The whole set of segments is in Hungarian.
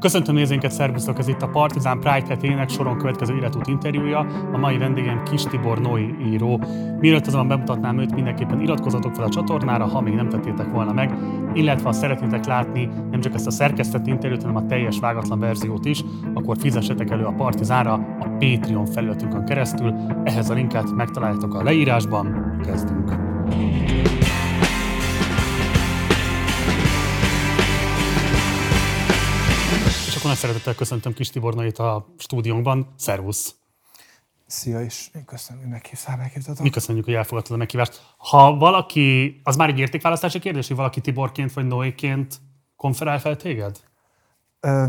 Köszöntöm nézőinket, szervusztok! Ez itt a Partizán Pride hetének soron következő életút interjúja. A mai vendégem Kis Tibor Noi író. Mielőtt azonban bemutatnám őt, mindenképpen iratkozzatok fel a csatornára, ha még nem tettétek volna meg, illetve ha szeretnétek látni nem csak ezt a szerkesztett interjút, hanem a teljes vágatlan verziót is, akkor fizessetek elő a Partizánra a Patreon felületünkön keresztül. Ehhez a linket megtaláljátok a leírásban. Kezdünk! Nagy szeretettel köszöntöm Kis Tibornait a stúdiónkban. Szervusz! Szia, és köszönöm, hogy meghívtál, meghívtatok. Mi köszönjük, hogy elfogadtad a meghívást. Ha valaki, az már egy értékválasztási kérdés, hogy valaki Tiborként vagy Noéként konferál fel téged? Ö,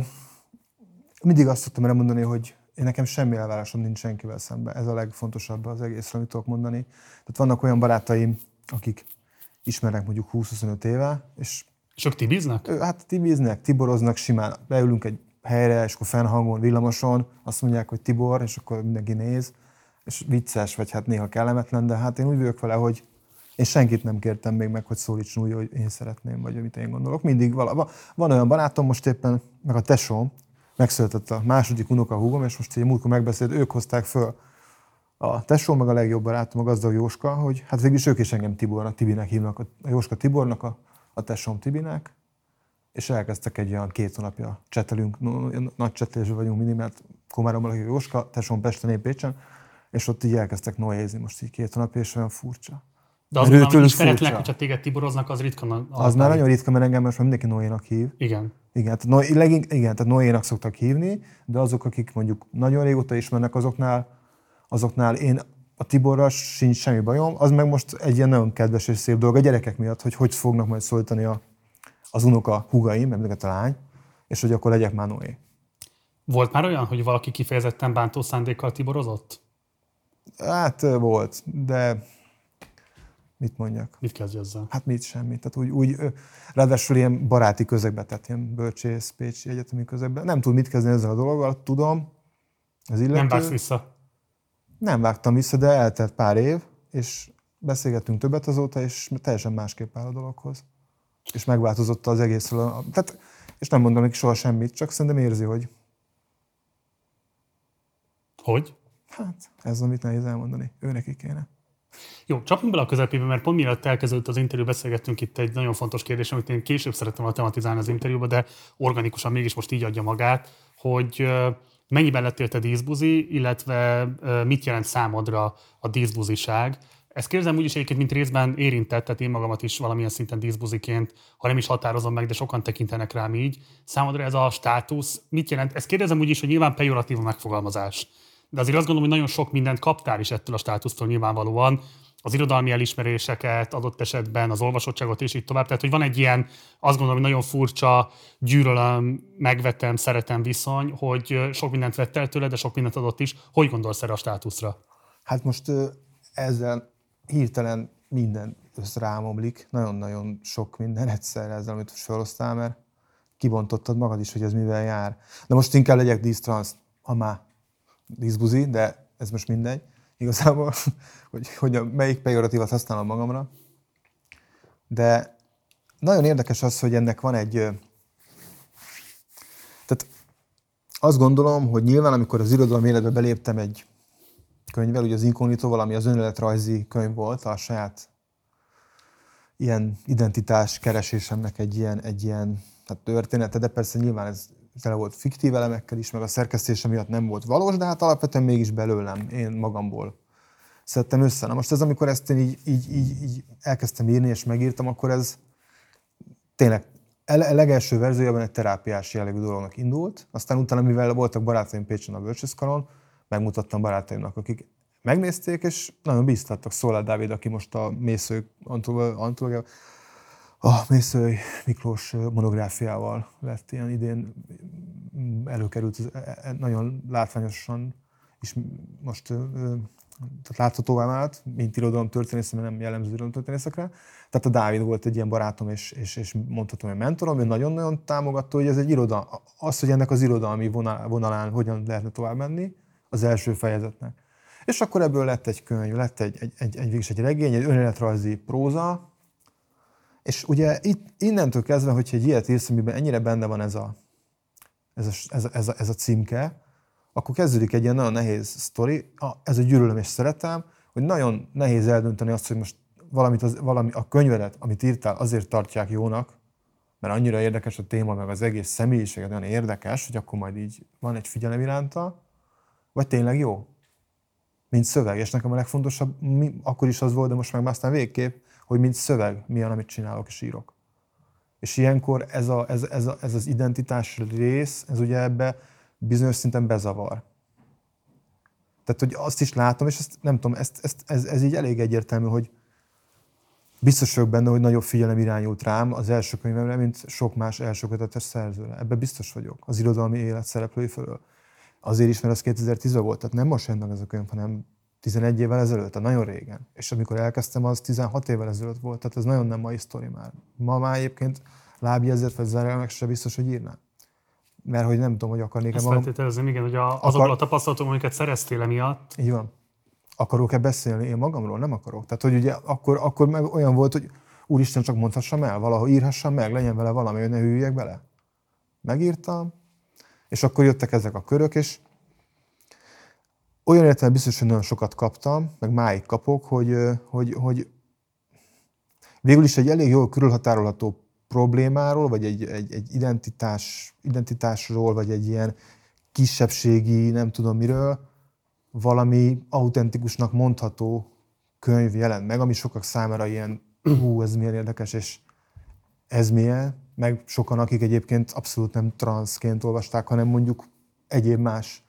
mindig azt szoktam elmondani, hogy én nekem semmi elvárásom nincs senkivel szemben. Ez a legfontosabb az egészre, amit tudok mondani. Tehát vannak olyan barátaim, akik ismernek mondjuk 20-25 éve, és és ők tibiznek? Hát tibiznek, tiboroznak simán. Beülünk egy helyre, és akkor fennhangon, villamoson, azt mondják, hogy Tibor, és akkor mindenki néz, és vicces, vagy hát néha kellemetlen, de hát én úgy vagyok vele, hogy én senkit nem kértem még meg, hogy szólítson úgy, hogy én szeretném, vagy amit én gondolok. Mindig vala, van olyan barátom most éppen, meg a tesóm, megszületett a második unoka húgom, és most egy múltkor megbeszélt, ők hozták föl a tesóm, meg a legjobb barátom, a gazdag Jóska, hogy hát végül is ők is engem Tibornak, Tibinek hívnak, a Jóska Tibornak, a, a tesóm Tibinek, és elkezdtek egy olyan két hónapja csetelünk, nagy csetelésben vagyunk mindig, mert Komáromban lakik Jóska, tesóm Pesten, én Pécsen, és ott így elkezdtek noézni most így két hónapja, és olyan furcsa. De az, hogy ismeretlenek, hogyha téged tiboroznak, az ritka. Az már nagyon ritka, mert engem most mindenki Noénak hív. Igen. Igen, tehát, no, legink, igen, tehát Noénak szoktak hívni, de azok, akik mondjuk nagyon régóta ismernek, azoknál, azoknál én a Tiborral sincs semmi bajom, az meg most egy ilyen nagyon kedves és szép dolog a gyerekek miatt, hogy hogy fognak majd szólítani a az unoka hugaim, mert a lány, és hogy akkor legyek már Noé. Volt már olyan, hogy valaki kifejezetten bántó szándékkal tiborozott? Hát volt, de mit mondjak? Mit kezdj ezzel? Hát mit semmit. Tehát úgy, úgy ráadásul ilyen baráti közegbe, tehát ilyen bölcsész, pécsi egyetemi közegbe. Nem tud mit kezdeni ezzel a dologgal, tudom. Az illető. Nem vágsz vissza? Nem vágtam vissza, de eltelt pár év, és beszélgettünk többet azóta, és teljesen másképp áll a dologhoz és megváltozott az egészről. Tehát, és nem mondom neki soha semmit, csak szerintem érzi, hogy... Hogy? Hát, ez amit nehéz elmondani. Ő neki kéne. Jó, csapjunk bele a közepébe, mert pont mielőtt elkezdődött az interjú, beszélgettünk itt egy nagyon fontos kérdés, amit én később szerettem volna tematizálni az interjúba, de organikusan mégis most így adja magát, hogy mennyiben lettél te díszbuzi, illetve mit jelent számodra a díszbuziság, ezt kérdezem úgyis egyébként, mint részben érintett, tehát én magamat is valamilyen szinten díszbuziként, ha nem is határozom meg, de sokan tekintenek rám így. Számodra ez a státusz mit jelent? Ezt kérdezem úgyis, hogy nyilván pejoratív a megfogalmazás. De azért azt gondolom, hogy nagyon sok mindent kaptál is ettől a státusztól nyilvánvalóan, az irodalmi elismeréseket, adott esetben az olvasottságot és így tovább. Tehát, hogy van egy ilyen, azt gondolom, hogy nagyon furcsa gyűlölöm, megvetem, szeretem viszony, hogy sok mindent vett el tőle, de sok mindent adott is. Hogy gondolsz erre a státuszra? Hát most ezzel hirtelen minden rámomlik, nagyon-nagyon sok minden egyszerre ezzel, amit felosztál, mert kibontottad magad is, hogy ez mivel jár. De most inkább legyek dísztransz, ha már díszbuzi, de ez most mindegy. Igazából, hogy, hogy a melyik pejoratívat használom magamra. De nagyon érdekes az, hogy ennek van egy... Tehát azt gondolom, hogy nyilván, amikor az irodalom életbe beléptem egy könyvvel, ugye az Incognito valami az önéletrajzi könyv volt, a saját ilyen identitás keresésemnek egy ilyen, egy ilyen tehát története, de persze nyilván ez tele volt fiktív elemekkel is, meg a szerkesztése miatt nem volt valós, de hát alapvetően mégis belőlem, én magamból szedtem össze. Na most ez, amikor ezt én így, így, így, így elkezdtem írni és megírtam, akkor ez tényleg a legelső verziójában egy terápiás jellegű dolognak indult, aztán utána, mivel voltak barátaim Pécsen a bölcsészkaron, megmutattam barátaimnak, akik megnézték, és nagyon bíztattak. Szolá Dávid, aki most a Mésző antológia, a Mésző Miklós monográfiával lett ilyen idén előkerült, e, e, nagyon látványosan is most tehát láthatóvá vált, mint irodalom történész, mert nem jellemző irodalom. Tehát a Dávid volt egy ilyen barátom, és, és, és mondhatom, hogy mentorom, ő nagyon-nagyon támogatta, hogy ez egy irodalom, az, hogy ennek az irodalmi vonalán hogyan lehetne tovább menni, az első fejezetnek. És akkor ebből lett egy könyv, lett egy, egy, egy, egy, egy regény, egy önéletrajzi próza, és ugye itt, innentől kezdve, hogyha egy ilyet írsz, amiben ennyire benne van ez a, ez a, ez, a, ez, a, ez a címke, akkor kezdődik egy ilyen nagyon nehéz sztori, a, ez a gyűlölöm és szeretem, hogy nagyon nehéz eldönteni azt, hogy most valamit az, valami, a könyvedet, amit írtál, azért tartják jónak, mert annyira érdekes a téma, meg az egész személyiséget olyan érdekes, hogy akkor majd így van egy figyelem iránta, vagy tényleg jó? Mint szöveg. És nekem a legfontosabb, mi, akkor is az volt, de most meg már aztán végképp, hogy mint szöveg, milyen, amit csinálok és írok. És ilyenkor ez, a, ez, ez, a, ez az identitás rész, ez ugye ebbe bizonyos szinten bezavar. Tehát, hogy azt is látom, és ezt nem tudom, ezt, ezt, ez, ez így elég egyértelmű, hogy biztos vagyok benne, hogy nagyobb figyelem irányult rám az első könyvemre, mint sok más elsőkötetes szerzőre. Ebben biztos vagyok, az irodalmi élet szereplői fölől. Azért is, mert az 2010-ben volt, tehát nem most jön meg ez a könyv, hanem 11 évvel ezelőtt, tehát nagyon régen. És amikor elkezdtem, az 16 évvel ezelőtt volt, tehát ez nagyon nem mai sztori már. Ma már egyébként lábjegyzet vagy zárelmek se biztos, hogy írnám. Mert hogy nem tudom, hogy akarnék-e Ezt magam... feltételezem, igen, hogy a, azokból Akar... a tapasztalatok, amiket szereztél emiatt. Így van. Akarok-e beszélni én magamról? Nem akarok. Tehát, hogy ugye akkor, akkor meg olyan volt, hogy úristen, csak mondhassam el, valahol írhassam meg, legyen vele valami, hogy ne hűljek bele. Megírtam, és akkor jöttek ezek a körök, és olyan értelemben biztos, hogy nagyon sokat kaptam, meg máig kapok, hogy, hogy, hogy végül is egy elég jól körülhatárolható problémáról, vagy egy, egy, egy identitás, identitásról, vagy egy ilyen kisebbségi, nem tudom miről, valami autentikusnak mondható könyv jelent meg, ami sokak számára ilyen, hú, ez milyen érdekes, és ez milyen, meg sokan, akik egyébként abszolút nem transzként olvasták, hanem mondjuk egyéb más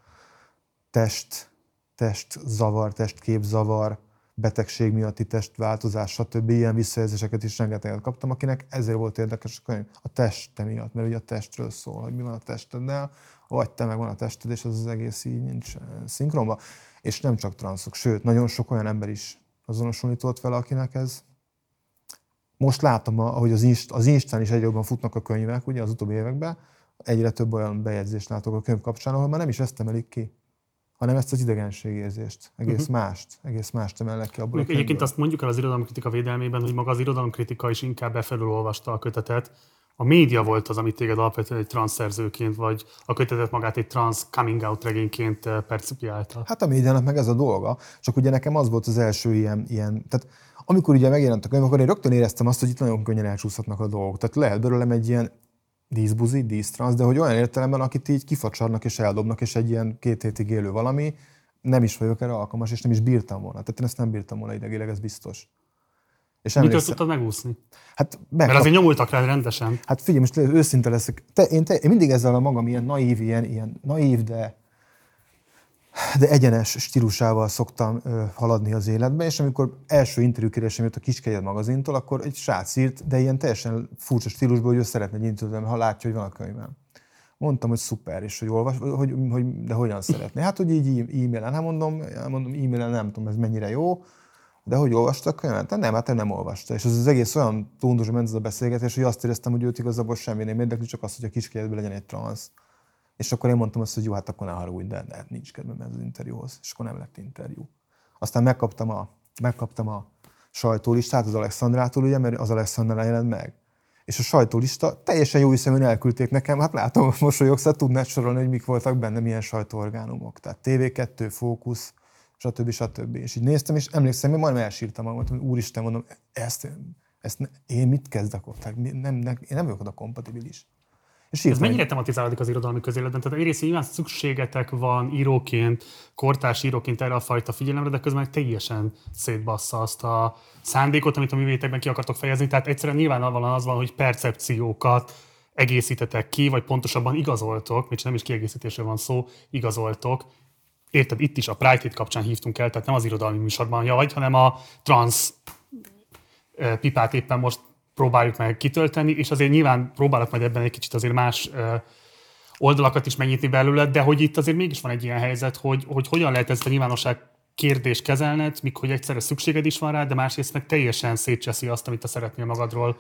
test, test zavar, testképzavar, betegség miatti testváltozás, stb. ilyen visszajelzéseket is rengeteget kaptam, akinek ezért volt érdekes a könyv. A teste miatt, mert ugye a testről szól, hogy mi van a testeddel, vagy te meg van a tested, és az az egész így nincs eh, szinkronban. És nem csak transzok, sőt, nagyon sok olyan ember is azonosulított vele, akinek ez. Most látom, ahogy az, Inst, az Instán is egyre jobban futnak a könyvek, ugye az utóbbi években, egyre több olyan bejegyzést látok a könyv kapcsán, ahol már nem is ezt emelik ki hanem ezt az idegenségérzést, egész uh-huh. mást, egész mást emelnek ki abból. Egyébként azt mondjuk el az irodalomkritika védelmében, hogy maga az irodalomkritika is inkább befelül olvasta a kötetet. A média volt az, amit téged alapvetően egy transzszerzőként, vagy a kötetet magát egy trans coming out regényként eh, percipiálta. Hát a médiának meg ez a dolga, csak ugye nekem az volt az első ilyen, ilyen tehát amikor ugye megjelent a könyv, akkor én rögtön éreztem azt, hogy itt nagyon könnyen elcsúszhatnak a dolgok. Tehát lehet belőlem egy ilyen díszbuzi, dísztransz, de hogy olyan értelemben, akit így kifacsarnak és eldobnak, és egy ilyen két hétig élő valami, nem is vagyok erre alkalmas, és nem is bírtam volna. Tehát én ezt nem bírtam volna idegileg, ez biztos. És Mitől tudtad megúszni? Hát meg, Mert azért nyomultak rá rendesen. Hát figyelj, most őszinte leszek. Te, én, te, én mindig ezzel a magam ilyen naív, ilyen, ilyen naív, de de egyenes stílusával szoktam ö, haladni az életbe, és amikor első interjúkérésem jött a Kiskegyed magazintól, akkor egy srác írt, de ilyen teljesen furcsa stílusból, hogy ő szeretne egy interjút, ha látja, hogy van a könyvem. Mondtam, hogy szuper, és hogy olvas, hogy, hogy, de hogyan szeretné. Hát, hogy így e-mailen, hát mondom, mondom e-mailen nem tudom, ez mennyire jó, de hogy olvastak könyvet? Hát nem, hát nem olvasta. És az, az egész olyan tónus ment ez a beszélgetés, hogy azt éreztem, hogy őt igazából semmi nem érdekli, csak az, hogy a kiskegyedből legyen egy transz. És akkor én mondtam azt, hogy jó, hát akkor ne haragudj, de, de nincs kedvem ez az interjúhoz. És akkor nem lett interjú. Aztán megkaptam a, megkaptam a sajtólistát az Alexandrától, ugye, mert az Alexandra jelent meg. És a sajtólista teljesen jó hiszeműen elküldték nekem, hát látom, mosolyogsz, hát tudnád sorolni, hogy mik voltak benne, milyen sajtóorgánumok. Tehát TV2, Fókusz, stb. stb. És így néztem, és emlékszem, hogy majdnem elsírtam magam, hogy úristen, mondom, ezt, ezt ne, én mit kezdek ott? Tehát nem, nem, én nem vagyok oda kompatibilis. És Ez mennyire tematizálódik az irodalmi közéletben? Tehát egyrészt nyilván szükségetek van íróként, kortárs íróként erre a fajta figyelemre, de közben teljesen szétbassza azt a szándékot, amit a művétekben ki akartok fejezni. Tehát egyszerűen nyilvánvalóan az van, hogy percepciókat egészítetek ki, vagy pontosabban igazoltok, még nem is kiegészítésről van szó, igazoltok. Érted, itt is a Pride Hit kapcsán hívtunk el, tehát nem az irodalmi műsorban vagy, hanem a trans pipát éppen most próbáljuk meg kitölteni, és azért nyilván próbálok majd ebben egy kicsit azért más oldalakat is megnyitni belőle, de hogy itt azért mégis van egy ilyen helyzet, hogy, hogy hogyan lehet ezt a nyilvánosság kérdést kezelned, míg hogy egyszerre szükséged is van rá, de másrészt meg teljesen szétcseszi azt, amit te szeretnél magadról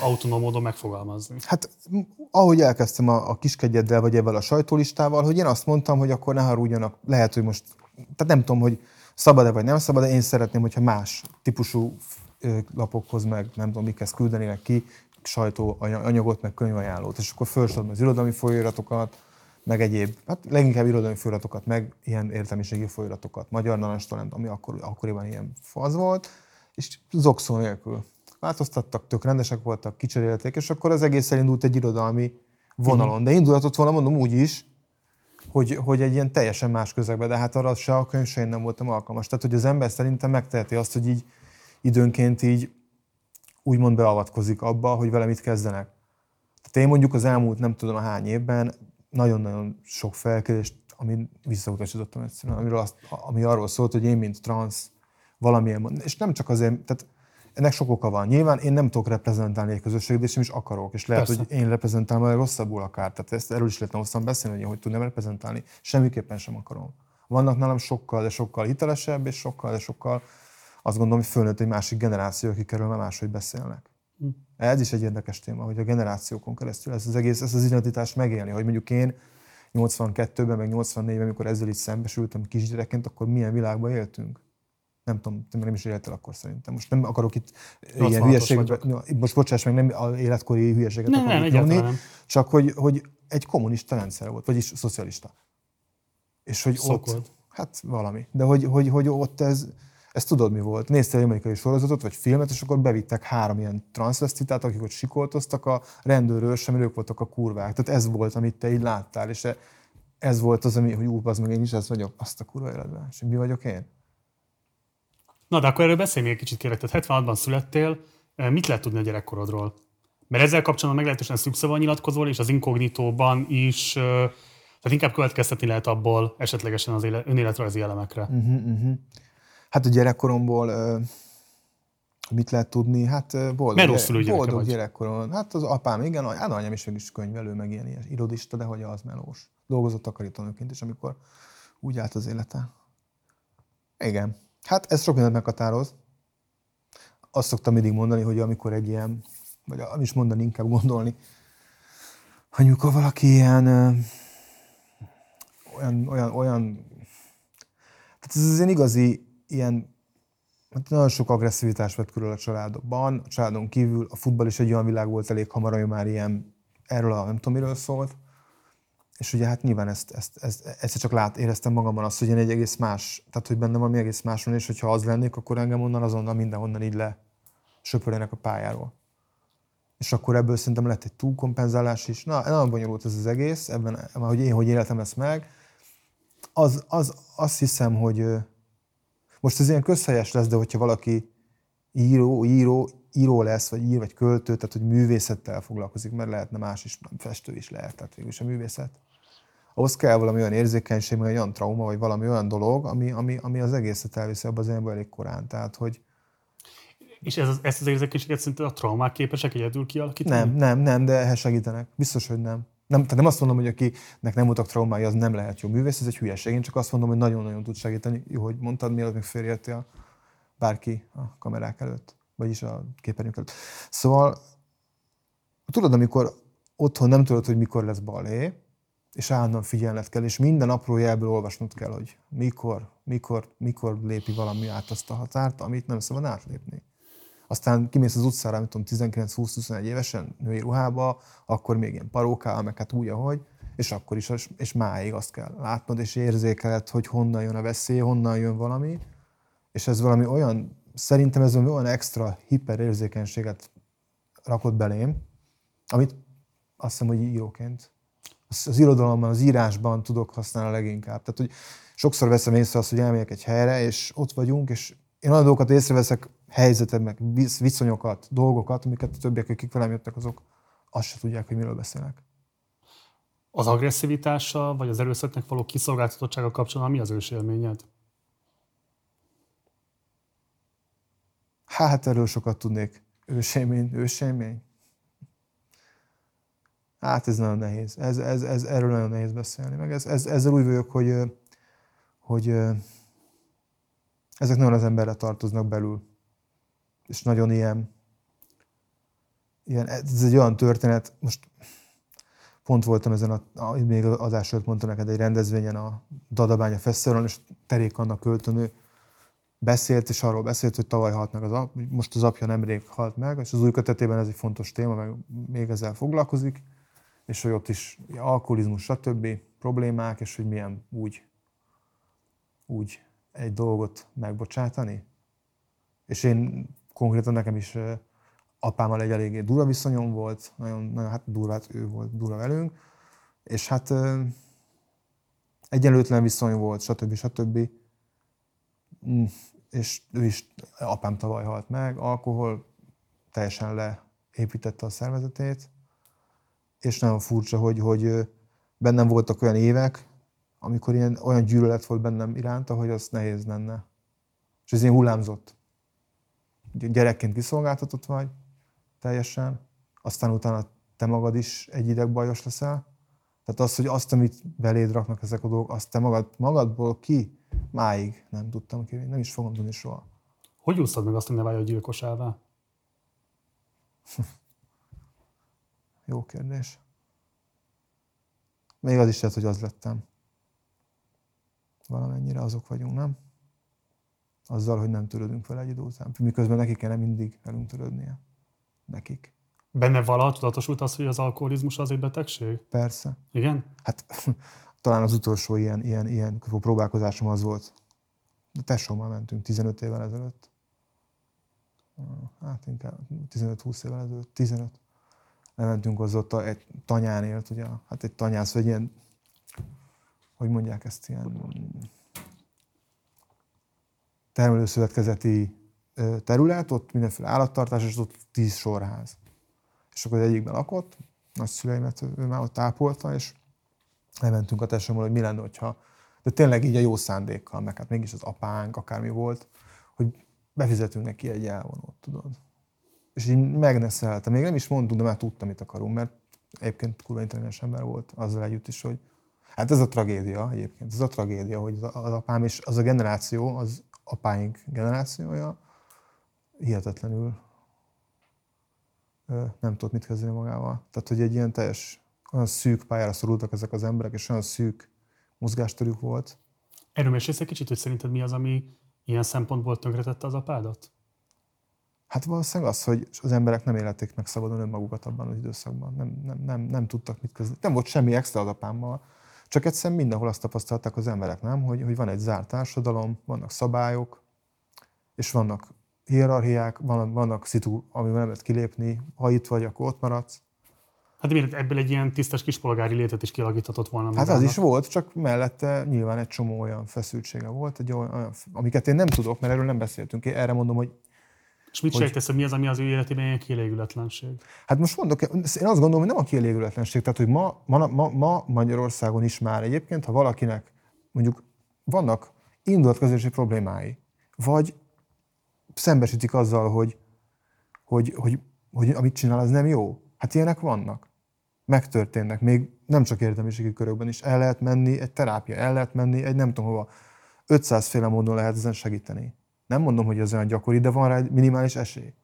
autonóm módon megfogalmazni. Hát ahogy elkezdtem a, a kiskegyeddel, vagy ebben a sajtólistával, hogy én azt mondtam, hogy akkor ne harúgyanak, lehet, hogy most, tehát nem tudom, hogy szabad-e vagy nem szabad, de én szeretném, hogyha más típusú lapokhoz, meg nem tudom, mikhez küldenének ki, sajtóanyagot, meg könyvajánlót, és akkor felsorolom az irodalmi folyóiratokat, meg egyéb, hát leginkább irodalmi folyóiratokat, meg ilyen értelmiségi folyóiratokat, magyar narancstalent, ami akkor, akkoriban ilyen faz volt, és zokszó nélkül. Változtattak, tök rendesek voltak, kicserélték, és akkor az egész elindult egy irodalmi vonalon. De indulhatott volna, mondom úgy is, hogy, hogy egy ilyen teljesen más közegben, de hát arra se a könyv se én nem voltam alkalmas. Tehát, hogy az ember szerintem megteheti azt, hogy így időnként így úgymond beavatkozik abba, hogy vele mit kezdenek. Tehát én mondjuk az elmúlt nem tudom hány évben nagyon-nagyon sok felkérést, ami visszautasítottam egyszerűen, amiről azt, ami arról szólt, hogy én, mint trans, valamilyen, és nem csak azért, tehát ennek sok oka van. Nyilván én nem tudok reprezentálni egy közösséget, és nem is akarok. És lehet, Persze. hogy én reprezentálom a rosszabbul akár. Tehát ezt erről is lehetne hosszan beszélni, hogy hogy tudnám reprezentálni. Semmiképpen sem akarom. Vannak nálam sokkal, de sokkal hitelesebb, és sokkal, de sokkal azt gondolom, hogy fölnőtt egy másik generáció, akik erről már máshogy beszélnek. Hm. Ez is egy érdekes téma, hogy a generációkon keresztül ezt az egész, ezt az identitást megélni, hogy mondjuk én 82-ben, meg 84-ben, amikor ezzel itt szembesültem kisgyerekként, akkor milyen világban éltünk nem tudom, nem is éltél akkor szerintem. Most nem akarok itt ilyen hülyeségbe, most bocsáss meg, nem a életkori hülyeséget nem, akarok nem, nem. csak hogy, hogy egy kommunista rendszer volt, vagyis szocialista. És hogy Szokott. ott, hát valami, de hogy, hogy, hogy ott ez, ezt tudod mi volt? Néztél egy amerikai sorozatot, vagy filmet, és akkor bevittek három ilyen transvestitát, akik ott sikoltoztak a rendőrről, sem ők voltak a kurvák. Tehát ez volt, amit te így láttál, és ez volt az, ami, hogy ú, az meg én is ez vagyok, azt a kurva életben. És mi vagyok én? Na, de akkor erről beszélj még egy kicsit kérlek. Tehát 76-ban születtél, mit lehet tudni a gyerekkorodról? Mert ezzel kapcsolatban meglehetősen szükszava nyilatkozol, és az inkognitóban is, tehát inkább következtetni lehet abból esetlegesen az éle, önéletrajzi elemekre. Uh-huh, uh-huh. Hát a gyerekkoromból mit lehet tudni? Hát boldog, Mert gyere, boldog gyerekkorom. Hát az apám, igen, hát anyám is is könyvelő, meg ilyen, ilyen irodista, de hogy az melós. Dolgozott takarítónőként is, amikor úgy állt az élete. Igen. Hát ez sok mindent meghatároz. Azt szoktam mindig mondani, hogy amikor egy ilyen, vagy nem is mondani, inkább gondolni, amikor valaki ilyen, olyan, olyan, olyan, tehát ez az ilyen igazi, ilyen, hát nagyon sok agresszivitás vett körül a családokban, a családon kívül, a futball is egy olyan világ volt elég hamar, ami már ilyen, erről a nem tudom miről szólt, és ugye hát nyilván ezt, ezt, ezt, ezt csak lát, éreztem magamban azt, hogy én egy egész más, tehát hogy bennem valami egész más van, és hogyha az lennék, akkor engem onnan azonnal mindenhonnan így le söpörjenek a pályáról. És akkor ebből szerintem lett egy túlkompenzálás is. Na, nagyon bonyolult ez az egész, ebben, hogy én hogy életem ezt meg. Az, az, azt hiszem, hogy most ez ilyen közhelyes lesz, de hogyha valaki író, író, író lesz, vagy ír, vagy költő, tehát hogy művészettel foglalkozik, mert lehetne más is, festő is lehet, tehát végülis a művészet ahhoz kell valami olyan érzékenység, vagy olyan trauma, vagy valami olyan dolog, ami, ami, ami az egészet elviszi abba az emberbe elég korán. Tehát, hogy, és ez, ezt az érzékenységet szinte a traumák képesek egyedül kialakítani? Nem, nem, nem, de ehhez segítenek. Biztos, hogy nem. nem tehát nem azt mondom, hogy akinek nem voltak traumái, az nem lehet jó művész, ez egy hülyeség. Én csak azt mondom, hogy nagyon-nagyon tud segíteni. Jó, hogy mondtad, mielőtt még félreértél bárki a kamerák előtt, vagyis a képernyők előtt. Szóval tudod, amikor otthon nem tudod, hogy mikor lesz balé, és állandóan figyelned kell, és minden apró jelből olvasnod kell, hogy mikor, mikor, mikor lépi valami át azt a határt, amit nem szabad átlépni. Aztán kimész az utcára, nem tudom, 19-20-21 évesen női ruhába, akkor még ilyen parókával, meg hát úgy, ahogy, és akkor is, és máig azt kell látnod, és érzékeled, hogy honnan jön a veszély, honnan jön valami, és ez valami olyan, szerintem ez valami olyan extra hiperérzékenységet rakott belém, amit azt hiszem, hogy íróként az, az irodalomban, az írásban tudok használni leginkább. Tehát, hogy sokszor veszem észre azt, hogy elmegyek egy helyre, és ott vagyunk, és én olyan dolgokat észreveszek, helyzetet, meg viszonyokat, dolgokat, amiket a többiek, akik velem jöttek, azok azt se tudják, hogy miről beszélek. Az agresszivitással, vagy az erőszaknak való kiszolgáltatottsága kapcsolatban mi az ős élményed? Hát erről sokat tudnék. Ősélmény, ősélmény. Hát ez nagyon nehéz. Ez, ez, ez, erről nagyon nehéz beszélni. Meg ez, ez, ezzel úgy vagyok, hogy, hogy ezek nagyon az emberre tartoznak belül. És nagyon ilyen, ilyen, ez egy olyan történet, most pont voltam ezen, a, a még az adás előtt mondtam neked egy rendezvényen a Dadabánya Fesztiválon, és Terék annak költönő beszélt, és arról beszélt, hogy tavaly halt meg az ap, most az apja nemrég halt meg, és az új kötetében ez egy fontos téma, meg még ezzel foglalkozik, és hogy ott is alkoholizmus, stb. problémák, és hogy milyen úgy, úgy egy dolgot megbocsátani. És én konkrétan nekem is apámmal egy eléggé durva viszonyom volt, nagyon, nagyon hát durva, hát ő volt durva velünk, és hát egyenlőtlen viszony volt, stb. stb. Mm, és ő is, apám tavaly halt meg, alkohol teljesen leépítette a szervezetét, és nagyon furcsa, hogy, hogy bennem voltak olyan évek, amikor ilyen, olyan gyűlölet volt bennem iránta, hogy az nehéz lenne. És ez ilyen hullámzott. Gyerekként kiszolgáltatott vagy, teljesen, aztán utána te magad is egy ideg bajos leszel. Tehát az, hogy azt, amit beléd raknak ezek a dolgok, azt te magad, magadból ki, máig nem tudtam ki, nem is fogom tudni soha. Hogy úsztad meg azt, hogy ne válj a gyilkosává? Jó kérdés. Még az is lehet, hogy az lettem. Valamennyire azok vagyunk, nem? Azzal, hogy nem törődünk vele egy idő után. Miközben nekik kellene mindig velünk törődnie. Nekik. Benne valaha tudatosult az, hogy az alkoholizmus az egy betegség? Persze. Igen? Hát talán az utolsó ilyen, ilyen, ilyen próbálkozásom az volt. De tesómmal mentünk 15 évvel ezelőtt. Hát inkább 15-20 évvel ezelőtt, 15. Lementünk az ott egy tanyán élt, ugye, hát egy tanyász, vagy ilyen, hogy mondják ezt, ilyen termelőszövetkezeti terület, ott mindenféle állattartás, és ott tíz sorház. És akkor az egyikben lakott, nagyszüleimet ő már ott tápolta, és elmentünk a tesómmal, hogy mi lenne, hogyha, de tényleg így a jó szándékkal, meg hát mégis az apánk, akármi volt, hogy befizetünk neki egy elvonót, tudod. És így megneszelte. Még nem is mondtuk, de már tudtam, mit akarunk, mert egyébként kurva intelligens ember volt azzal együtt is, hogy hát ez a tragédia egyébként, ez a tragédia, hogy az apám és az a generáció, az apáink generációja hihetetlenül nem tudott mit kezdeni magával. Tehát, hogy egy ilyen teljes, olyan szűk pályára szorultak ezek az emberek, és olyan szűk mozgásterük volt. Erről mesélsz egy kicsit, hogy szerinted mi az, ami ilyen szempontból tönkretette az apádat? Hát valószínűleg az, hogy az emberek nem élették meg szabadon önmagukat abban az időszakban. Nem, nem, nem, nem tudtak mit kezdeni. Nem volt semmi extra az apámmal. Csak egyszerűen mindenhol azt tapasztalták az emberek, nem? Hogy, hogy van egy zárt társadalom, vannak szabályok, és vannak hierarchiák, vannak, vannak szitu, amivel nem lehet kilépni, ha itt vagy, akkor ott maradsz. Hát miért ebből egy ilyen tisztes kispolgári létet is kialakíthatott volna magának. Hát az is volt, csak mellette nyilván egy csomó olyan feszültsége volt, egy olyan, amiket én nem tudok, mert erről nem beszéltünk. Én erre mondom, hogy és mit sejtesz, hogy mi az, ami az ő életében ilyen kielégületlenség? Hát most mondok, én azt gondolom, hogy nem a kielégületlenség. Tehát, hogy ma, ma, ma, ma Magyarországon is már egyébként, ha valakinek mondjuk vannak indulatkezési problémái, vagy szembesítik azzal, hogy, hogy, hogy, hogy amit csinál, az nem jó. Hát ilyenek vannak. Megtörténnek. Még nem csak értelmiségi körökben is. El lehet menni egy terápia, el lehet menni egy nem tudom hova. 500 féle módon lehet ezen segíteni. Nem mondom, hogy ez olyan gyakori, de van rá egy minimális esély.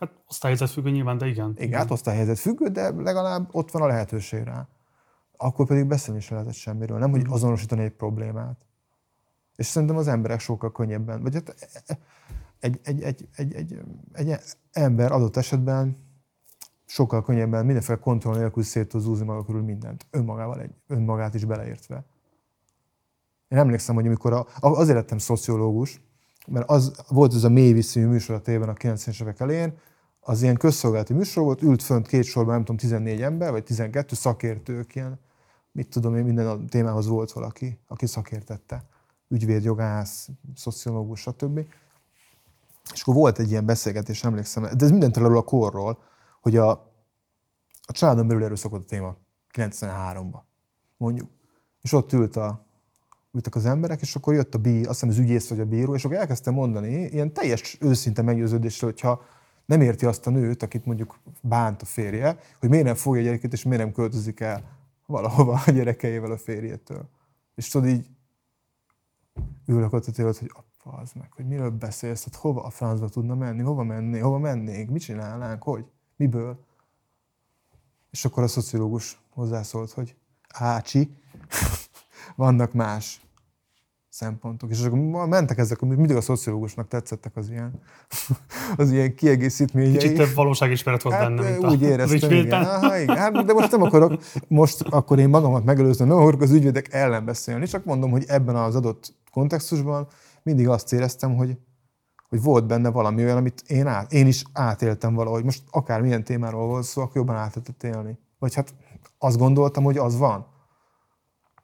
Hát osztályhelyzet függő nyilván, de igen. Igen, igen. hát osztályhelyzet függő, de legalább ott van a lehetőség rá. Akkor pedig beszélni sem lehetett semmiről, nem hogy mhm. azonosítani egy problémát. És szerintem az emberek sokkal könnyebben, vagy hát egy, egy, egy, egy, egy, egy ember adott esetben sokkal könnyebben mindenféle kontroll nélkül szét tud zúzni maga körül mindent, önmagával egy, önmagát is beleértve. Én emlékszem, hogy amikor a, azért lettem szociológus, mert az volt ez a mély viszonyú műsor a tévében a 90-es évek elején, az ilyen közszolgálati műsor volt, ült fönt két sorban, nem tudom, 14 ember, vagy 12 szakértők, ilyen, mit tudom én, minden a témához volt valaki, aki szakértette. Ügyvéd, jogász, szociológus, stb. És akkor volt egy ilyen beszélgetés, emlékszem, de ez minden a korról, hogy a, a családon belül erőszakot a téma 93-ban, mondjuk. És ott ült a, ültek az emberek, és akkor jött a bí, azt hiszem az ügyész vagy a bíró, és akkor elkezdte mondani, ilyen teljes őszinte meggyőződésre, hogyha nem érti azt a nőt, akit mondjuk bánt a férje, hogy miért nem fogja a gyerekét, és miért nem költözik el valahova a gyerekeivel a férjétől. És tudod így ülök ott a tőled, hogy az meg, hogy miről beszélsz, hát hova a francba tudna menni, hova menni, hova mennénk, mit csinálnánk, hogy, miből. És akkor a szociológus hozzászólt, hogy ácsi, vannak más szempontok. És akkor mentek ezek, mindig a szociológusnak tetszettek az ilyen, az ilyen kiegészítményei. Kicsit több valóságismeret volt hát, benne, mint úgy éreztem, igen. Aha, igen. Hát, de most nem akarok, most akkor én magamat megelőzöm, nem akarok az ügyvédek ellen beszélni, csak mondom, hogy ebben az adott kontextusban mindig azt éreztem, hogy, hogy volt benne valami olyan, amit én, át, én is átéltem valahogy. Most akár milyen témáról volt szó, akkor jobban át lehetett élni. Vagy hát azt gondoltam, hogy az van.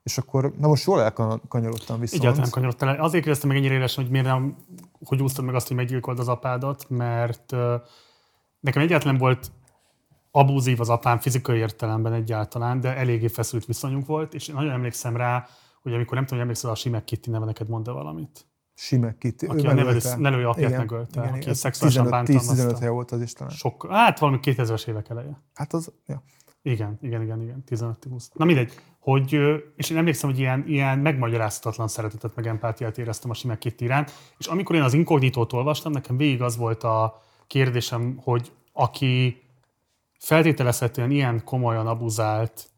És akkor, na most jól elkanyarodtam vissza. Egyáltalán kanyarodtam el. Azért kérdeztem meg ennyire élesen, hogy miért nem, hogy úsztad meg azt, hogy meggyilkold az apádat, mert uh, nekem egyáltalán volt abúzív az apám fizikai értelemben egyáltalán, de eléggé feszült viszonyunk volt, és nagyon emlékszem rá, hogy amikor nem tudom, hogy emlékszel, a Simek Kitty neve neked mond valamit. Simek Kitty. Aki ő a nevelő, nevelő apját igen, megölte, igen, aki szexuálisan bántalmazta. 10-15 hely volt az is talán. Sok, hát valami 2000-es évek eleje. Hát az, ja. Igen, igen, igen, igen, 15-20. Na mindegy, hogy, és én emlékszem, hogy ilyen, ilyen megmagyarázhatatlan szeretetet, meg empátiát éreztem a Simek Kitty iránt, és amikor én az inkognitót olvastam, nekem végig az volt a kérdésem, hogy aki feltételezhetően ilyen komolyan abuzált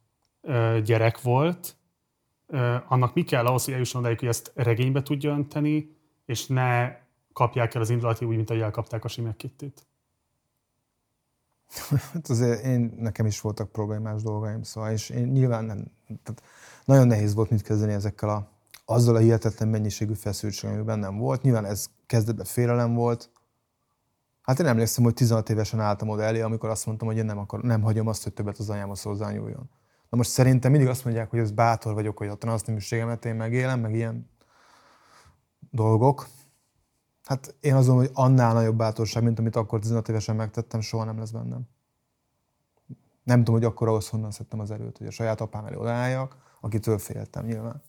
gyerek volt, annak mi kell ahhoz, hogy eljusson odáig, hogy ezt regénybe tudja önteni, és ne kapják el az indulati úgy, mint ahogy elkapták a Simek Kittit. Hát azért én, nekem is voltak problémás dolgaim, szóval, és én nyilván nem, tehát nagyon nehéz volt mit kezdeni ezekkel a, azzal a hihetetlen mennyiségű feszültség, ami bennem volt. Nyilván ez kezdetben félelem volt. Hát én emlékszem, hogy 16 évesen álltam oda elé, amikor azt mondtam, hogy én nem, akar, nem hagyom azt, hogy többet az anyámhoz hozzányúljon. Na most szerintem mindig azt mondják, hogy ez bátor vagyok, hogy a transzneműségemet én megélem, meg ilyen dolgok. Hát én azon, hogy annál nagyobb bátorság, mint amit akkor 15 évesen megtettem, soha nem lesz bennem. Nem tudom, hogy akkor ahhoz honnan szedtem az erőt, hogy a saját apám elé odaálljak, akitől féltem nyilván.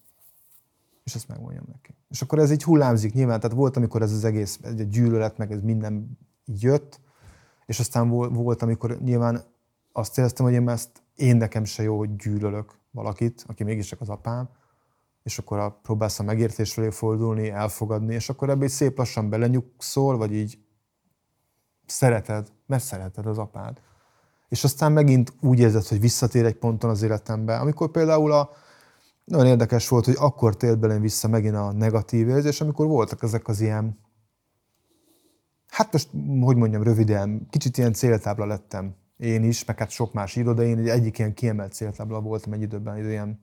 És ezt megmondjam neki. És akkor ez így hullámzik nyilván, tehát volt, amikor ez az egész egy gyűlölet, meg ez minden jött, és aztán volt, amikor nyilván azt éreztem, hogy én ezt én nekem se jó, hogy gyűlölök valakit, aki mégiscsak az apám, és akkor a, próbálsz a megértés felé fordulni, elfogadni, és akkor egy szép lassan belenyugszol, vagy így szereted, mert szereted az apád. És aztán megint úgy érzed, hogy visszatér egy ponton az életembe, amikor például a, nagyon érdekes volt, hogy akkor tért belém vissza megint a negatív érzés, amikor voltak ezek az ilyen, hát most, hogy mondjam, röviden, kicsit ilyen céltábla lettem én is, meg hát sok más író, de én egyik ilyen kiemelt céltábla voltam egy időben, ilyen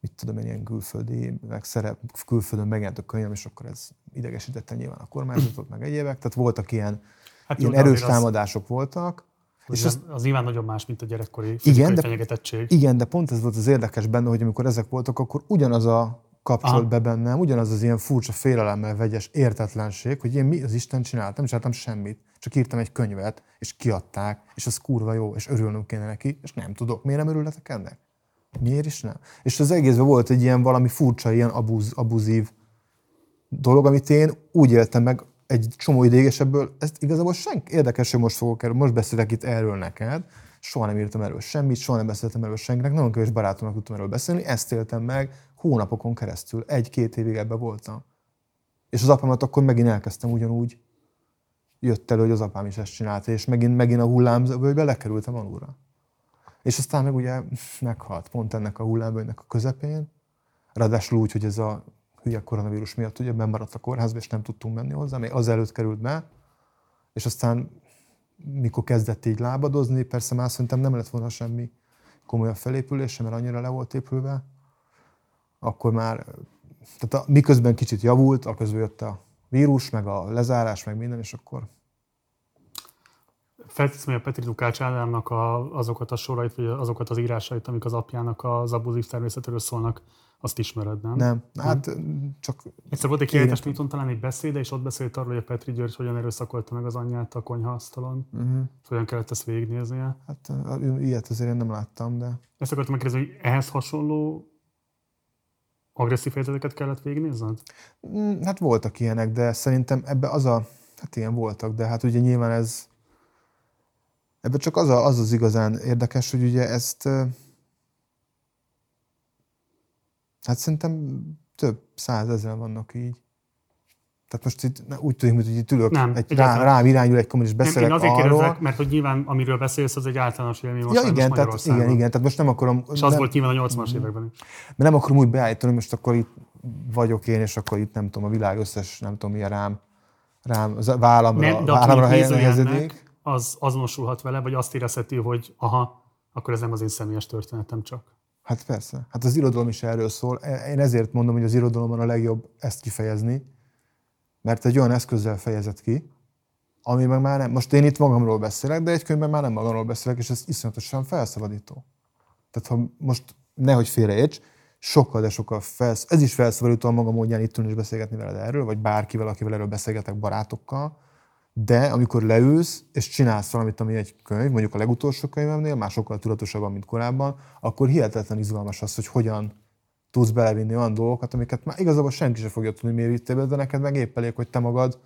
mit tudom én, ilyen külföldi, meg szerep, külföldön megjelent a könyvem, és akkor ez idegesítette nyilván a kormányzatot, meg egyébek. Tehát voltak ilyen, hát ilyen erős támadások az, voltak. És az, az nyilván nagyon más, mint a gyerekkori igen, de, fenyegetettség. Igen, de pont ez volt az érdekes benne, hogy amikor ezek voltak, akkor ugyanaz a kapcsolat Aha. be bennem, ugyanaz az ilyen furcsa félelemmel vegyes értetlenség, hogy én mi az Isten csináltam, nem csináltam semmit, csak írtam egy könyvet, és kiadták, és az kurva jó, és örülnünk kéne neki, és nem tudok. Miért nem örülhetek ennek? Miért is nem? És az egészben volt egy ilyen valami furcsa, ilyen abuz, abuzív dolog, amit én úgy éltem meg egy csomó ideig, és ebből ezt igazából senki, érdekes, hogy most fogok erről, most beszélek itt erről neked, soha nem írtam erről semmit, soha nem beszéltem erről senkinek, nagyon kevés barátomnak tudtam erről beszélni, ezt éltem meg hónapokon keresztül, egy-két évig ebbe voltam. És az apámat akkor megint elkezdtem ugyanúgy, jött elő, hogy az apám is ezt csinálta, és megint, megint a hullámzóvölgybe lekerültem alulra. És aztán meg ugye meghalt pont ennek a hullámvölgynek a közepén, ráadásul úgy, hogy ez a hülye koronavírus miatt ugye maradt a kórházba, és nem tudtunk menni hozzá, még az előtt került be, és aztán mikor kezdett így lábadozni, persze már szerintem nem lett volna semmi komolyabb felépülése, mert annyira le volt épülve, akkor már, tehát a, miközben kicsit javult, a közben jött a vírus, meg a lezárás, meg minden, és akkor felteszem, hogy a Petri Lukács Ádámnak a, azokat a sorait, vagy azokat az írásait, amik az apjának az abuzív természetről szólnak, azt ismered, nem? Nem, hát nem? csak... Egyszer volt egy kiállítás, mint talán egy beszéde, és ott beszélt arról, hogy a Petri György hogyan erőszakolta meg az anyját a konyhaasztalon. Uh-huh. Hogyan kellett ezt végignéznie. Hát ilyet azért én nem láttam, de... Ezt akartam megkérdezni, hogy ehhez hasonló agresszív helyzeteket kellett végignézned? Mm, hát voltak ilyenek, de szerintem ebbe az a... Hát ilyen voltak, de hát ugye nyilván ez Ebben csak az, a, az az igazán érdekes, hogy ugye ezt hát szerintem több százezer vannak így. Tehát most itt úgy tűnik, hogy itt ülök, nem, egy, rá, rám irányul egy kommunist beszélek nem, én azért arról. Kérdezek, mert hogy nyilván amiről beszélsz, az egy általános élmény most ja, igen, tehát, igen, igen, tehát most nem akarom... És az nem, volt nyilván a 80-as években is. Mert nem akarom úgy beállítani, most akkor itt vagyok én, és akkor itt nem tudom, a világ összes, nem tudom milyen rám, rám az vállamra, Ne, de vállamra helyezedik. Az azonosulhat vele, vagy azt érezheti, hogy aha, akkor ez nem az én személyes történetem csak. Hát persze. Hát az irodalom is erről szól. Én ezért mondom, hogy az irodalomban a legjobb ezt kifejezni, mert egy olyan eszközzel fejezett ki, ami meg már nem. Most én itt magamról beszélek, de egy könyvben már nem magamról beszélek, és ez iszonyatosan felszabadító. Tehát ha most nehogy félreérts, sokkal, de sokkal felsz... ez is felszabadító a maga módján itt és beszélgetni veled erről, vagy bárkivel, akivel erről beszélgetek, barátokkal, de amikor leülsz és csinálsz valamit, ami egy könyv, mondjuk a legutolsó könyvemnél, már sokkal tudatosabban, mint korábban, akkor hihetetlen izgalmas az, hogy hogyan tudsz belevinni olyan dolgokat, amiket már igazából senki sem fogja tudni, be, de neked meg épp elég, hogy te magad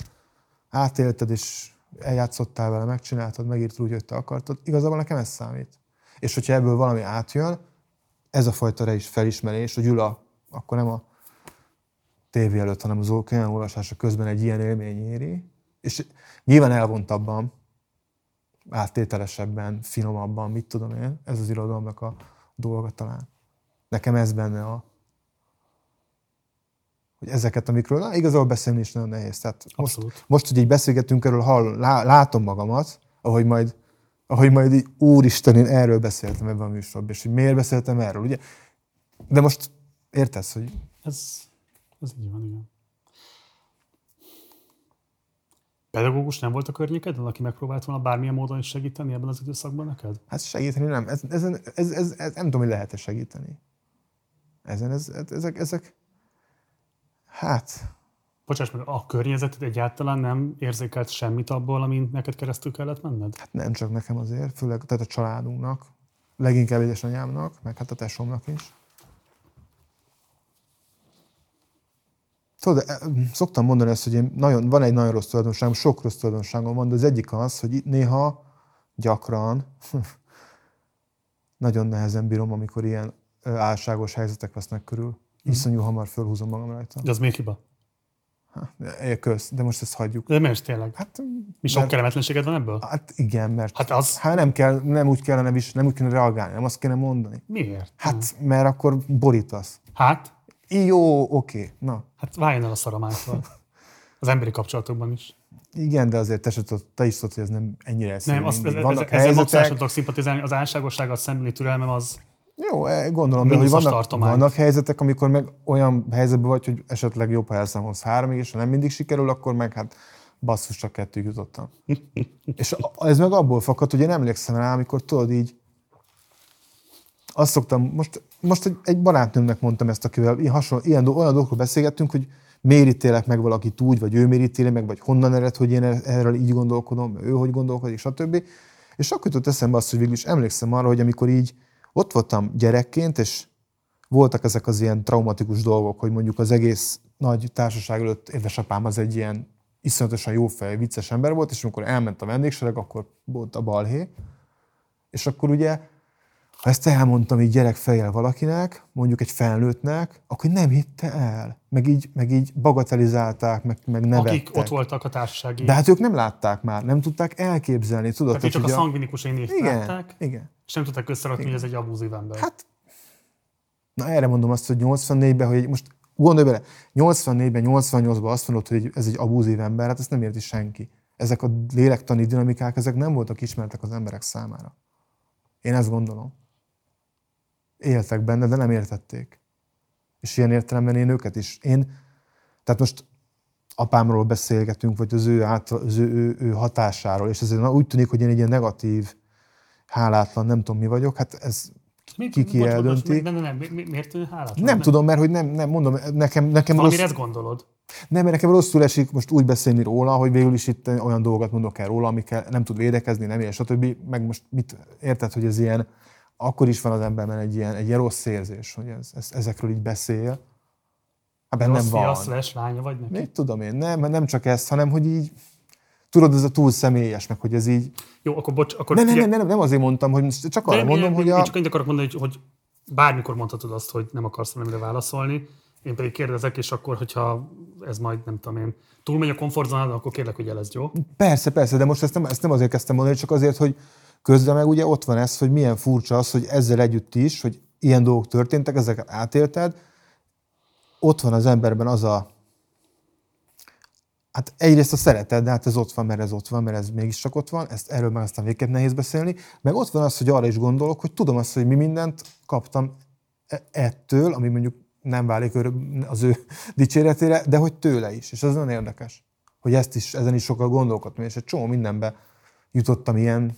átélted és eljátszottál vele, megcsináltad, megírtad úgy, hogy te akartad. Igazából nekem ez számít. És hogyha ebből valami átjön, ez a fajta is felismerés, hogy ül a, akkor nem a tévé előtt, hanem az olvasása közben egy ilyen élmény éri. És nyilván elvontabban, áttételesebben, finomabban, mit tudom én, ez az irodalomnak a dolga talán. Nekem ez benne a, hogy ezeket, amikről na, igazából beszélni is nagyon nehéz. Tehát most, most, hogy így beszélgetünk erről, hall, lá, látom magamat, ahogy majd, ahogy majd így, úristen, én erről beszéltem ebben a műsorban, és hogy miért beszéltem erről, ugye? De most értesz, hogy Ez, ez így van, igen. Pedagógus nem volt a környékeden, aki megpróbált volna bármilyen módon is segíteni ebben az időszakban neked? hát segíteni nem. Ez, ez, ez, ez, ez, nem tudom, hogy lehet-e segíteni. Ezen, ez, ez, ezek, ezek, hát, Bocsáss meg, a környezeted egyáltalán nem érzékelt semmit abból, amin neked keresztül kellett menned? hát nem csak nekem azért, főleg tehát a családunknak, leginkább édesanyámnak, meg hát a tesómnak is. Tudod, eh, szoktam mondani ezt, hogy én nagyon, van egy nagyon rossz tulajdonságom, sok rossz tulajdonságom van, de az egyik az, hogy itt néha, gyakran, nagyon nehezen bírom, amikor ilyen álságos helyzetek vesznek körül. Iszonyú hamar fölhúzom magam rajta. De az miért hiba? É, Kösz, de most ezt hagyjuk. De miért tényleg? Hát, Mi sok mert- kellemetlenséged van ebből? hát igen, mert Hát az... hát nem, kell, nem úgy kellene, nem úgy kellene reagálni, nem azt kéne mondani. Miért? Hát, mert akkor borítasz. Hát? Jó, oké, na. Hát váljon el a szaromától. Az emberi kapcsolatokban is. Igen, de azért te, tudod, te is tudod, hogy ez nem ennyire egyszerű. Nem, azt, ez, mindig. ez, Vannak ezzel maximálisan tudok szimpatizálni. Az álságossággal szembeni türelmem az... jó, eh, gondolom, de hogy vannak, tartomány. vannak helyzetek, amikor meg olyan helyzetben vagy, hogy esetleg jobb, ha elszámolsz háromig, és ha nem mindig sikerül, akkor meg hát basszus, csak kettőig jutottam. és ez meg abból fakad, hogy én emlékszem rá, amikor tudod így, azt szoktam, most, most egy, barátnőmnek mondtam ezt, akivel ilyen, hasonló, ilyen, olyan dolgokról beszélgettünk, hogy miért ítélek meg valakit úgy, vagy ő miért ítéli meg, vagy honnan ered, hogy én erről így gondolkodom, ő hogy gondolkodik, stb. És akkor jutott eszembe azt, hogy végül is emlékszem arra, hogy amikor így ott voltam gyerekként, és voltak ezek az ilyen traumatikus dolgok, hogy mondjuk az egész nagy társaság előtt édesapám az egy ilyen iszonyatosan jó fej, vicces ember volt, és amikor elment a vendégsereg, akkor volt a balhé. És akkor ugye, ha ezt elmondtam így gyerekfejjel valakinek, mondjuk egy felnőttnek, akkor nem hitte el. Meg így, meg így bagatelizálták, meg, meg nevettek. Akik ott voltak a társasági... De hát ők nem látták már, nem tudták elképzelni, tudod? akik csak a ugye szangvinikus én igen, látták, igen. és nem tudták összerakni, hogy ez egy abúzív ember. Hát, na erre mondom azt, hogy 84-ben, hogy most gondolj bele, 84-ben, 88-ban azt mondod, hogy ez egy abúzív ember, hát ezt nem érti senki. Ezek a lélektani dinamikák, ezek nem voltak ismertek az emberek számára. Én ezt gondolom. Éltek benne, de nem értették. És ilyen értelemben én őket is. Én, tehát most apámról beszélgetünk, vagy az ő, által, az ő, ő, ő hatásáról, és ezért úgy tűnik, hogy én egy ilyen negatív, hálátlan, nem tudom mi vagyok, hát ez Mi- ki ki bocs, bocs, eldönti. Nem, nem, nem, mi- mi- miért hálátlan? Nem tudom, mert hogy nem, nem mondom, nekem, nekem rossz, Valamire ezt gondolod? nem, mert nekem rosszul esik most úgy beszélni róla, hogy végül is itt olyan dolgokat mondok el róla, amikkel nem tud védekezni, nem ér, stb. Meg most mit érted, hogy ez ilyen, akkor is van az emberben egy ilyen, egy ilyen rossz érzés, hogy ez, ez, ezekről így beszél. Hát bennem Rossz van. fia, slash lánya vagy neki? Mit tudom én, nem, nem csak ez, hanem hogy így, tudod, ez a túl személyes, meg hogy ez így... Jó, akkor bocs, akkor Nem, nem, nem, nem, nem azért mondtam, hogy csak arra Nem, mondom, én- hogy én a... csak annyit akarok mondani, hogy, hogy bármikor mondhatod azt, hogy nem akarsz valamire válaszolni, én pedig kérdezek, és akkor, hogyha ez majd, nem tudom én, túlmegy a komfortzónádon, akkor kérlek, hogy jelezd, jó? Persze, persze, de most ezt nem, ezt nem azért kezdtem mondani, csak azért, hogy közben meg ugye ott van ez, hogy milyen furcsa az, hogy ezzel együtt is, hogy ilyen dolgok történtek, ezeket átélted, ott van az emberben az a Hát egyrészt a szeretet, de hát ez ott van, mert ez ott van, mert ez mégiscsak ott van, ezt erről már aztán végképp nehéz beszélni. Meg ott van az, hogy arra is gondolok, hogy tudom azt, hogy mi mindent kaptam e- ettől, ami mondjuk nem válik az ő dicséretére, de hogy tőle is. És ez nagyon érdekes, hogy ezt is, ezen is sokkal gondolkodtam, és egy csomó mindenbe jutottam ilyen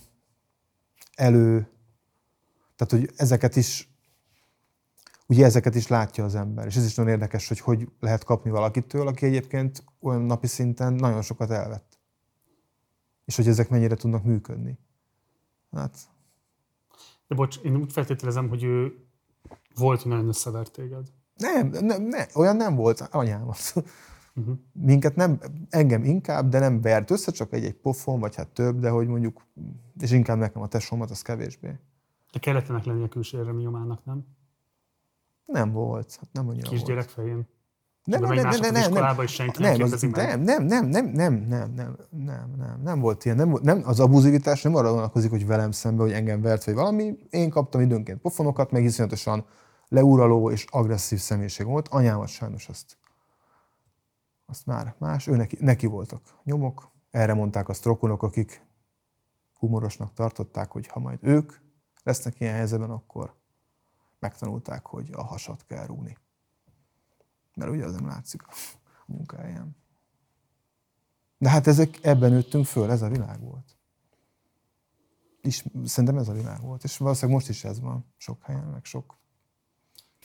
elő, tehát hogy ezeket is ugye ezeket is látja az ember. És ez is nagyon érdekes, hogy hogy lehet kapni valakitől, aki egyébként olyan napi szinten nagyon sokat elvett. És hogy ezek mennyire tudnak működni. Hát. De bocs, én úgy feltételezem, hogy ő volt, hogy nagyon összevert téged. Nem, nem, nem, olyan nem volt, anyám. Uh-huh. Minket nem, engem inkább, de nem vert össze, csak egy-egy pofon, vagy hát több, de hogy mondjuk, és inkább nekem a tesómat, az kevésbé. De kellett ennek lennie külső éremi nyomának, nem? Nem volt. Hát nem annyira Kisgyerek fején. Nem, nem, nem, nem, nem, nem, is senki nem, nem, nem, nem, nem, nem, nem, nem, nem, nem, nem, nem volt ilyen. Nem, nem, az abuzivitás nem arra vonatkozik, hogy velem szembe, hogy engem vert, vagy valami. Én kaptam időnként pofonokat, meg iszonyatosan leuraló és agresszív személyiség volt. Anyámat sajnos azt, azt már más, ő neki, neki voltak nyomok. Erre mondták azt rokonok, akik humorosnak tartották, hogy ha majd ők lesznek ilyen helyzetben, akkor megtanulták, hogy a hasat kell rúni. Mert ugye az nem látszik a munkáján. De hát ezek, ebben nőttünk föl, ez a világ volt. És szerintem ez a világ volt. És valószínűleg most is ez van sok helyen, meg sok.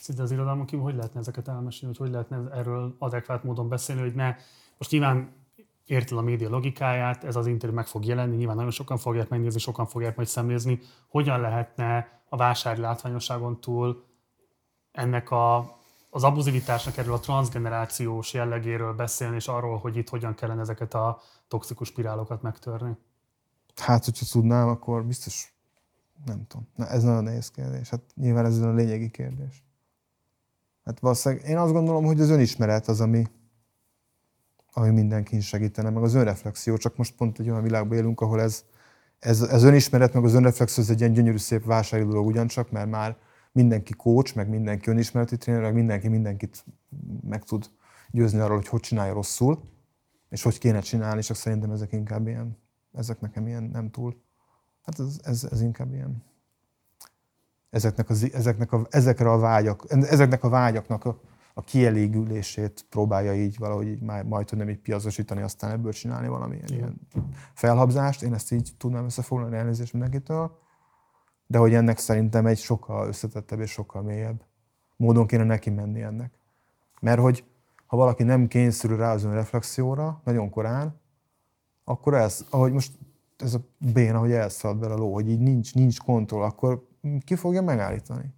Szinte az irodalmon kívül hogy lehetne ezeket elmesélni, hogy hogy lehetne erről adekvát módon beszélni, hogy ne, most nyilván érted a média logikáját, ez az interjú meg fog jelenni, nyilván nagyon sokan fogják megnézni, sokan fogják majd szemlézni, hogyan lehetne a vásári látványosságon túl ennek a, az abuzivitásnak erről a transgenerációs jellegéről beszélni, és arról, hogy itt hogyan kellene ezeket a toxikus spirálokat megtörni? Hát, hogyha tudnám, akkor biztos nem tudom. Na, ez nagyon nehéz kérdés. Hát nyilván ez a lényegi kérdés. Hát valószínűleg én azt gondolom, hogy az önismeret az, ami, ami mindenkin segítene, meg az önreflexió, csak most pont egy olyan világban élünk, ahol ez, ez, ez önismeret, meg az önreflexió, ez egy ilyen gyönyörű szép vásári dolog ugyancsak, mert már mindenki coach, meg mindenki önismereti tréner, meg mindenki mindenkit meg tud győzni arról, hogy hogy csinálja rosszul, és hogy kéne csinálni, csak szerintem ezek inkább ilyen, ezek nekem ilyen nem túl. Hát ez, ez, ez inkább ilyen ezeknek, az, ezeknek a, ezekre a vágyak, ezeknek a vágyaknak a, a kielégülését próbálja így valahogy így majd, majd nem így piacosítani, aztán ebből csinálni valamilyen ilyen felhabzást. Én ezt így tudnám összefoglalni, elnézést mindenkitől. De hogy ennek szerintem egy sokkal összetettebb és sokkal mélyebb módon kéne neki menni ennek. Mert hogy ha valaki nem kényszerül rá az önreflexióra nagyon korán, akkor ez, ahogy most ez a béna, hogy elszalad bele a ló, hogy így nincs, nincs kontroll, akkor ki fogja megállítani?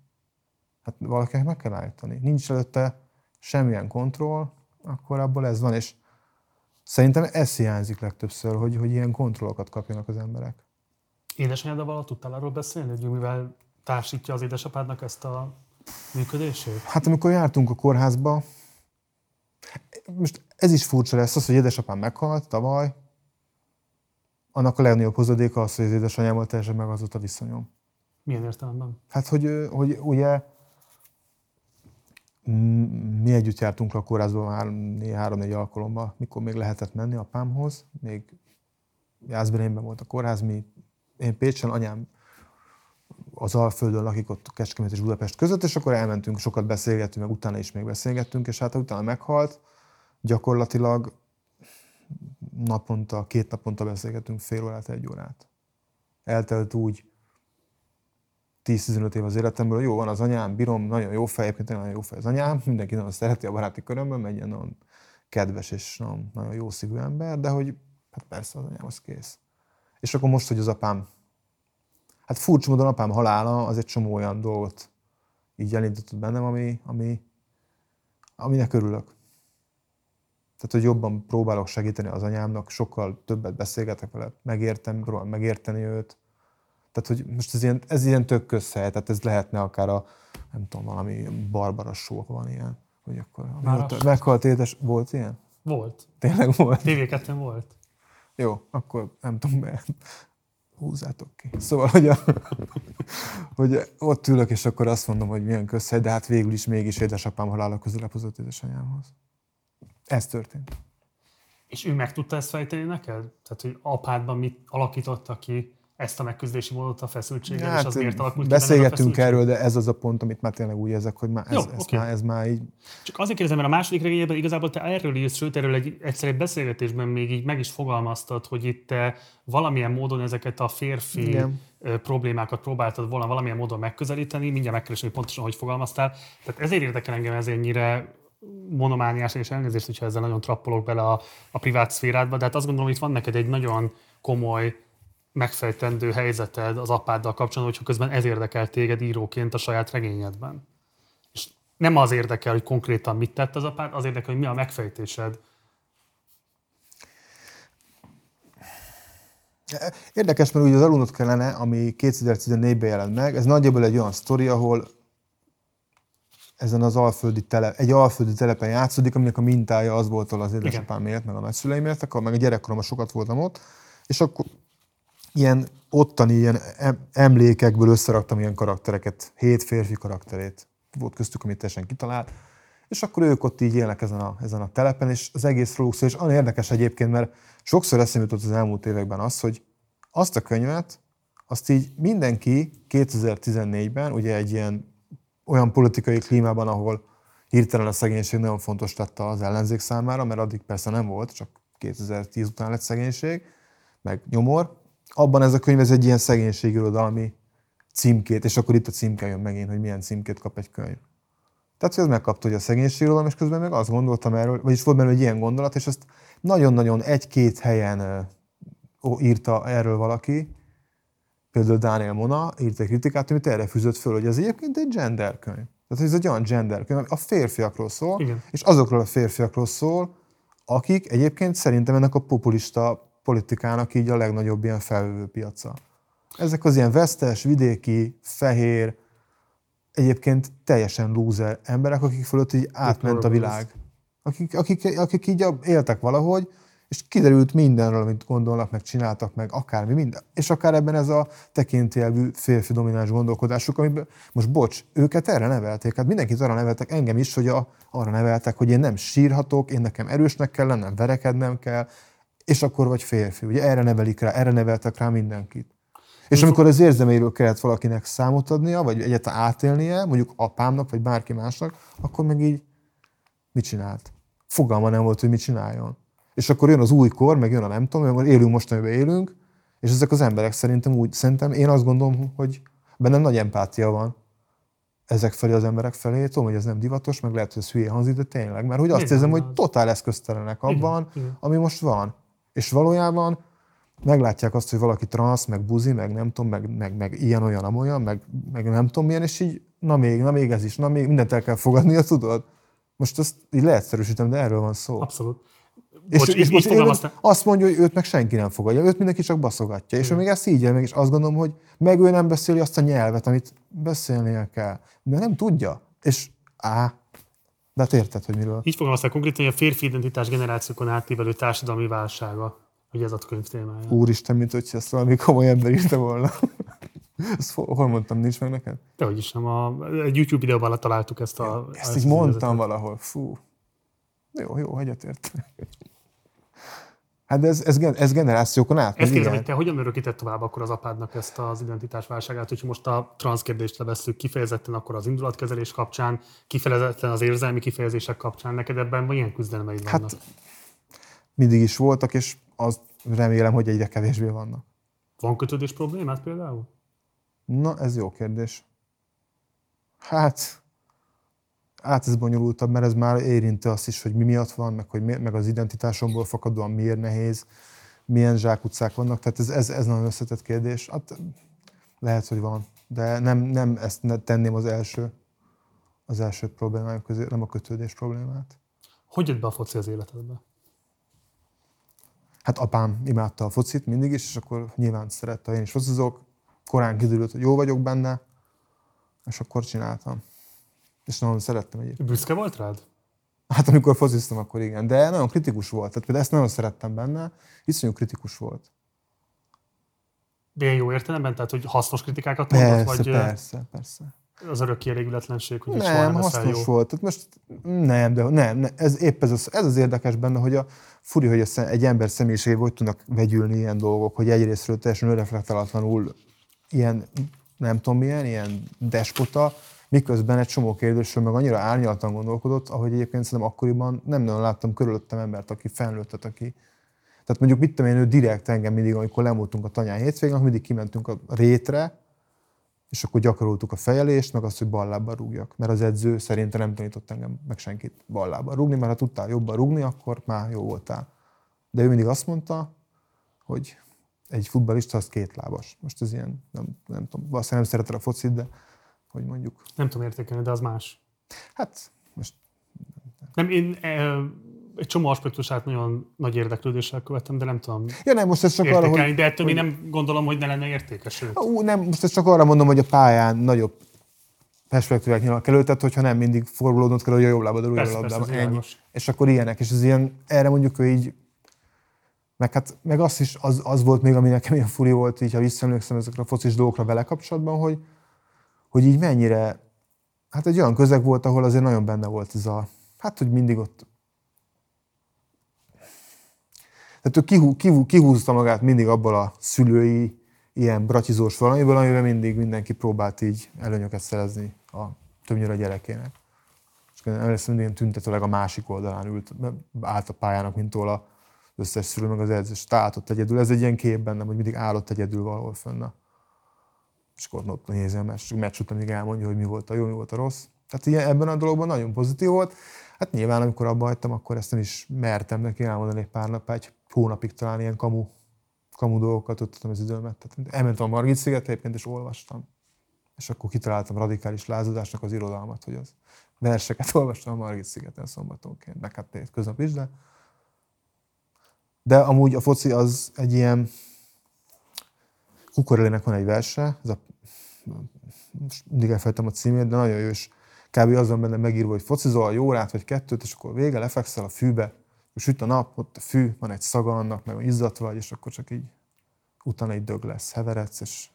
Hát valakinek meg kell állítani. Nincs előtte semmilyen kontroll, akkor abból ez van, és szerintem ez hiányzik legtöbbször, hogy, hogy ilyen kontrollokat kapjanak az emberek. Édesanyáddal tudtál arról beszélni, hogy mivel társítja az édesapádnak ezt a működését? Hát amikor jártunk a kórházba, most ez is furcsa lesz, az, hogy édesapám meghalt tavaly, annak a legnagyobb hozadéka az, hogy az édesanyámmal teljesen megazott a viszonyom. Milyen értelemben? Hát, hogy, hogy ugye mi együtt jártunk le a kórházba már három-négy alkalommal, mikor még lehetett menni apámhoz, még Jászberényben volt a kórház, mi, én Pécsen, anyám az Alföldön lakik ott Kecskemét és Budapest között, és akkor elmentünk, sokat beszélgettünk, meg utána is még beszélgettünk, és hát utána meghalt, gyakorlatilag naponta, két naponta beszélgettünk fél órát, egy órát. Eltelt úgy 10-15 év az életemből, jó van az anyám, bírom, nagyon jó fej, egyébként nagyon jó fej az anyám, mindenki nagyon szereti a baráti körömben, mert egy nagyon kedves és nagyon, nagyon jó szívű ember, de hogy hát persze az anyám az kész. És akkor most, hogy az apám, hát furcsa módon apám halála az egy csomó olyan dolgot így elindított bennem, ami, ami, aminek örülök. Tehát, hogy jobban próbálok segíteni az anyámnak, sokkal többet beszélgetek vele, megértem, próbálom megérteni őt, tehát, hogy most ez ilyen, ez ilyen tök közhely, tehát ez lehetne akár a, nem tudom, valami Barbara show van ilyen, hogy akkor volt, meghalt édes, volt ilyen? Volt. Tényleg volt? TV2 volt. Jó, akkor nem tudom, be húzzátok ki. Szóval, hogy a, hogy ott ülök, és akkor azt mondom, hogy milyen közhely, de hát végül is mégis édesapám halála közelebb hozott édesanyámhoz. Ez történt. És ő meg tudta ezt fejteni neked? Tehát, hogy apádban mit alakította ki ezt a megküzdési módot a feszültséggel, hát, és az miért alakult Beszélgetünk erről, de ez az a pont, amit már tényleg úgy ezek, hogy már ez, Jó, ez, okay. már, ez már így... Csak azért kérdezem, mert a második regényében igazából te erről írsz, sőt, erről egy, egyszer egy beszélgetésben még így meg is fogalmaztad, hogy itt te valamilyen módon ezeket a férfi Igen. problémákat próbáltad volna valamilyen módon megközelíteni, mindjárt megkeresni, hogy pontosan hogy fogalmaztál. Tehát ezért érdekel engem ez ennyire monomániás, és elnézést, hogyha ezzel nagyon trappolok bele a, a privát szférádba, de hát azt gondolom, hogy itt van neked egy nagyon komoly megfejtendő helyzeted az apáddal kapcsolatban, hogyha közben ez érdekel téged íróként a saját regényedben. És nem az érdekel, hogy konkrétan mit tett az apád, az érdekel, hogy mi a megfejtésed. Érdekes, mert ugye az alunot kellene, ami 2014-ben jelent meg, ez nagyjából egy olyan sztori, ahol ezen az alföldi telep, egy alföldi telepen játszódik, aminek a mintája az volt, ahol az édesapám élt, meg a nagyszüleim éltek, meg a gyerekkoromban sokat voltam ott, és akkor ilyen ottani ilyen emlékekből összeraktam ilyen karaktereket, hét férfi karakterét. Volt köztük, amit teljesen kitalált. És akkor ők ott így élnek ezen a, ezen a telepen, és az egész róluk és olyan érdekes egyébként, mert sokszor eszembe jutott az elmúlt években az, hogy azt a könyvet, azt így mindenki 2014-ben, ugye egy ilyen olyan politikai klímában, ahol hirtelen a szegénység nagyon fontos tette az ellenzék számára, mert addig persze nem volt, csak 2010 után lett szegénység, meg nyomor. Abban ez a könyv ez egy ilyen szegénységirodalmi címkét, és akkor itt a címke jön megint, hogy milyen címkét kap egy könyv. Tehát, hogy az megkapta, hogy a szegénységirodalom, és közben meg azt gondoltam erről, vagyis volt benne egy ilyen gondolat, és azt nagyon-nagyon egy-két helyen ó, írta erről valaki, például Daniel Mona írt egy kritikát, amit erre fűzött föl, hogy ez egyébként egy gender könyv. Tehát ez egy olyan gender könyv, a férfiakról szól, Igen. és azokról a férfiakról szól, akik egyébként szerintem ennek a populista politikának így a legnagyobb ilyen felvevő piaca. Ezek az ilyen vesztes, vidéki, fehér, egyébként teljesen lúzer emberek, akik fölött így átment a világ. Akik, akik, akik így éltek valahogy, és kiderült mindenről, amit gondolnak, meg csináltak, meg akármi, minden. És akár ebben ez a tekintélyelvű férfi domináns gondolkodásuk, amiben most bocs, őket erre nevelték. Hát mindenkit arra neveltek, engem is, hogy a, arra neveltek, hogy én nem sírhatok, én nekem erősnek kell lennem, verekednem kell, és akkor vagy férfi. Ugye erre nevelik rá, erre neveltek rá mindenkit. És amikor az érzemeiről kellett valakinek számot adnia, vagy egyáltalán átélnie, mondjuk apámnak, vagy bárki másnak, akkor meg így mit csinált? Fogalma nem volt, hogy mit csináljon és akkor jön az új kor, meg jön a nem tudom, akkor élünk most, amiben élünk, és ezek az emberek szerintem úgy, szerintem én azt gondolom, hogy bennem nagy empátia van ezek felé az emberek felé. Tudom, hogy ez nem divatos, meg lehet, hogy ez hülye hangzik, de tényleg, mert hogy azt érzem, hogy totál eszköztelenek abban, igen, igen. ami most van. És valójában meglátják azt, hogy valaki transz, meg buzi, meg nem tudom, meg, meg, meg ilyen, olyan, amolyan, meg, meg nem tudom milyen, és így, na még, na még ez is, na még, mindent el kell fogadnia, tudod? Most ezt így leegyszerűsítem, de erről van szó. Abszolút. És, és most én azt mondja, hogy őt meg senki nem fogadja, őt mindenki csak baszogatja. És ő még ezt így él meg, és azt gondolom, hogy meg ő nem beszéli azt a nyelvet, amit beszélnie kell. De nem tudja. És á, de hát érted, hogy miről. Így fogalmazták konkrétan, hogy a férfi identitás generációkon átívelő társadalmi válsága, hogy ez a könyv témája. Úristen, mint hogy ezt valami komoly ember írta volna. Ezt hol mondtam, nincs meg neked? Dehogy is nem. A, egy YouTube videóban találtuk ezt a... Ezt, ezt így mondtam valahol. Fú. Jó, jó, egyetért. Hát ez, ez, ez generációkon át. Ezt kérdezem, hogy te hogyan örökített tovább akkor az apádnak ezt az identitásválságát, hogyha most a transzkérdést levesszük kifejezetten akkor az indulatkezelés kapcsán, kifejezetten az érzelmi kifejezések kapcsán, neked ebben milyen küzdelmeid vannak? Hát mindig is voltak, és azt remélem, hogy egyre kevésbé vannak. Van kötődés problémát például? Na, ez jó kérdés. Hát, át ez bonyolultabb, mert ez már érinti azt is, hogy mi miatt van, meg, hogy mi, meg az identitásomból fakadóan miért nehéz, milyen zsákutcák vannak. Tehát ez, ez, ez nagyon összetett kérdés. Hát lehet, hogy van, de nem, nem ezt tenném az első, az első problémáim közé, nem a kötődés problémát. Hogy jött be a foci az életedbe? Hát apám imádta a focit mindig is, és akkor nyilván szerette, én is focizok. Korán kiderült, hogy jó vagyok benne, és akkor csináltam. És nagyon szerettem egyébként. Büszke volt rád? Hát amikor fociztam, akkor igen. De nagyon kritikus volt. Tehát például ezt nagyon szerettem benne. Iszonyú kritikus volt. De jó értelemben? Tehát, hogy hasznos kritikákat mondott? Persze, vagy persze, persze. az örök kielégületlenség, hogy soha Nem, nem leszel hasznos jó? volt. Tehát most nem, de nem, nem. Ez épp ez az, ez az érdekes benne, hogy a furi, hogy a szem, egy ember személyiségében hogy tudnak vegyülni ilyen dolgok, hogy egyrésztről teljesen önreflektálatlanul ilyen, nem tudom milyen, ilyen despota, miközben egy csomó kérdésről meg annyira árnyaltan gondolkodott, ahogy egyébként szerintem akkoriban nem nagyon láttam körülöttem embert, aki felnőttet, aki tehát mondjuk mit tudom én, ő direkt engem mindig, amikor lemúltunk a tanyán hétvégén, mindig kimentünk a rétre, és akkor gyakoroltuk a fejelést, meg azt, hogy ballábbal rúgjak. Mert az edző szerintem nem tanított engem meg senkit ballábbal rúgni, mert ha tudtál jobban rúgni, akkor már jó voltál. De ő mindig azt mondta, hogy egy futballista az kétlábas. Most ez ilyen, nem, nem tudom, valószínűleg nem szereted a focit, de hogy mondjuk, Nem tudom értékelni, de az más. hát most Nem, én e, egy csomó aspektusát nagyon nagy érdeklődéssel követem, de nem tudom Ja nem, most ez csak arra, hogy... de ettől még nem gondolom, hogy ne lenne értékes. Ú, nem, most ezt csak arra mondom, hogy a pályán nagyobb perspektívák nyilván előtted, hogyha nem mindig fordulódnod kell, hogy a jobb lábad rúgja a Persze, persze, labdába. ez Ennyi. És akkor ilyenek. És ez ilyen, erre mondjuk ő így, meg, hát, meg azt is, az, az volt még, ami nekem ilyen furi volt, így, ha visszaemlékszem ezekre a focis dolgokra vele kapcsolatban, hogy, hogy így mennyire, hát egy olyan közeg volt, ahol azért nagyon benne volt ez a, hát, hogy mindig ott tehát ő kihú, kihú, kihúzta magát mindig abból a szülői, ilyen bratizós valamiből, amiben mindig mindenki próbált így előnyöket szerezni a többnyire a gyerekének. És emlékszem, mindig tüntetőleg a másik oldalán ült, állt a pályának, mint tól az összes szülő, meg az edző, és állott ott egyedül. Ez egy ilyen kép bennem, hogy mindig állott egyedül valahol fönn. a- És akkor ott nézi a meccs, meccs után még elmondja, hogy mi volt a jó, mi volt a rossz. Tehát ilyen, ebben a dologban nagyon pozitív volt. Hát nyilván, amikor abba hagytam, akkor ezt nem is mertem neki elmondani egy pár nap, egy hónapig talán ilyen kamu, kamu dolgokat tudtam az időmet. Tehát elmentem a Margit szigetre egyébként, és olvastam. És akkor kitaláltam radikális lázadásnak az irodalmat, hogy az verseket olvastam a Margit szigeten szombatonként, meg hát köznap is, de de amúgy a foci az egy ilyen Kukorelének van egy verse, ez a, mindig elfelejtem a címét, de nagyon jó, és kb. az van benne megírva, hogy focizol jó órát vagy kettőt, és akkor vége, lefekszel a fűbe, és süt a nap, ott a fű, van egy szaga annak, meg izzat vagy, és akkor csak így utána egy dög lesz, heveredsz, és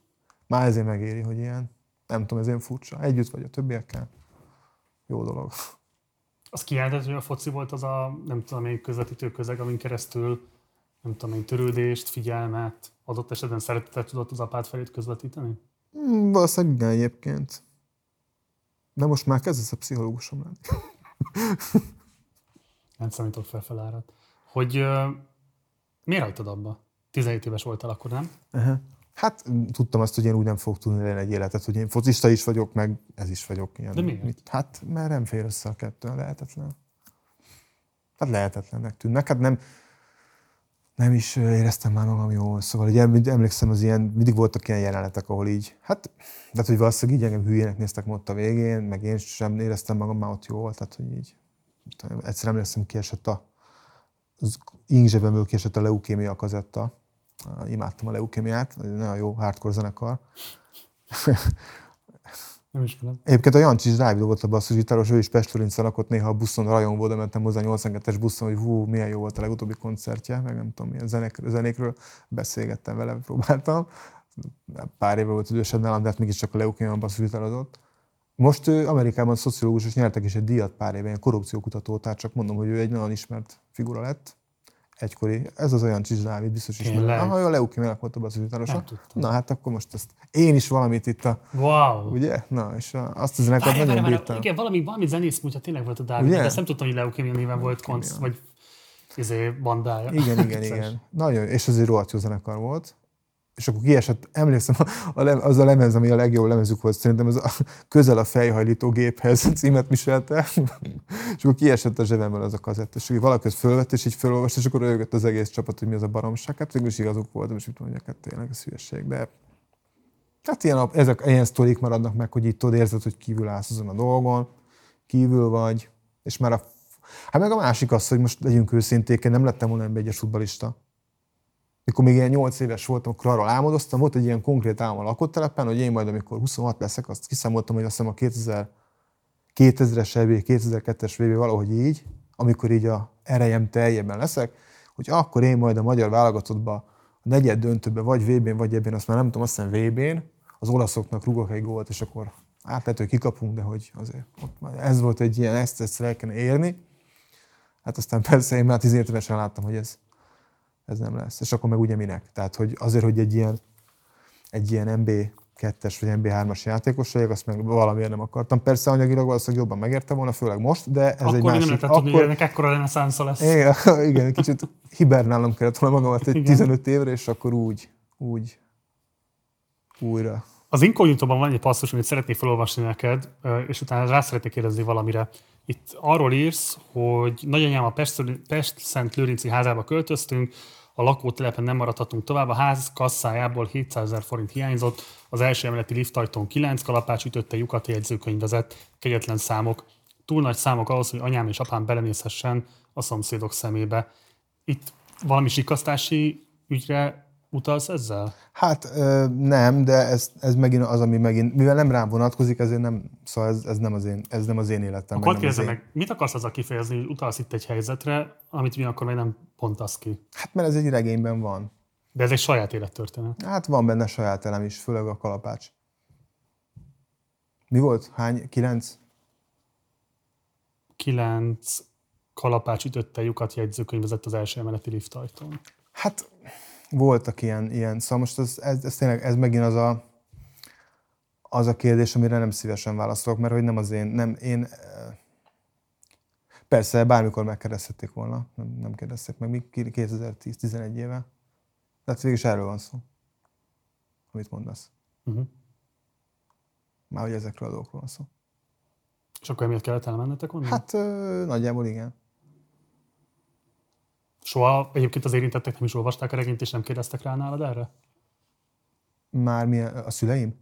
már ezért megéri, hogy ilyen, nem tudom, ez ilyen furcsa. Együtt vagy a többiekkel. Jó dolog. Az kijelentett, hogy a foci volt az a, nem tudom én, közvetítő közeg, amin keresztül, nem tudom én, törődést, figyelmet, adott esetben szeretetet tudott az apád felét közvetíteni? Hmm, valószínűleg igen egyébként. De most már kezdesz a pszichológusom lenni. Nem számítok felfelárat. Hogy uh, miért hagytad abba? 17 éves voltál akkor, nem? Uh-huh. Hát mm, tudtam azt, hogy én úgy nem fogok tudni élni egy életet, hogy én focista is vagyok, meg ez is vagyok. Ilyen, De miért? Mit, hát mert nem fér össze a kettő, lehetetlen. Hát lehetetlennek tűnnek. Hát nem, nem is éreztem már magam jól. Szóval em- emlékszem, az ilyen, mindig voltak ilyen jelenetek, ahol így, hát, de hogy valószínűleg így engem hülyének néztek ott a végén, meg én sem éreztem magam már ott jól, tehát hogy így. Egyszer emlékszem, kiesett a, az ingzsebemből kiesett a leukémia kazetta. Imádtam a leukémiát, nagyon jó hardcore zenekar. Nem ismerem. Egyébként a Jancsis Dávid volt a basszusgitáros, ő is Pestőrincen lakott néha a buszon rajongó, de mentem hozzá 82-es buszon, hogy hú, milyen jó volt a legutóbbi koncertje, meg nem tudom, milyen zenék, zenékről beszélgettem vele, próbáltam. Pár éve volt idősebb nálam, de hát mégiscsak a leukémiában basszusgitározott. Most ő Amerikában szociológus, és nyertek is egy díjat pár éve, ilyen korrupciókutató, tehát csak mondom, hogy ő egy nagyon ismert figura lett. Egykori. Ez az olyan Csis Dávid, biztos. Tényleg? Aha, a leukémiának volt a tudtam. Na hát akkor most ezt én is valamit itt a, Wow! ugye? Na, és azt a zenekart nagyon várj, bírtam. igen, valami, valami zenész múltja tényleg volt a Dávid, de ezt nem tudtam, hogy leukémia néven volt konc, vagy izé, bandája. Igen, igen, igen. Nagyon, és az egy rohadt jó zenekar volt. És akkor kiesett, emlékszem, a lem, az a lemez, ami a legjobb lemezük volt, szerintem az a közel a fejhajlító géphez címet viselte, és akkor kiesett a zsebemből az a kazett, és valaki ezt fölvett, és így felolvast, és akkor rögött az egész csapat, hogy mi az a baromság. Hát végül is igazuk volt, és mit mondjak, hát tényleg ez hülyeség, de hát ilyen, ezek, ilyen sztorik maradnak meg, hogy így tudod érzed, hogy kívül állsz azon a dolgon, kívül vagy, és már a Hát meg a másik az, hogy most legyünk őszinték, nem lettem volna egyes futbalista. Mikor még ilyen 8 éves voltam, akkor arról álmodoztam, volt egy ilyen konkrét álom a lakótelepen, hogy én majd, amikor 26 leszek, azt kiszámoltam, hogy azt hiszem a 2000, 2000-es EB, 2002-es VB valahogy így, amikor így a erejem teljében leszek, hogy akkor én majd a magyar válogatottba a negyed döntőben, vagy VB-n, vagy ebben, azt már nem tudom, azt hiszem VB-n, az olaszoknak rugok egy gólt, és akkor át lehet, hogy kikapunk, de hogy azért ott már ez volt egy ilyen, ezt, ezt el kellene érni. Hát aztán persze én már 17 évesen láttam, hogy ez, ez nem lesz. És akkor meg ugye minek? Tehát, hogy azért, hogy egy ilyen, egy ilyen MB 2-es vagy MB3-as játékos vagyok, azt meg valamiért nem akartam. Persze anyagilag valószínűleg jobban megérte volna, főleg most, de ez akkor egy másik. nem lehetett tudni, hogy ennek ekkora reneszánsza lesz. Igen, igen, kicsit hibernálnom kellett volna magamat egy igen. 15 évre, és akkor úgy, úgy újra. Az Incognito-ban van egy passzus, amit szeretnék felolvasni neked, és utána rá szeretnék kérdezni valamire. Itt arról írsz, hogy nagyanyám a Pest-Szent Lőrinci házába költöztünk, a lakótelepen nem maradhatunk tovább, a ház kasszájából 700 ezer forint hiányzott, az első emeleti liftajtón 9 kalapács ütötte lyukat jegyzőkönyvezett, kegyetlen számok. Túl nagy számok ahhoz, hogy anyám és apám belenézhessen a szomszédok szemébe. Itt valami sikasztási ügyre utalsz ezzel? Hát nem, de ez, ez megint az, ami megint, mivel nem rám vonatkozik, ezért nem, szóval ez, ez, nem, az én, ez nem az én életem. Akkor kérdezem meg, én... mit akarsz azzal kifejezni, hogy utalsz itt egy helyzetre, amit mi akkor még nem pontasz ki? Hát mert ez egy regényben van. De ez egy saját élettörténet. Hát van benne saját elem is, főleg a kalapács. Mi volt? Hány? Kilenc? Kilenc kalapács ütötte lyukat jegyzőkönyvezett az első emeleti liftajtón. Hát voltak ilyen, ilyen. szóval most ez, ez, ez tényleg, ez megint az a, az a kérdés, amire nem szívesen válaszolok, mert hogy nem az én, nem én, persze bármikor megkérdezhették volna, nem, nem kérdezték meg, mi 2010-11 éve. Tehát végül is erről van szó, amit mondasz. Uh-huh. Már hogy ezekről a dolgokról van szó. És akkor emiatt kellett elmennetek onnan? Hát ö, nagyjából igen. Soha egyébként az érintettek nem is olvasták a regényt, és nem kérdeztek rá nálad erre? Már mi a szüleim?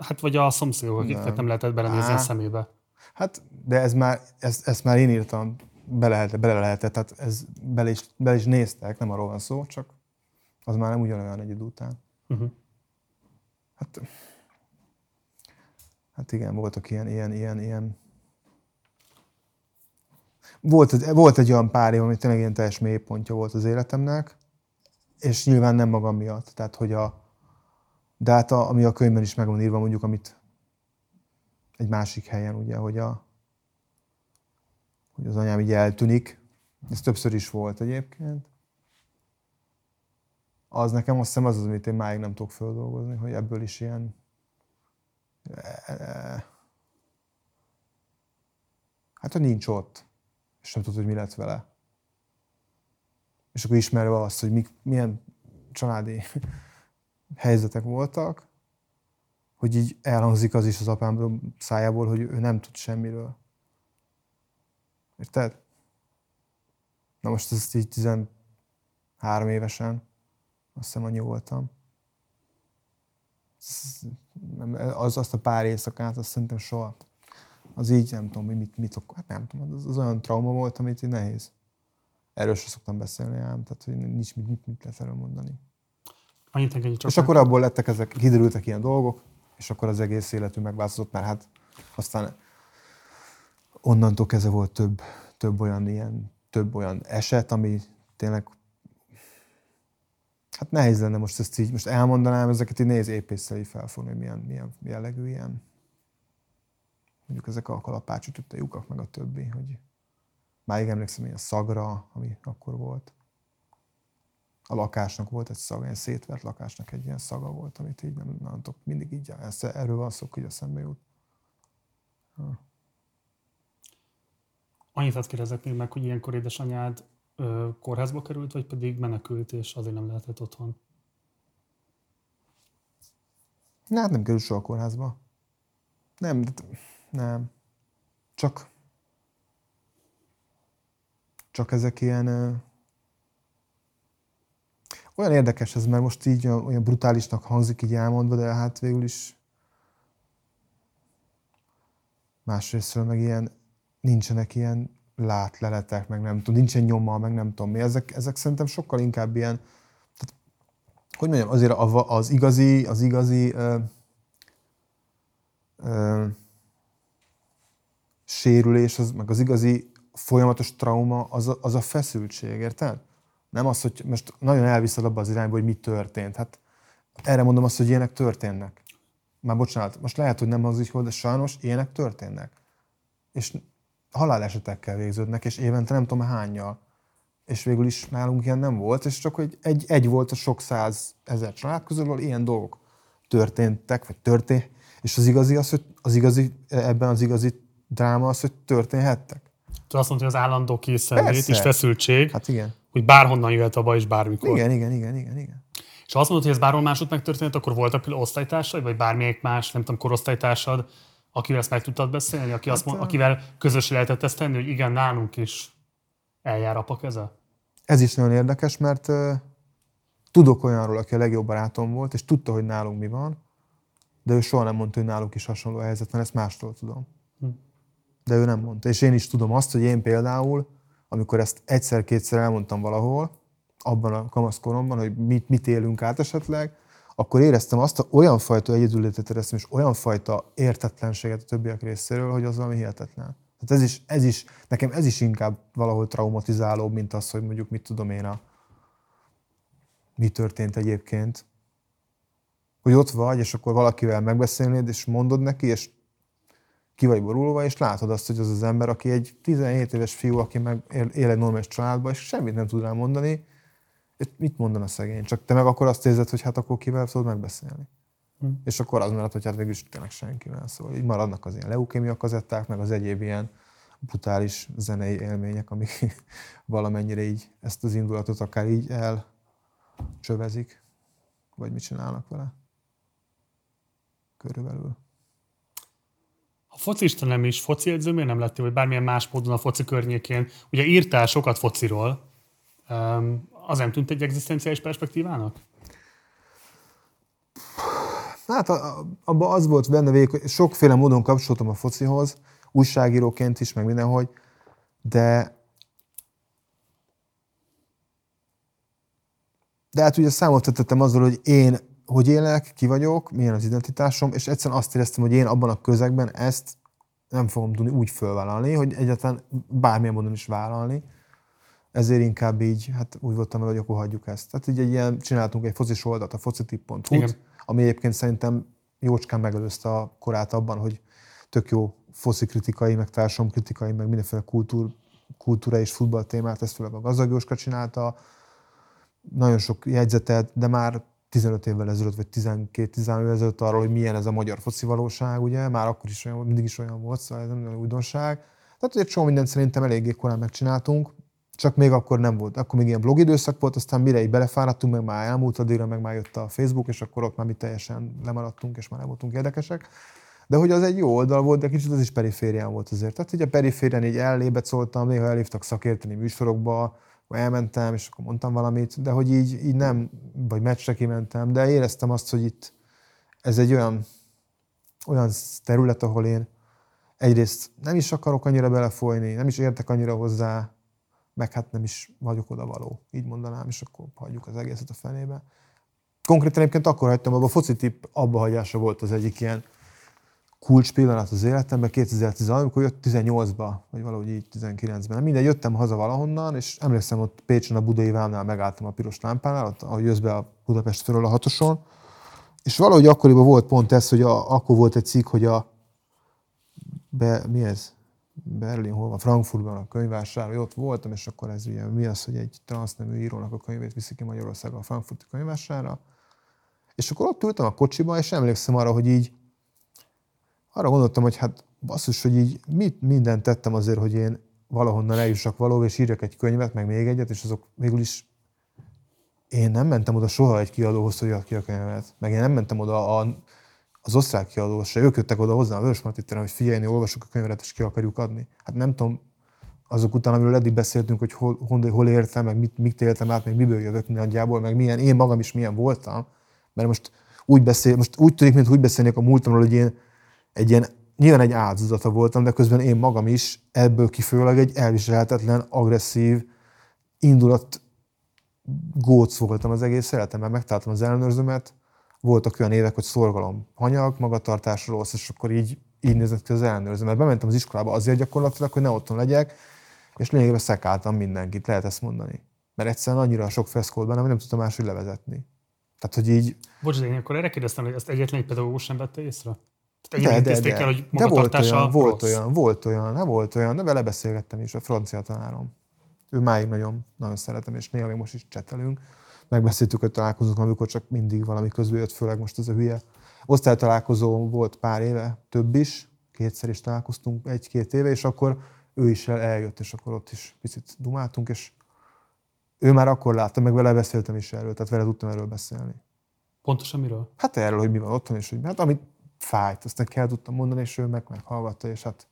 Hát vagy a szomszédok, akik nem. nem lehetett belenézni Á, a szemébe. Hát, de ez már, ezt, ezt már én írtam, bele, lehetett, bele lehetett, tehát ez bele is, bele is néztek, nem arról van szó, csak az már nem ugyanolyan egy idő után. Uh-huh. Hát, hát igen, voltak ilyen, ilyen, ilyen, ilyen volt, volt egy olyan pár év, ami tényleg ilyen teljes mélypontja volt az életemnek, és nyilván nem magam miatt. Tehát, hogy a, de hát a, ami a könyvben is meg van írva, mondjuk, amit egy másik helyen, ugye, hogy, a, hogy az anyám így eltűnik. Ez többször is volt egyébként. Az nekem azt hiszem az az, amit én máig nem tudok földolgozni, hogy ebből is ilyen e, e, hát, hogy nincs ott és nem tudod, hogy mi lett vele. És akkor ismerve azt, hogy mik, milyen családi helyzetek voltak, hogy így elhangzik az is az apám szájából, hogy ő nem tud semmiről. Érted? Na most ezt így 13 évesen, azt hiszem annyi voltam. Az, azt a pár éjszakát, azt szerintem soha az így nem tudom, hogy mit, mit hát nem tudom, az, az olyan trauma volt, amit így nehéz. Erről sem szoktam beszélni ám, tehát hogy nincs mit, mit, mit lehet erről mondani. Annyit engedj csak. És akkor abból lettek ezek, kiderültek ilyen dolgok, és akkor az egész életünk megváltozott, mert hát aztán onnantól kezdve volt több, több olyan ilyen, több olyan eset, ami tényleg Hát nehéz lenne most ezt így, most elmondanám, ezeket így néz épésszel így felfogni, hogy milyen, milyen jellegű ilyen mondjuk ezek a kalapács ütötte lyukak, meg a többi, hogy máig emlékszem, hogy a szagra, ami akkor volt. A lakásnak volt egy szaga, egy szétvert lakásnak egy ilyen szaga volt, amit így nem, nem tudok, mindig így, erről van szó, hogy szembe jut. Ha. Annyit azt kérdezek még meg, hogy ilyenkor édesanyád ö, kórházba került, vagy pedig menekült, és azért nem lehetett otthon? Na, hát nem került soha a kórházba. Nem, de nem. Csak, csak ezek ilyen... olyan érdekes ez, mert most így olyan brutálisnak hangzik így elmondva, de hát végül is másrésztről meg ilyen, nincsenek ilyen látleletek, meg nem tudom, nincsen nyoma, meg nem tudom mi. Ezek, ezek szerintem sokkal inkább ilyen, tehát, hogy mondjam, azért az igazi, az igazi ö, ö, sérülés, az, meg az igazi folyamatos trauma, az a, az a feszültség, érted? Nem az, hogy most nagyon elviszed abba az irányba, hogy mi történt. Hát erre mondom azt, hogy ilyenek történnek. Már bocsánat, most lehet, hogy nem az így volt, de sajnos ilyenek történnek. És halálesetekkel végződnek, és évente nem tudom hányjal. És végül is nálunk ilyen nem volt, és csak hogy egy, egy volt a sok száz ezer család közül, ahol ilyen dolgok történtek, vagy történt, és az igazi az, hogy az igazi, ebben az igazi dráma az, hogy történhettek. Te azt mondta, hogy az állandó készenlét és feszültség, Hát igen. hogy bárhonnan jöhet a baj, és bármikor. Igen, igen, igen, igen, igen. És ha azt mondod, hogy ez bárhol másod megtörtént, akkor voltak például osztálytársad, vagy bármelyik más, nem tudom, korosztálytársad, akivel ezt meg tudtad beszélni, aki azt mond, akivel közös lehetett ezt tenni, hogy igen, nálunk is eljár apa keze? Ez is nagyon érdekes, mert uh, tudok olyanról, aki a legjobb barátom volt, és tudta, hogy nálunk mi van, de ő soha nem mondta, hogy náluk is hasonló helyzet van, ezt mástól tudom. De ő nem mondta. És én is tudom azt, hogy én például, amikor ezt egyszer-kétszer elmondtam valahol, abban a kamaszkoromban, hogy mit, mit élünk át esetleg, akkor éreztem azt, hogy olyan fajta egyedüllétet éreztem, és olyan fajta értetlenséget a többiek részéről, hogy az valami hihetetlen. Tehát ez is, ez is, nekem ez is inkább valahol traumatizálóbb, mint az, hogy mondjuk mit tudom én a, mi történt egyébként. Hogy ott vagy, és akkor valakivel megbeszélnéd, és mondod neki, és ki vagy borulva, és látod azt, hogy az az ember, aki egy 17 éves fiú, aki meg él egy normális családban, és semmit nem tud rá mondani, mit mondana szegény? Csak te meg akkor azt érzed, hogy hát akkor kivel tudod megbeszélni. Hm. És akkor az mellett, hogy hát végül is tényleg senkivel. Szóval így maradnak az ilyen leukémia kazetták, meg az egyéb ilyen brutális zenei élmények, amik valamennyire így ezt az indulatot akár így elcsövezik, vagy mit csinálnak vele. Körülbelül. A focista nem is, foci edző miért nem lettél, vagy bármilyen más módon a foci környékén? Ugye írtál sokat fociról, az nem tűnt egy egzisztenciális perspektívának? Hát abban az volt benne végig, sokféle módon kapcsoltam a focihoz, újságíróként is, meg mindenhogy, de de hát ugye számot tettem azzal, hogy én hogy élek, ki vagyok, milyen az identitásom, és egyszerűen azt éreztem, hogy én abban a közegben ezt nem fogom tudni úgy fölvállalni, hogy egyáltalán bármilyen módon is vállalni. Ezért inkább így, hát úgy voltam vele, hogy akkor hagyjuk ezt. Tehát így egy ilyen, csináltunk egy focis oldalt, a focitip.hu, ami egyébként szerintem jócskán megelőzte a korát abban, hogy tök jó foci kritikai, meg kritikai, meg mindenféle kultúr, kultúra és futball témát, ezt főleg a Gazdag Jóska csinálta, nagyon sok jegyzetet, de már 15 évvel ezelőtt, vagy 12-13 évvel ezelőtt arról, hogy milyen ez a magyar foci valóság, ugye, már akkor is olyan, mindig is olyan volt, szóval ez nem újdonság. Tehát egy csomó mindent szerintem eléggé korán megcsináltunk, csak még akkor nem volt. Akkor még ilyen blog időszak volt, aztán mire így belefáradtunk, meg már elmúlt addigra, meg már jött a Facebook, és akkor ott már mi teljesen lemaradtunk, és már nem voltunk érdekesek. De hogy az egy jó oldal volt, de kicsit az is periférián volt azért. Tehát ugye a periférián így ellébet szóltam, néha elhívtak szakérteni műsorokba, vagy elmentem, és akkor mondtam valamit, de hogy így, így nem, vagy meccsre kimentem, de éreztem azt, hogy itt ez egy olyan, olyan terület, ahol én egyrészt nem is akarok annyira belefolyni, nem is értek annyira hozzá, meg hát nem is vagyok oda való, így mondanám, és akkor hagyjuk az egészet a fenébe. Konkrétan egyébként akkor hagytam, abban a foci tipp abba hagyása volt az egyik ilyen kulcs pillanat az életemben, 2010 amikor jött 18-ba, vagy valahogy így 19-ben. Mindegy, jöttem haza valahonnan, és emlékszem, ott Pécsen a Budai Vámnál megálltam a piros lámpánál, ott, ahogy jössz be a Budapest felől a hatoson, és valahogy akkoriban volt pont ez, hogy a, akkor volt egy cikk, hogy a be, mi ez? Berlin, hol van, Frankfurtban a könyvvásárló, ott voltam, és akkor ez ugye mi az, hogy egy transznemű írónak a könyvét viszik ki Magyarországon a Frankfurti könyvvásárra. És akkor ott ültem a kocsiba, és emlékszem arra, hogy így arra gondoltam, hogy hát basszus, hogy így mit mindent tettem azért, hogy én valahonnan eljussak valahol, és írjak egy könyvet, meg még egyet, és azok végül is én nem mentem oda soha egy kiadóhoz, hogy ki a könyvet. Meg én nem mentem oda a az osztrák kiadó se, ők jöttek oda hozzá a Vörös hogy figyelni, olvasok a könyvet, és ki akarjuk adni. Hát nem tudom, azok után, amiről eddig beszéltünk, hogy hol, hol, hol értem, meg mit, mit éltem át, meg miből jövök nagyjából, meg milyen, én magam is milyen voltam, mert most úgy beszél, most úgy tűnik, mint úgy beszélnék a múltamról, hogy én egy ilyen, nyilván egy áldozata voltam, de közben én magam is ebből kifőleg egy elviselhetetlen, agresszív, indulat góc voltam az egész életemben, megtaláltam az ellenőrzőmet, voltak olyan évek, hogy szorgalom, hanyag, magatartás rossz, és akkor így, így nézett ki az ellenőrző. Mert bementem az iskolába azért gyakorlatilag, hogy ne otthon legyek, és lényegében szekáltam mindenkit, lehet ezt mondani. Mert egyszerűen annyira sok feszkó volt benne, hogy nem tudtam máshogy levezetni. Tehát, hogy így... Bocs, de én akkor erre kérdeztem, hogy ezt egyetlen egy pedagógus sem vette észre? De, de, de, el, hogy de volt olyan, volt olyan, volt olyan, nem volt olyan, de vele beszélgettem is, a francia tanárom. Ő máig nagyon, nagyon szeretem, és néha még most is csetelünk. Megbeszéltük, hogy találkozunk, amikor csak mindig valami közül jött, főleg most ez a hülye. Osztálytalálkozó volt pár éve, több is, kétszer is találkoztunk egy-két éve, és akkor ő is eljött, és akkor ott is picit dumáltunk, és ő már akkor látta, meg vele beszéltem is erről, tehát vele tudtam erről beszélni. Pontosan miről? Hát erről, hogy mi van otthon, és hogy hát amit fájt, azt neki el tudtam mondani, és ő meg meghallgatta, és hát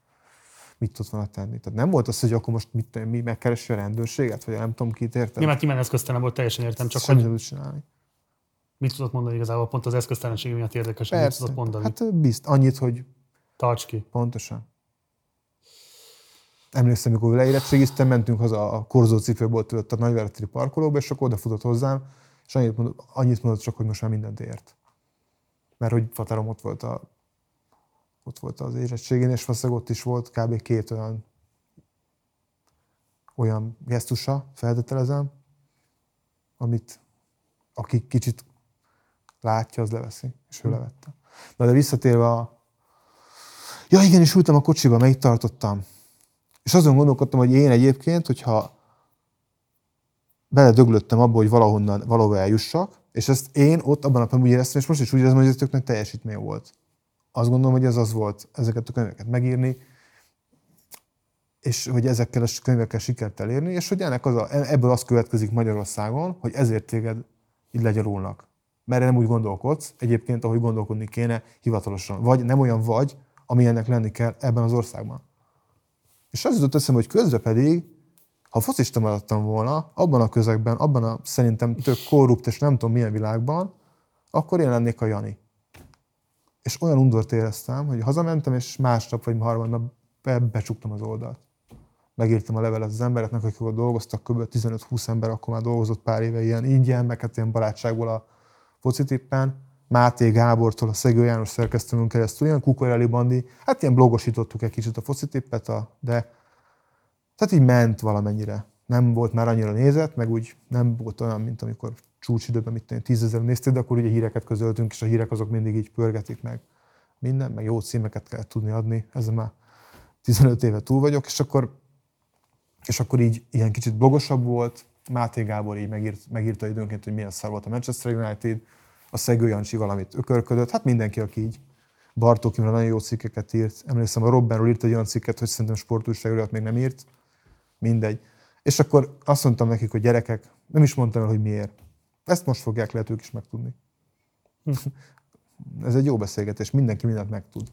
mit tudott volna tenni. Tehát nem volt az, hogy akkor most mit, mi megkeresi a rendőrséget, vagy nem tudom, kit értem. Nyilván nyilván eszköztelen volt, teljesen értem, csak Semmi hogy... csinálni. Mit tudott mondani igazából? Pont az eszköztelenség miatt érdekes, mit tudott mondani. Hát bizt, annyit, hogy... Tarts ki. Pontosan. Emlékszem, amikor leérettségiztem, mentünk haza a korzó cipőból tőlött a nagyvárati parkolóba, és akkor odafutott hozzám, és annyit mondott, annyit mondott csak, hogy most már mindent ért. Mert hogy Fatarom ott volt, a, ott volt az érettségén, és valószínűleg ott is volt kb. két olyan olyan gesztusa, feltételezem, amit aki kicsit látja, az leveszi, és ő hm. levette. Na de visszatérve a... Ja igen, és ültem a kocsiba, itt tartottam. És azon gondolkodtam, hogy én egyébként, hogyha beledöglöttem abba, hogy valahonnan valahova eljussak, és ezt én ott abban a pillanatban úgy éreztem, és most is úgy érzem, hogy ez tök nagy teljesítmény volt. Azt gondolom, hogy ez az volt, ezeket a könyveket megírni, és hogy ezekkel a könyvekkel sikert elérni, és hogy ennek az a, ebből az következik Magyarországon, hogy ezért téged így legyalulnak. Mert nem úgy gondolkodsz, egyébként, ahogy gondolkodni kéne hivatalosan. Vagy nem olyan vagy, ami ennek lenni kell ebben az országban. És az jutott eszembe, hogy közben pedig, ha focista maradtam volna, abban a közegben, abban a szerintem tök korrupt és nem tudom milyen világban, akkor én lennék a Jani. És olyan undort éreztem, hogy hazamentem, és másnap vagy harmadnap be, becsuktam az oldalt. Megírtam a levelet az embereknek, akik ott dolgoztak, kb. 15-20 ember akkor már dolgozott pár éve ilyen ingyen, meg hát ilyen barátságból a focitippen Máté Gábortól, a Szegő János szerkesztőnünk keresztül, ilyen Kukoreli Bandi, hát ilyen blogosítottuk egy kicsit a focitippet, de tehát így ment valamennyire. Nem volt már annyira nézet, meg úgy nem volt olyan, mint amikor csúcsidőben, mit tenni, tízezer nézték, de akkor ugye híreket közöltünk, és a hírek azok mindig így pörgetik meg minden, meg jó címeket kell tudni adni, ezzel már 15 éve túl vagyok, és akkor, és akkor így ilyen kicsit blogosabb volt, Máté Gábor így megírt, megírta időnként, hogy milyen szar volt a Manchester United, a Szegő Jancsi valamit ökörködött, hát mindenki, aki így Bartók Imre nagyon jó cikkeket írt. Emlékszem, a Robbenról írt egy olyan cikket, hogy szerintem sportújságírót még nem írt. Mindegy. És akkor azt mondtam nekik, hogy gyerekek, nem is mondtam el, hogy miért. Ezt most fogják lehet ők is megtudni. Hm. Ez egy jó beszélgetés, mindenki mindent megtud.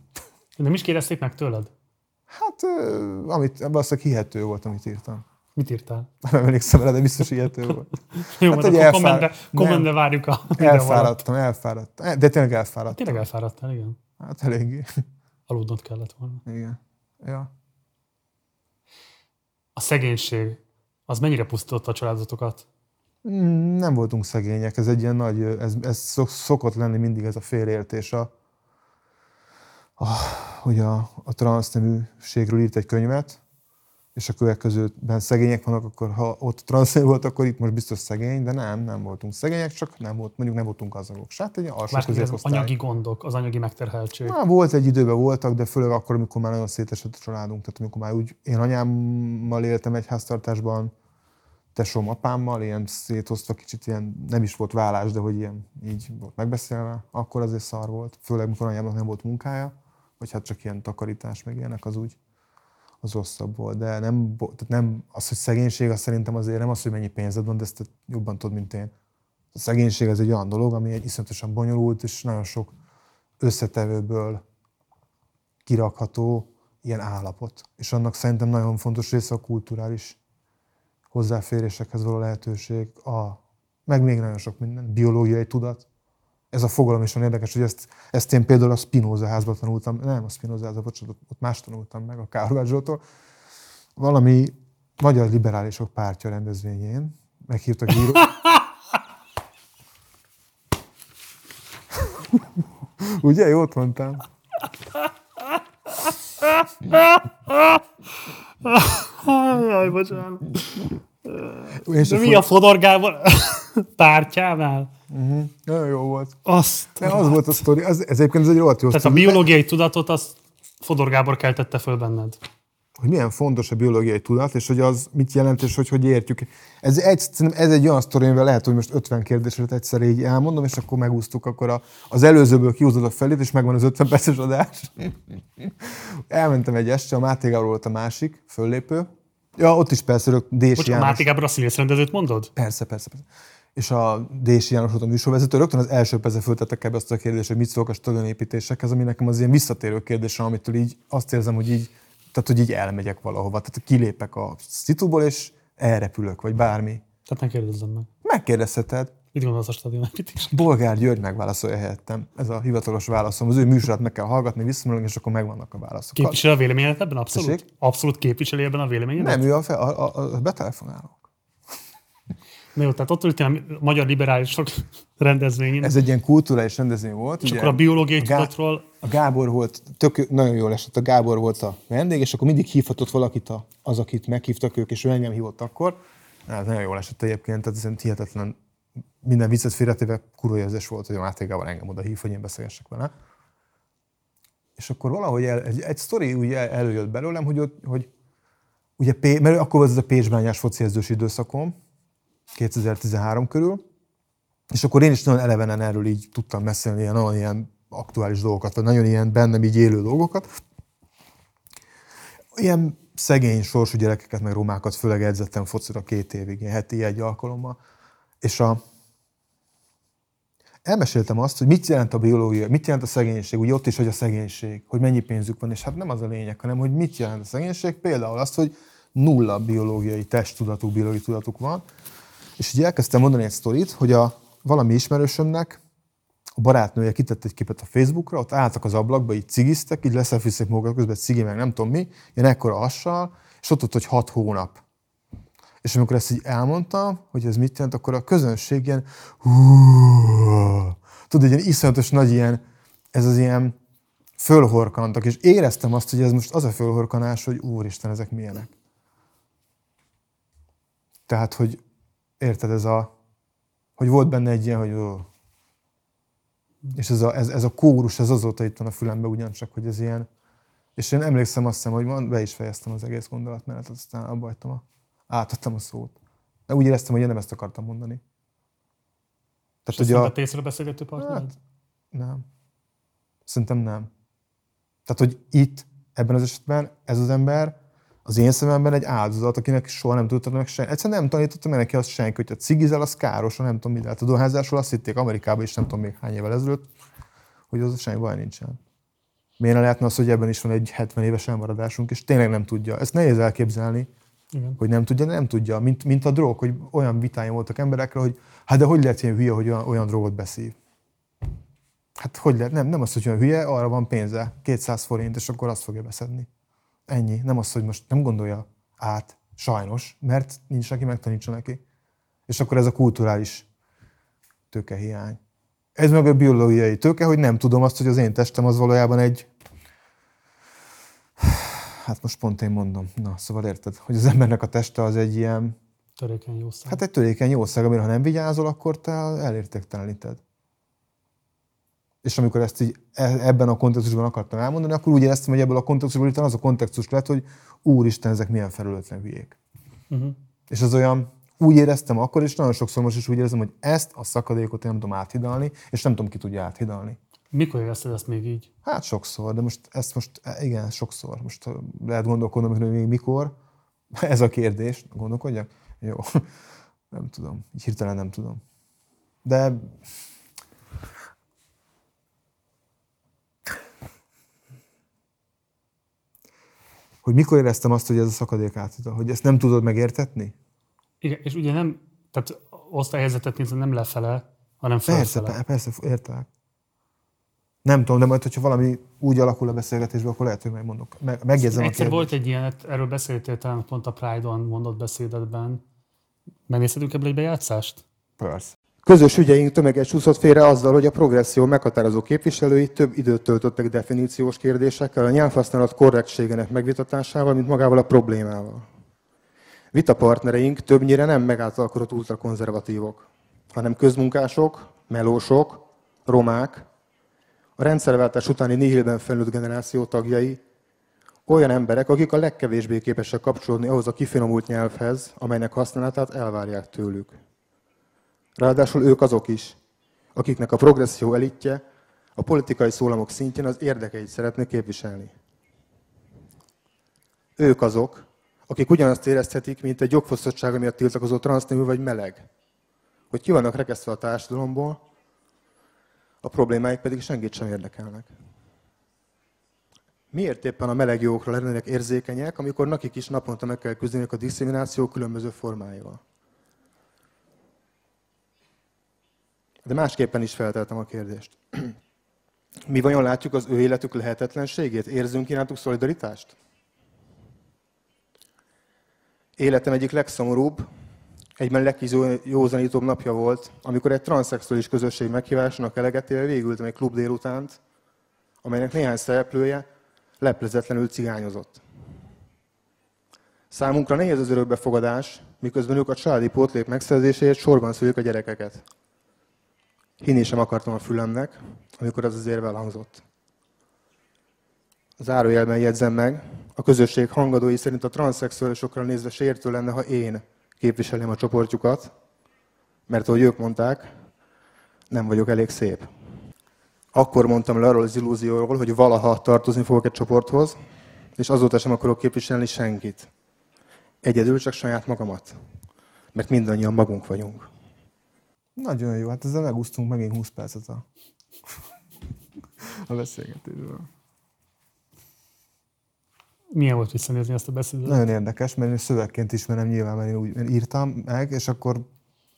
Nem is kérdezték meg tőled? Hát, amit, azt hihető volt, amit írtam. Mit írtál? Nem emlékszem rá, de biztos illető volt. Jó, hát, akkor kommentbe, kommentbe várjuk a Elfáradtam, elfáradtam. De tényleg elfáradtam. Tényleg elfáradtál, igen. Hát eléggé. Aludnod kellett volna. Igen. Ja. A szegénység, az mennyire pusztította a családotokat? Nem voltunk szegények, ez egy ilyen nagy, ez, ez szokott lenni mindig ez a félértés. A, a, hogy a, a transzneműségről írt egy könyvet, és a következőben szegények vannak, akkor ha ott transzén volt, akkor itt most biztos szegény, de nem, nem voltunk szegények, csak nem volt, mondjuk nem voltunk gazdagok. Hát egy alsó az anyagi gondok, az anyagi megterheltség. Na, volt egy időben voltak, de főleg akkor, amikor már nagyon szétesett a családunk. Tehát amikor már úgy, én anyámmal éltem egy háztartásban, tesóm apámmal, ilyen széthozva kicsit ilyen, nem is volt vállás, de hogy ilyen így volt megbeszélve, akkor azért szar volt. Főleg, amikor anyámnak nem volt munkája, vagy hát csak ilyen takarítás, meg ilyenek az úgy az rosszabb volt. De nem, tehát nem az, hogy szegénység, az szerintem azért nem az, hogy mennyi pénzed van, de ezt jobban tudod, mint én. A szegénység az egy olyan dolog, ami egy iszonyatosan bonyolult, és nagyon sok összetevőből kirakható ilyen állapot. És annak szerintem nagyon fontos része a kulturális hozzáférésekhez való lehetőség, a, meg még nagyon sok minden, biológiai tudat, ez a fogalom is olyan érdekes, hogy ezt, ezt én például a Spinoza házban tanultam, nem a Spinoza házban, bocsánat, ott más tanultam meg a Kárvágyzsótól. Valami Magyar Liberálisok Pártja rendezvényén meghívtak író. Ugye, jót mondtam? Jaj, bocsánat. Én De mi a Fodor Gábor pártjánál? Uh-huh. Nagyon jó volt. Azt. De az volt a sztori. Az, ez egyébként ez egy rohadt jó Tehát a biológiai tudatot azt Fodor Gábor keltette föl benned. hogy milyen fontos a biológiai tudat, és hogy az mit jelent, és hogy hogy értjük. Ez egy, ez egy olyan sztori, amivel lehet, hogy most 50 kérdésre egyszer így elmondom, és akkor megúsztuk, akkor a, az előzőből kihúzod a felét, és megvan az 50 perces adás. Elmentem egy este, a Máté Gábor volt a másik, föllépő. Ja, ott is persze, rögt Dési Bocs, János. Máté Gábor a színész rendezőt mondod? Persze, persze, persze. És a Dési János volt a műsorvezető, rögtön az első percben föltettek ebbe azt a kérdést, hogy mit szólok a stadionépítésekhez, ami nekem az ilyen visszatérő kérdés, amitől így azt érzem, hogy így, tehát, hogy így elmegyek valahova. Tehát kilépek a szituból, és elrepülök, vagy bármi. Tehát ne kérdezzem meg. Megkérdezheted. Mit gondolsz a stadionépítésről? Bolgár György megválaszolja helyettem. Ez a hivatalos válaszom. Az ő műsorát meg kell hallgatni, visszamenőleg, és akkor megvannak a válaszok. Képviseli a véleményedet ebben? Abszolút? Tessék? Abszolút képviseli ebben a véleményedet? Nem, ő a, fe, a, a, a betelefonálok. Na jó, tehát ott ültél a magyar liberálisok rendezvényén, Ez egy ilyen kulturális rendezvény volt. és ugye akkor a biológiai a Gá- tudatról A Gábor volt, tök, nagyon jól esett, a Gábor volt a vendég, és akkor mindig hívhatott valakit a, az, akit meghívtak ők, és ő engem hívott akkor. Hát nagyon jól esett egyébként, tehát ez hihetetlen, minden viccet félretéve kurva érzés volt, hogy a Máté Gábor engem oda hív, hogy én beszélgessek vele. És akkor valahogy el, egy, egy sztori úgy el, előjött belőlem, hogy, ott, hogy ugye, P, mert akkor volt ez a Pécsbányás foci edzős időszakom, 2013 körül, és akkor én is nagyon elevenen erről így tudtam beszélni, ilyen, nagyon ilyen aktuális dolgokat, vagy nagyon ilyen bennem így élő dolgokat. Ilyen szegény sorsú gyerekeket, meg romákat főleg edzettem focira két évig, ilyen heti egy alkalommal. És a, elmeséltem azt, hogy mit jelent a biológia, mit jelent a szegénység, ugye ott is, hogy a szegénység, hogy mennyi pénzük van, és hát nem az a lényeg, hanem hogy mit jelent a szegénység, például azt, hogy nulla biológiai testtudatuk, biológiai tudatuk van, és ugye elkezdtem mondani egy sztorit, hogy a valami ismerősömnek a barátnője kitett egy képet a Facebookra, ott álltak az ablakba, így cigiztek, így leszelfizték magukat közben, cigi meg nem tudom mi, ilyen ekkora hassal, és ott ott, hogy hat hónap. És amikor ezt így elmondtam, hogy ez mit jelent, akkor a közönség ilyen, tudod, ilyen iszonyatos nagy ilyen, ez az ilyen fölhorkantak, és éreztem azt, hogy ez most az a fölhorkanás, hogy úristen, ezek milyenek. Tehát, hogy érted, ez a, hogy volt benne egy ilyen, hogy ó. És ez a, ez, ez a kórus, ez azóta itt van a fülembe ugyancsak, hogy ez ilyen. És én emlékszem azt hiszem, hogy van, be is fejeztem az egész gondolatmenetet, aztán abba a, átadtam a szót. De úgy éreztem, hogy én nem ezt akartam mondani. és Tehát, hogy a a, tészről beszélgető partnered? Hát, nem. Szerintem nem. Tehát, hogy itt, ebben az esetben ez az ember az én szememben egy áldozat, akinek soha nem tudtam meg senki. Egyszerűen nem tanítottam neki azt senki, hogy a cigizel, az káros, nem tudom mi. Hát a dohányzásról azt hitték Amerikában is, nem tudom még hány évvel ezelőtt, hogy az semmi baj nincsen. Miért ne lehetne az, hogy ebben is van egy 70 éves elmaradásunk, és tényleg nem tudja. Ezt nehéz elképzelni, Igen. hogy nem tudja, nem tudja. Mint, mint a drog, hogy olyan vitáim voltak emberekről, hogy hát de hogy lehet ilyen hülye, hogy olyan, olyan drogot beszív? Hát hogy lehet? Nem, nem az, hogy olyan hülye, arra van pénze, 200 forint, és akkor azt fogja beszedni. Ennyi. Nem az, hogy most nem gondolja át, sajnos, mert nincs, aki megtanítsa neki. És akkor ez a kulturális tőkehiány. Ez meg a biológiai tőke, hogy nem tudom azt, hogy az én testem az valójában egy Hát most pont én mondom. Na, szóval érted, hogy az embernek a teste az egy ilyen, Törékeny jó szám. hát egy törékeny jószág, amire ha nem vigyázol, akkor te elértékteleníted. És amikor ezt így e- ebben a kontextusban akartam elmondani, akkor úgy éreztem, hogy ebből a kontextusból itt az a kontextus lett, hogy úristen, ezek milyen felületlen hülyék. Uh-huh. És az olyan, úgy éreztem akkor, és nagyon sokszor most is úgy érzem, hogy ezt a szakadékot én nem tudom áthidalni, és nem tudom, ki tudja áthidalni. Mikor érezted ezt még így? Hát sokszor, de most ezt most, igen, sokszor. Most lehet gondolkodnom, hogy még mikor. Ez a kérdés. Gondolkodjak? Jó. Nem tudom. Így hirtelen nem tudom. De hogy mikor éreztem azt, hogy ez a szakadék átjutott, hogy ezt nem tudod megértetni? Igen, és ugye nem, tehát osztályhelyzetet nézve nem lefele, hanem Persze, felfele. pe- persze, értelek. Nem tudom, de majd, hogyha valami úgy alakul a beszélgetésben, akkor lehet, hogy megmondok. Meg, megjegyzem a Egyszer volt egy ilyen, erről beszéltél talán pont a Pride-on mondott beszédedben. Megnézhetünk ebből egy bejátszást? Persze. Közös ügyeink tömeges csúszott félre azzal, hogy a progresszió meghatározó képviselői több időt töltöttek definíciós kérdésekkel, a nyelvhasználat korrektségének megvitatásával, mint magával a problémával. Vitapartnereink többnyire nem megáltalkodott ultrakonzervatívok, hanem közmunkások, melósok, romák, a rendszerváltás utáni nihilben felnőtt generáció tagjai, olyan emberek, akik a legkevésbé képesek kapcsolódni ahhoz a kifinomult nyelvhez, amelynek használatát elvárják tőlük. Ráadásul ők azok is, akiknek a progresszió elitje a politikai szólamok szintjén az érdekeit szeretné képviselni. Ők azok, akik ugyanazt érezhetik, mint egy jogfosztottsága miatt tiltakozó transznemű vagy meleg, hogy ki vannak rekesztve a társadalomból, a problémáik pedig senkit sem érdekelnek. Miért éppen a meleg jogokra lennének érzékenyek, amikor nekik is naponta meg kell küzdeniük a diszkrimináció különböző formáival? De másképpen is felteltem a kérdést. Mi vajon látjuk az ő életük lehetetlenségét? Érzünk irántuk szolidaritást? Életem egyik legszomorúbb, egyben legkijózanítóbb napja volt, amikor egy transzexuális közösség meghívásának elegetével végültem egy klub délutánt, amelynek néhány szereplője leplezetlenül cigányozott. Számunkra nehéz az örökbefogadás, miközben ők a családi pótlék megszerzéséért sorban szülik a gyerekeket. Hinni sem akartam a fülemnek, amikor az az érve elhangzott. Zárójelben jegyzem meg, a közösség hangadói szerint a transzexuálisokra nézve sértő lenne, ha én képviselném a csoportjukat, mert ahogy ők mondták, nem vagyok elég szép. Akkor mondtam le arról az illúzióról, hogy valaha tartozni fogok egy csoporthoz, és azóta sem akarok képviselni senkit. Egyedül csak saját magamat. Mert mindannyian magunk vagyunk. Nagyon jó, hát ezzel megúsztunk megint 20 percet a, a beszélgetésről. Milyen volt visszanézni ezt a beszédet? Nagyon érdekes, mert én szövegként ismerem nyilván, mert én úgy írtam meg, és akkor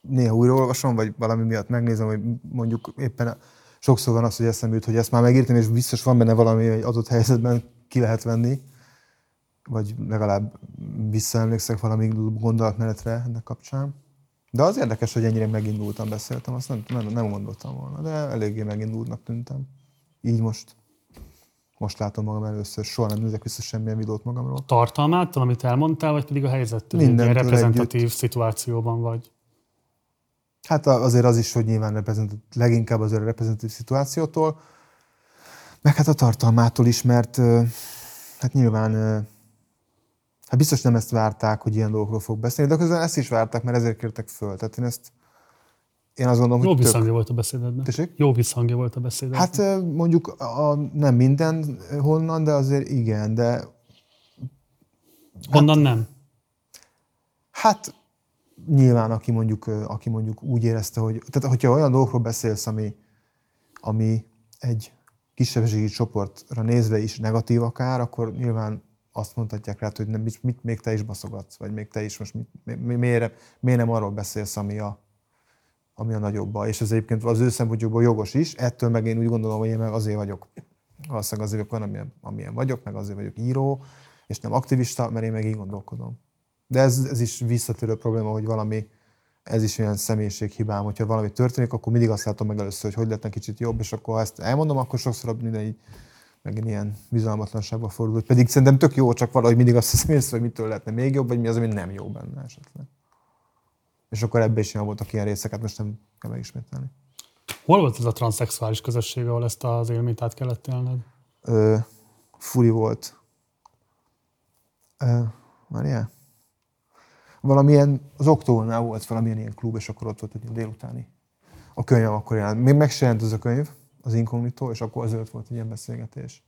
néha újraolvasom, vagy valami miatt megnézem, hogy mondjuk éppen sokszor van az, hogy eszembe jut, hogy ezt már megírtam, és biztos van benne valami, egy adott helyzetben ki lehet venni, vagy legalább visszaemlékszek valami gondolatmenetre ennek kapcsán. De az érdekes, hogy ennyire megindultam, beszéltem, azt nem, nem, nem gondoltam volna, de eléggé megindultnak tűntem. Így most most látom magam először, soha nem nézek vissza semmilyen videót magamról. Tartalmától, amit elmondtál, vagy pedig a helyzettől? Minden reprezentatív együtt. szituációban vagy? Hát azért az is, hogy nyilván reprezentatív, leginkább az a reprezentatív szituációtól, meg hát a tartalmától is, mert hát nyilván hát biztos nem ezt várták, hogy ilyen dolgokról fog beszélni, de közben ezt is várták, mert ezért kértek föl. Tehát én ezt én azt gondolom, Jó hogy visszhangja tök... volt a beszédedben. Tessék? Jó visszhangja volt a beszédedben. Hát mondjuk a, nem minden honnan, de azért igen, de... Honnan hát, nem? Hát nyilván, aki mondjuk, aki mondjuk úgy érezte, hogy... Tehát, hogyha olyan dolgokról beszélsz, ami, ami egy kisebbségi csoportra nézve is negatív akár, akkor nyilván azt mondhatják rá, hogy nem, mit, mit még te is baszogatsz, vagy még te is most mit, mi, miért, miért nem arról beszélsz, ami a, ami a nagyobb. És ez egyébként az ő szempontjukból jogos is, ettől meg én úgy gondolom, hogy én meg azért vagyok. Valószínűleg azért vagyok amilyen, amilyen vagyok, meg azért vagyok író, és nem aktivista, mert én meg így gondolkodom. De ez, ez is visszatérő probléma, hogy valami, ez is olyan személyiséghibám, hogyha valami történik, akkor mindig azt látom meg először, hogy hogy lehetne kicsit jobb, és akkor ha ezt elmondom, akkor sokszor minden így meg ilyen bizalmatlanságba fordul. Pedig szerintem tök jó, csak valahogy mindig azt hiszem hogy mitől lehetne még jobb, vagy mi az, ami nem jó benne esetleg. És akkor ebbe is voltak ilyen részeket, most nem kell megismételni. Hol volt ez a transzexuális közösség, ahol ezt az élményt át kellett élned? Ö, furi volt. Ö, ilyen? Valamilyen, az Októnál volt valamilyen ilyen klub, és akkor ott volt egy délutáni. A könyvem akkor jelent. Még meg se jelent az a könyv, az Incognito, és akkor azért volt egy ilyen beszélgetés.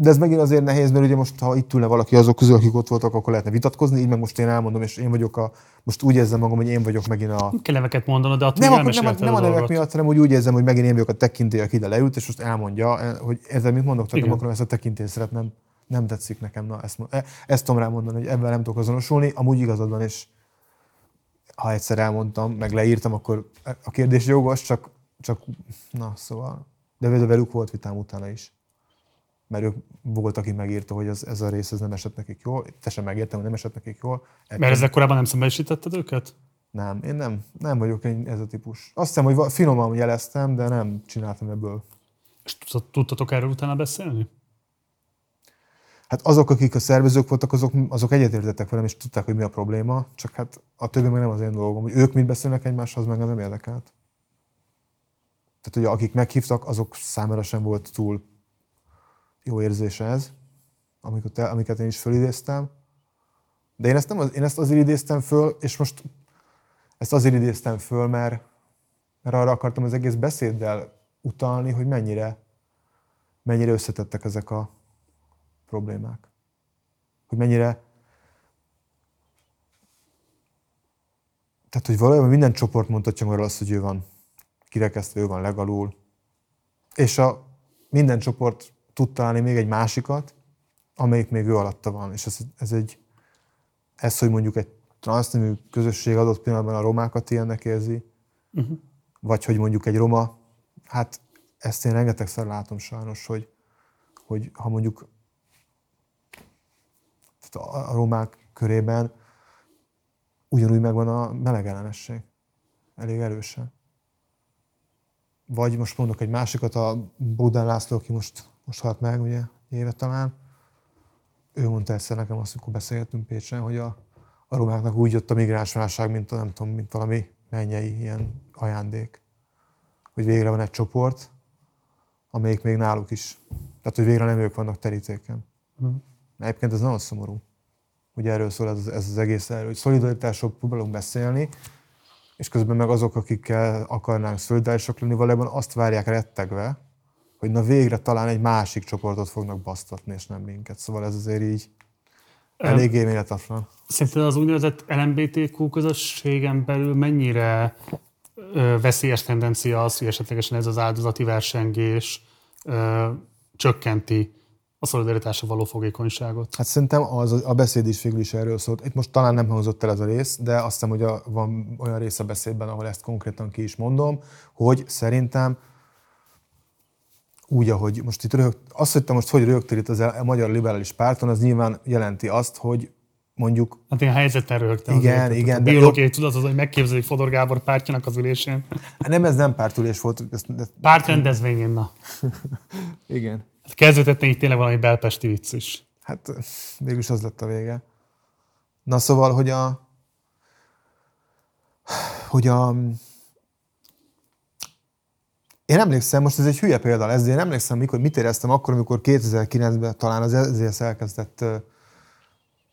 De ez megint azért nehéz, mert ugye most, ha itt ülne valaki azok közül, akik ott voltak, akkor lehetne vitatkozni, így meg most én elmondom, és én vagyok a, most úgy érzem magam, hogy én vagyok megint a... Kell neveket mondanod, de attól nem, akkor, nem, a, nem a nevek miatt, hanem úgy, úgy érzem, hogy megint én vagyok a tekintély, aki ide leült, és most elmondja, hogy ezzel mit mondok, tehát nem akarom ezt a tekintélyt szeretnem, nem tetszik nekem, na ezt, e- ezt tudom rá mondani, hogy ebben nem tudok azonosulni, amúgy igazad van, és ha egyszer elmondtam, meg leírtam, akkor a kérdés jogos, csak, csak na szóval, de velük volt vitám utána is mert ők volt, aki megírta, hogy ez, ez a rész ez nem esett nekik jól. Te sem megértem, hogy nem esett nekik jól. Ekkor... Mert ezek korábban nem szembesítetted őket? Nem, én nem, nem vagyok ez a típus. Azt hiszem, hogy finoman jeleztem, de nem csináltam ebből. És tudtatok erről utána beszélni? Hát azok, akik a szervezők voltak, azok, azok egyetértettek velem, és tudták, hogy mi a probléma, csak hát a többi meg nem az én dolgom. Hogy ők mit beszélnek egymáshoz, meg nem érdekelt. Tehát, hogy akik meghívtak, azok számára sem volt túl jó érzés ez, amiket, amiket én is fölidéztem. De én ezt, nem én ezt azért idéztem föl, és most ezt azért idéztem föl, mert, mert arra akartam az egész beszéddel utalni, hogy mennyire, mennyire összetettek ezek a problémák. Hogy mennyire tehát, hogy valójában minden csoport mondhatja magáról azt, hogy ő van kirekesztve, ő van legalul. És a minden csoport tud találni még egy másikat, amelyik még ő alatta van. És ez, ez egy, ez, hogy mondjuk egy transznemű közösség adott pillanatban a romákat ilyennek érzi, uh-huh. vagy hogy mondjuk egy roma, hát ezt én rengetegszer látom sajnos, hogy, hogy ha mondjuk a romák körében ugyanúgy megvan a melegellenesség. Elég erősen. Vagy most mondok egy másikat, a Budán László, aki most, most halt meg, ugye, éve talán, ő mondta egyszer nekem azt, amikor beszélgetünk Pécsen, hogy a, a romáknak úgy jött a migránsválság, mint, a, nem tudom, mint valami mennyei ilyen ajándék. Hogy végre van egy csoport, amelyik még náluk is. Tehát, hogy végre nem ők vannak terítéken. Uh-huh. Egyébként ez nagyon szomorú. Ugye erről szól ez, ez az egész erről, hogy szolidaritásról próbálunk beszélni, és közben meg azok, akikkel akarnánk szolidárisak lenni, valójában azt várják rettegve, hogy na végre talán egy másik csoportot fognak basztatni, és nem minket. Szóval ez azért így elég élményetatlan. Szerinted az úgynevezett LMBTQ közösségen belül mennyire veszélyes tendencia az, hogy esetlegesen ez az áldozati versengés ö, csökkenti a szolidaritásra való fogékonyságot? Hát szerintem az, a beszéd is végül is erről szólt. Itt most talán nem hangzott el ez a rész, de azt hiszem, hogy a, van olyan rész a beszédben, ahol ezt konkrétan ki is mondom, hogy szerintem úgy, ahogy most itt röhög, azt, hogy te most hogy röhögtél itt az a Magyar Liberális Párton, az nyilván jelenti azt, hogy mondjuk... Hát én helyzetten röhögtem. Igen, azért, igen. A biológiai tudat az, hogy megképzelik Fodor Gábor pártjának az ülésén. Hát nem, ez nem pártülés volt. Ez, ez... Pártrendezvényén, na. igen. Hát kezdődhetne itt tényleg valami belpesti vicc is. Hát végülis az lett a vége. Na szóval, hogy a... Hogy a én emlékszem, most ez egy hülye példa lesz, de én emlékszem, mikor, mit éreztem akkor, amikor 2009-ben talán az EZSZ elkezdett,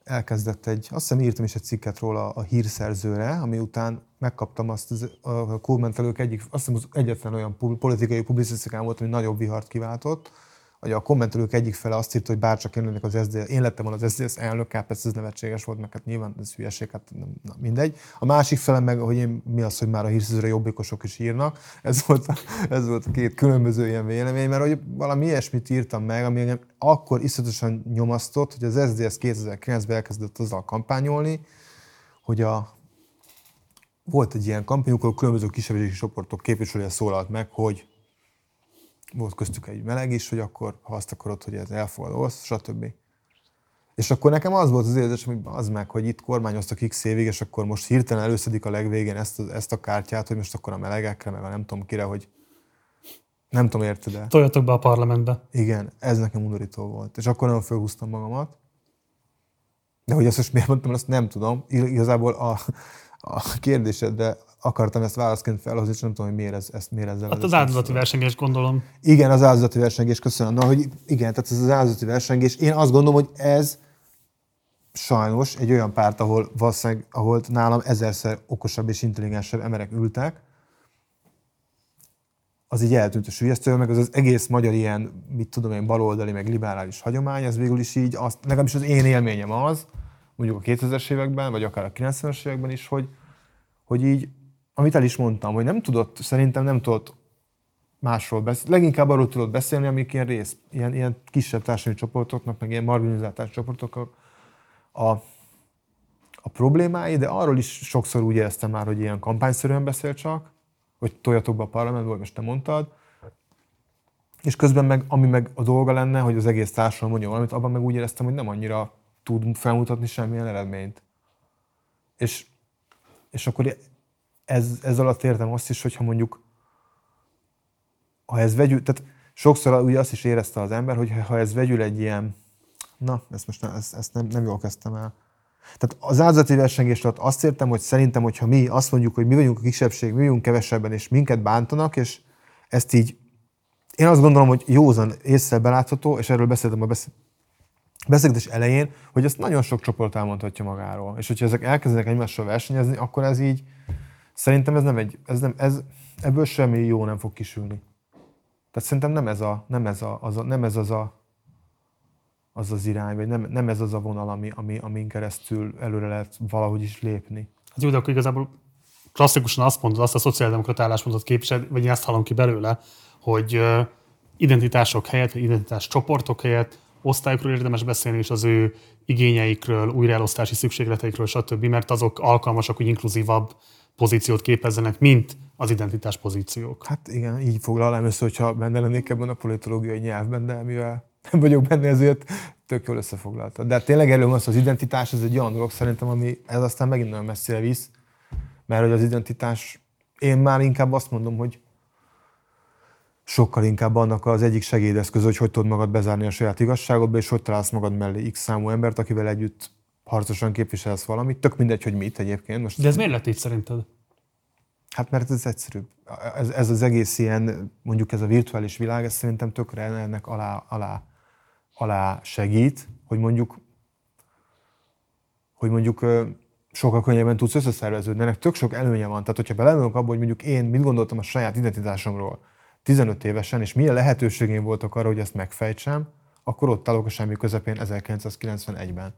elkezdett egy, azt hiszem írtam is egy cikket róla a hírszerzőre, ami után megkaptam azt a kommentelők egyik, azt hiszem az egyetlen olyan politikai publicisztikán volt, ami nagyobb vihart kiváltott, hogy a kommentelők egyik fele azt írta, hogy bárcsak én az SZDSZ, én lettem volna az SZDSZ elnök, hát persze ez nevetséges volt, meg hát nyilván ez hülyeség, hát nem, na, mindegy. A másik fele meg, hogy én, mi az, hogy már a hírszerzőre jobbikosok is írnak, ez volt, a, ez volt a két különböző ilyen vélemény, mert hogy valami ilyesmit írtam meg, ami engem akkor iszonyatosan nyomasztott, hogy az SZDSZ 2009-ben elkezdett azzal kampányolni, hogy a, volt egy ilyen kampány, amikor különböző kisebbségi csoportok képviselője szólalt meg, hogy volt köztük egy meleg is, hogy akkor, ha azt akarod, hogy ez elfogadós, stb. És akkor nekem az volt az érzés, hogy az meg, hogy itt kormányoztak x évig, és akkor most hirtelen előszedik a legvégén ezt, ezt a kártyát, hogy most akkor a melegekre, meg a nem tudom kire, hogy nem tudom, érted-e? Toljatok be a parlamentbe. Igen, ez nekem undorító volt. És akkor nem fölhúztam magamat. De hogy ezt most miért mondtam, azt nem tudom. Igazából a, a kérdésedre akartam ezt válaszként felhozni, és nem tudom, hogy miért, ez, ezt, miért ezzel. Hát az áldozati versengés gondolom. Igen, az áldozati versengés, köszönöm. Na, hogy igen, tehát ez az áldozati versengés. Én azt gondolom, hogy ez sajnos egy olyan párt, ahol valószínűleg, ahol nálam ezerszer okosabb és intelligensebb emberek ültek, az így eltűnt a sülyeztő, meg az, az egész magyar ilyen, mit tudom én, baloldali, meg liberális hagyomány, az végül is így, azt, legalábbis az én élményem az, mondjuk a 2000-es években, vagy akár a 90-es években is, hogy, hogy így amit el is mondtam, hogy nem tudott, szerintem nem tudott másról beszélni. Leginkább arról tudott beszélni, amik ilyen rész, ilyen, ilyen kisebb társadalmi csoportoknak, meg ilyen marginalizált csoportoknak a, a problémái, de arról is sokszor úgy éreztem már, hogy ilyen kampányszerűen beszél csak, hogy toljatok be a parlamentbe, vagy most te mondtad, és közben meg, ami meg a dolga lenne, hogy az egész társadalom mondja valamit, abban meg úgy éreztem, hogy nem annyira tud felmutatni semmilyen eredményt. És, és akkor ez, ez alatt értem azt is, hogyha mondjuk, ha ez vegyül, tehát sokszor ugye azt is érezte az ember, hogy ha ez vegyül egy ilyen, Na, ezt most ezt, ezt nem, nem jól kezdtem el. Tehát az áldozati versengés alatt azt értem, hogy szerintem, hogyha mi azt mondjuk, hogy mi vagyunk a kisebbség, mi vagyunk kevesebben, és minket bántanak, és ezt így, én azt gondolom, hogy józan észre belátható, és erről beszéltem a beszélgetés elején, hogy ezt nagyon sok csoport elmondhatja magáról. És hogyha ezek elkezdenek egymással versenyezni, akkor ez így, szerintem ez nem egy, ez nem, ez, ebből semmi jó nem fog kisülni. Tehát szerintem nem ez, a, nem ez, a, az, a, nem ez az a az az irány, vagy nem, nem ez az a vonal, ami, ami, amin keresztül előre lehet valahogy is lépni. Hát jó, de akkor igazából klasszikusan azt mondod, azt a szociáldemokrata álláspontot képvisel, vagy én ezt hallom ki belőle, hogy identitások helyett, identitás csoportok helyett osztályokról érdemes beszélni, és az ő igényeikről, újraelosztási szükségleteikről, stb., mert azok alkalmasak, hogy inkluzívabb pozíciót képezzenek, mint az identitás pozíciók. Hát igen, így foglalnám össze, hogyha benne lennék ebben a politológiai nyelvben, de mivel nem vagyok benne, ezért tök jól összefoglalta. De tényleg erről az, az identitás, ez egy olyan dolog szerintem, ami ez aztán megint nagyon messzire visz, mert hogy az identitás, én már inkább azt mondom, hogy sokkal inkább annak az egyik segédeszköz, hogy hogy tudod magad bezárni a saját igazságodba, és hogy találsz magad mellé x számú embert, akivel együtt harcosan képviselsz valamit. Tök mindegy, hogy mit egyébként. Most De ez miért lett így szerinted? Hát mert ez egyszerűbb. Ez, ez az egész ilyen, mondjuk ez a virtuális világ, ez szerintem tökre ennek alá, alá alá segít, hogy mondjuk, hogy mondjuk sokkal könnyebben tudsz összeszerveződni. Ennek tök sok előnye van. Tehát, hogyha belemondok abba, hogy mondjuk én mit gondoltam a saját identitásomról 15 évesen, és milyen lehetőségém voltak arra, hogy ezt megfejtsem, akkor ott állok a semmi közepén 1991-ben.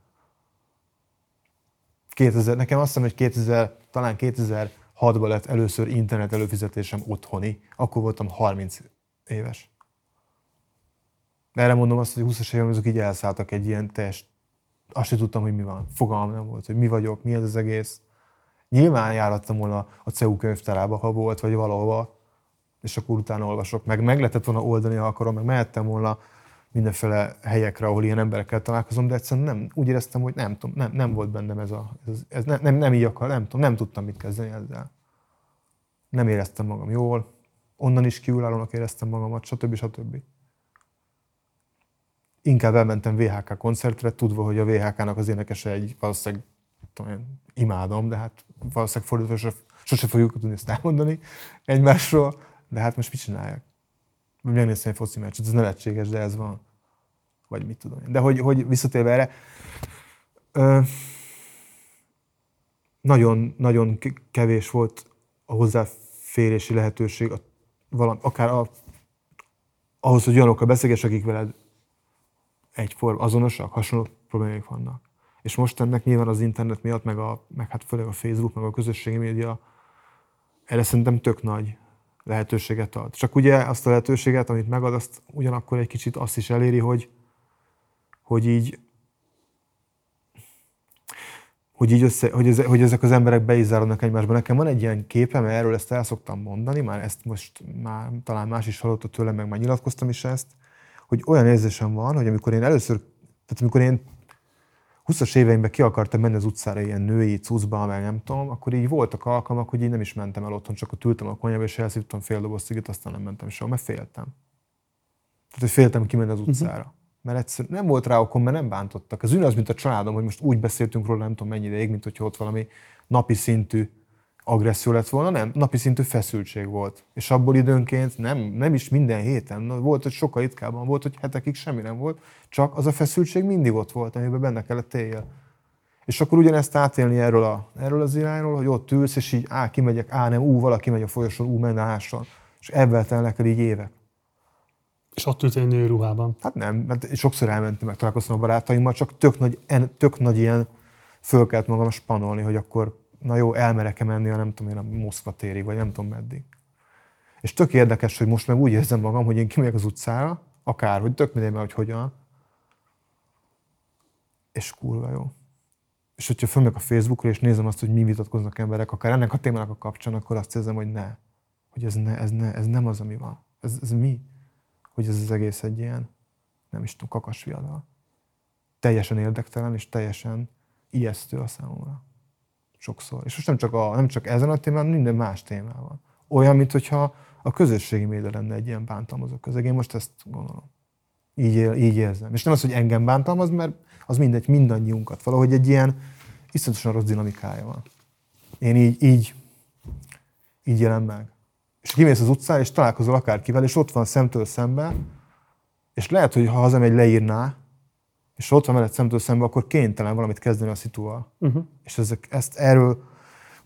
2000, nekem azt hiszem, hogy 2000, talán 2006-ban lett először internet előfizetésem otthoni, akkor voltam 30 éves. Erre mondom azt, hogy 20-as években azok így elszálltak egy ilyen test. Azt sem tudtam, hogy mi van. Fogalmam nem volt, hogy mi vagyok, mi ez az egész. Nyilván járattam volna a CEU könyvtárába, ha volt, vagy valahova, és akkor utána olvasok. Meg meg lehetett volna oldani, ha akarom, meg mehettem volna mindenféle helyekre, ahol ilyen emberekkel találkozom, de egyszerűen nem, úgy éreztem, hogy nem tudom, nem, nem volt bennem ez a, ez, ez nem, nem, nem így akar, nem tudom, nem tudtam mit kezdeni ezzel. Nem éreztem magam jól, onnan is kívülállónak éreztem magamat, stb. stb. inkább elmentem VHK koncertre, tudva, hogy a VHK-nak az énekese egy valószínűleg tudom, imádom, de hát valószínűleg fordítva sose, sose fogjuk tudni ezt elmondani egymásról, de hát most mit csinálják? Megnéztem egy foci meccset, ez nevetséges, de ez van. Vagy mit tudom én. De hogy, hogy visszatérve erre, ö, nagyon, nagyon kevés volt a hozzáférési lehetőség, a, valami, akár a, ahhoz, hogy olyanokkal beszélgess, akik veled egyform, azonosak, hasonló problémák vannak. És most ennek nyilván az internet miatt, meg, a, meg hát főleg a Facebook, meg a közösségi média erre szerintem tök nagy lehetőséget ad. Csak ugye azt a lehetőséget, amit megad, azt ugyanakkor egy kicsit azt is eléri, hogy, hogy így hogy, így össze, hogy, ez, hogy ezek az emberek beizzárodnak egymásba. Nekem van egy ilyen képem, erről ezt el szoktam mondani, már ezt most már talán más is hallotta tőlem, meg már nyilatkoztam is ezt, hogy olyan érzésem van, hogy amikor én először, tehát amikor én 20-as éveimben ki akartam menni az utcára ilyen női cuccba, meg nem tudom, akkor így voltak alkalmak, hogy így nem is mentem el otthon, csak ott ültem a konyhába, és elszívtam fél doboz cigit, aztán nem mentem sehova, mert féltem. Tehát, hogy féltem kimenni az utcára. Uh-huh. Mert egyszerűen nem volt rá okom, mert nem bántottak. Ez ugyanaz, mint a családom, hogy most úgy beszéltünk róla, nem tudom mennyi ideig, mint hogy ott valami napi szintű agresszió lett volna, nem, napi szintű feszültség volt. És abból időnként nem, nem is minden héten, volt, hogy sokkal ritkábban volt, hogy hetekig semmi nem volt, csak az a feszültség mindig ott volt, amiben benne kellett éljél. És akkor ugyanezt átélni erről, a, erről az irányról, hogy ott ülsz, és így á, kimegyek, á, nem, ú, valaki megy a folyosón, ú, menne áson. És ebben telnek el így évek. És ott ült egy nő ruhában? Hát nem, mert sokszor elmentem, meg találkoztam a barátaimmal, csak tök nagy, tök nagy ilyen föl kellett magam spanolni, hogy akkor na jó, elmerek-e menni, nem tudom én, a Moszkva térig, vagy nem tudom meddig. És tök érdekes, hogy most meg úgy érzem magam, hogy én kimegyek az utcára, akár, hogy tök mindegy, hogy hogyan, és kurva jó. És hogyha fölmegyek a Facebookra, és nézem azt, hogy mi vitatkoznak emberek, akár ennek a témának a kapcsán, akkor azt érzem, hogy ne. Hogy ez, ne, ez, ne, ez nem az, ami van. Ez, ez mi? Hogy ez az egész egy ilyen, nem is tudom, kakas. Teljesen érdektelen, és teljesen ijesztő a számomra sokszor. És most nem csak, a, nem csak ezen a témán, minden más témában. Olyan, mintha a közösségi média lenne egy ilyen bántalmazó közeg. Én most ezt gondolom. Így, így érzem. És nem az, hogy engem bántalmaz, mert az mindegy, mindannyiunkat. Valahogy egy ilyen iszonyatosan rossz dinamikája van. Én így, így, így élem meg. És kimész az utcára, és találkozol akárkivel, és ott van szemtől szembe, és lehet, hogy ha hazamegy leírná, és ott van veled szemtől szembe, akkor kénytelen valamit kezdeni a szituval. Uh-huh. És ezek, ezt erről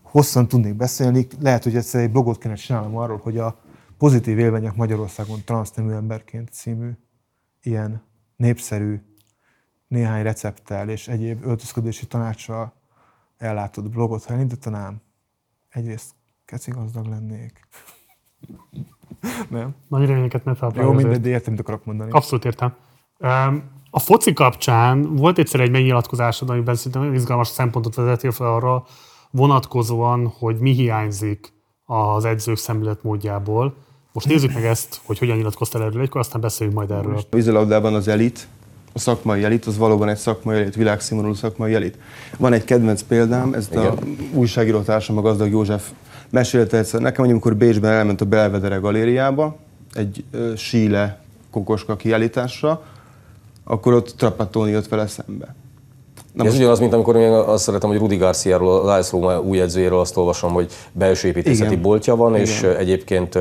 hosszan tudnék beszélni. Lehet, hogy egyszer egy blogot kéne csinálnom arról, hogy a pozitív élmények Magyarországon transznemű emberként című ilyen népszerű néhány recepttel és egyéb öltözködési tanácssal ellátott blogot, ha elindítanám, egyrészt keci gazdag lennék. Nem? Nagy reményeket ne Jó, mindegy, de értem, mit akarok mondani. Abszolút értem. A foci kapcsán volt egyszer egy megnyilatkozásod, amiben szerintem nagyon izgalmas szempontot vezetél fel arra vonatkozóan, hogy mi hiányzik az edzők szemléletmódjából. Most nézzük meg ezt, hogy hogyan nyilatkoztál erről egykor, aztán beszéljünk majd erről. A vízilabdában az elit, a szakmai elit, az valóban egy szakmai elit, világszínvonalú szakmai elit. Van egy kedvenc példám, ezt Igen. a újságírótársam, a gazdag József mesélte egyszer nekem, hogy amikor Bécsben elment a Belvedere galériába, egy uh, síle kokoska kiállításra, akkor ott Trapattoni jött vele szembe. Na Ez ugyanaz, mint amikor én azt szeretem, hogy Rudi Garciáról, a Lász Róma új edzőjéről azt olvasom, hogy belső építészeti Igen. boltja van, Igen. és egyébként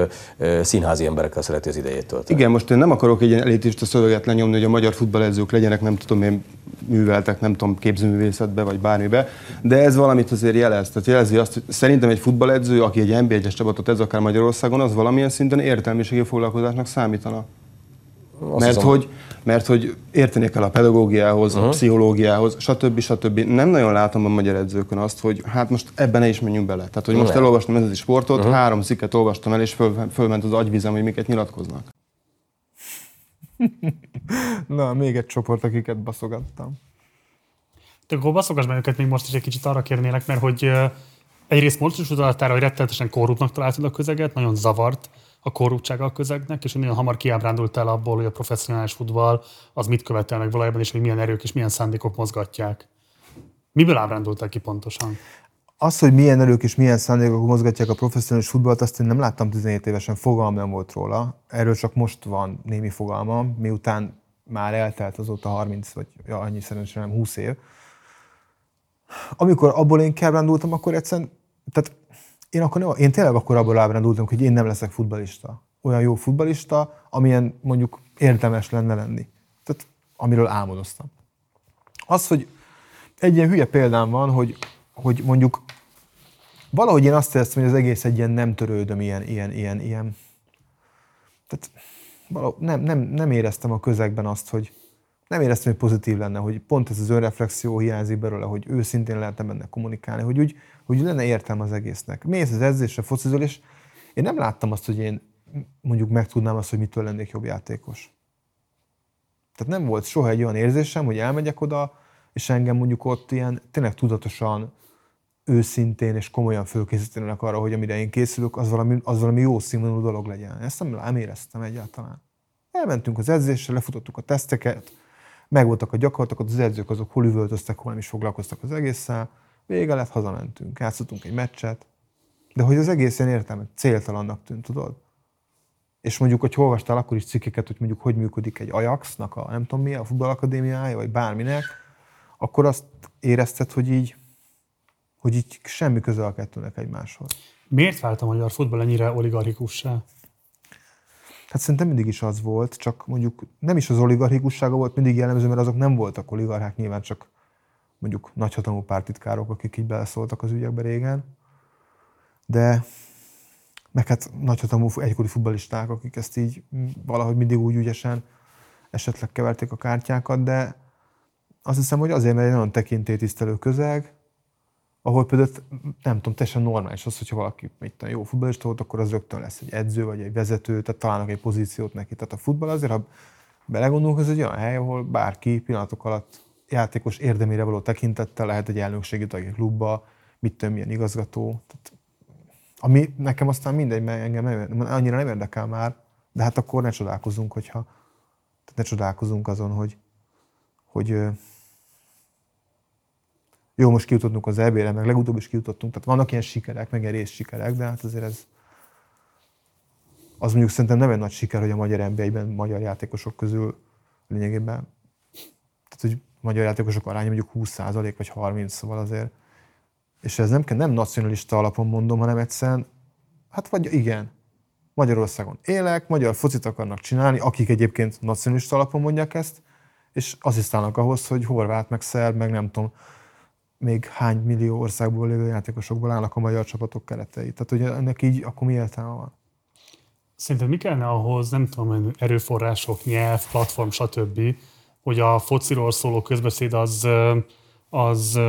színházi emberekkel szereti az idejét tölteni. Igen, most én nem akarok egy ilyen elitista szöveget lenyomni, hogy a magyar futballedzők legyenek, nem tudom én, műveltek, nem tudom, képzőművészetbe vagy bármibe, de ez valamit azért jelez. Tehát jelzi azt, hogy szerintem egy futballedző, aki egy NB1-es csapatot ez akár Magyarországon, az valamilyen szinten értelmiségi foglalkozásnak számítana. Azt mert hiszem. hogy, mert hogy érteni kell a pedagógiához, uh-huh. a pszichológiához, stb. stb. Nem nagyon látom a magyar edzőkön azt, hogy hát most ebben ne is menjünk bele. Tehát, hogy most elolvastam ez a sportot, uh-huh. három cikket olvastam el, és föl, fölment az agyvizem, hogy miket nyilatkoznak. Na, még egy csoport, akiket baszogattam. De akkor baszogass meg őket még most is egy kicsit arra kérnélek, mert hogy egyrészt most is udalatára, hogy rettenetesen korruptnak találtad a közeget, nagyon zavart a korruptság a közegnek, és nagyon hamar kiábrándult el abból, hogy a professzionális futball az mit követel meg valójában, és hogy milyen erők és milyen szándékok mozgatják. Miből ábrándultál ki pontosan? Az, hogy milyen erők és milyen szándékok mozgatják a professzionális futballt, azt én nem láttam 17 évesen, fogalmam nem volt róla. Erről csak most van némi fogalmam, miután már eltelt azóta 30 vagy ja, annyi szerencsére nem 20 év. Amikor abból én kiábrándultam, akkor egyszerűen, tehát én, akkor én tényleg akkor abból ábrándultam, hogy én nem leszek futbalista. Olyan jó futbalista, amilyen mondjuk érdemes lenne lenni. Tehát amiről álmodoztam. Az, hogy egy ilyen hülye példám van, hogy, hogy mondjuk valahogy én azt éreztem, hogy az egész egy ilyen nem törődöm, ilyen, ilyen, ilyen, ilyen. Tehát valahogy nem, nem, nem éreztem a közegben azt, hogy nem éreztem, hogy pozitív lenne, hogy pont ez az önreflexió hiányzik belőle, hogy őszintén lehetne benne kommunikálni, hogy úgy, hogy lenne értelme az egésznek. Mész az edzésre, focizol, és én nem láttam azt, hogy én mondjuk megtudnám azt, hogy mitől lennék jobb játékos. Tehát nem volt soha egy olyan érzésem, hogy elmegyek oda, és engem mondjuk ott ilyen tényleg tudatosan, őszintén és komolyan fölkészítenek arra, hogy amire én készülök, az valami, az valami jó színvonalú dolog legyen. Ezt nem, nem éreztem egyáltalán. Elmentünk az edzésre, lefutottuk a teszteket, megvoltak a gyakorlatok, az edzők azok hol üvöltöztek, hol nem is foglalkoztak az egésszel, vége lett, hazamentünk, játszottunk egy meccset, de hogy az egész ilyen értelme céltalannak tűnt, tudod? És mondjuk, hogy olvastál akkor is cikkeket, hogy mondjuk hogy működik egy Ajaxnak a nem tudom mi, a futballakadémiája, vagy bárminek, akkor azt érezted, hogy így, hogy így semmi köze a kettőnek egymáshoz. Miért vált a magyar futball ennyire oligarchikussá? Hát szerintem mindig is az volt, csak mondjuk nem is az oligarchikussága volt mindig jellemző, mert azok nem voltak oligarchák, nyilván csak mondjuk nagyhatalmú pártitkárok, akik így beleszóltak az ügyekbe régen. De meg hát nagyhatalmú egykori futbalisták, akik ezt így valahogy mindig úgy ügyesen esetleg keverték a kártyákat, de azt hiszem, hogy azért, mert egy nagyon tekintélytisztelő közeg, ahol például nem tudom, teljesen normális az, hogyha valaki mit jó futballista volt, akkor az rögtön lesz egy edző vagy egy vezető, tehát találnak egy pozíciót neki. Tehát a futball azért, ha belegondolunk, ez egy olyan hely, ahol bárki pillanatok alatt játékos érdemére való tekintettel lehet egy elnökségi tag egy klubba, mit tudom, milyen igazgató. Tehát, ami nekem aztán mindegy, mert engem nem, annyira nem érdekel már, de hát akkor ne csodálkozunk, hogyha tehát ne csodálkozunk azon, hogy, hogy jó, most kijutottunk az EB-re, meg legutóbb is kijutottunk, tehát vannak ilyen sikerek, meg ilyen sikerek, de hát azért ez az mondjuk szerintem nem egy nagy siker, hogy a magyar nba magyar játékosok közül lényegében. Tehát, hogy magyar játékosok aránya mondjuk 20% vagy 30, szóval azért. És ez nem, nem nacionalista alapon mondom, hanem egyszerűen, hát vagy igen, Magyarországon élek, magyar focit akarnak csinálni, akik egyébként nacionalista alapon mondják ezt, és asszisztálnak ahhoz, hogy horvát, meg szerb, meg nem tudom, még hány millió országból lévő játékosokból állnak a magyar csapatok keretei. Tehát, hogy ennek így akkor mi értelme van? Szerinted mi kellene ahhoz, nem tudom, erőforrások, nyelv, platform, stb., hogy a fociról szóló közbeszéd az, az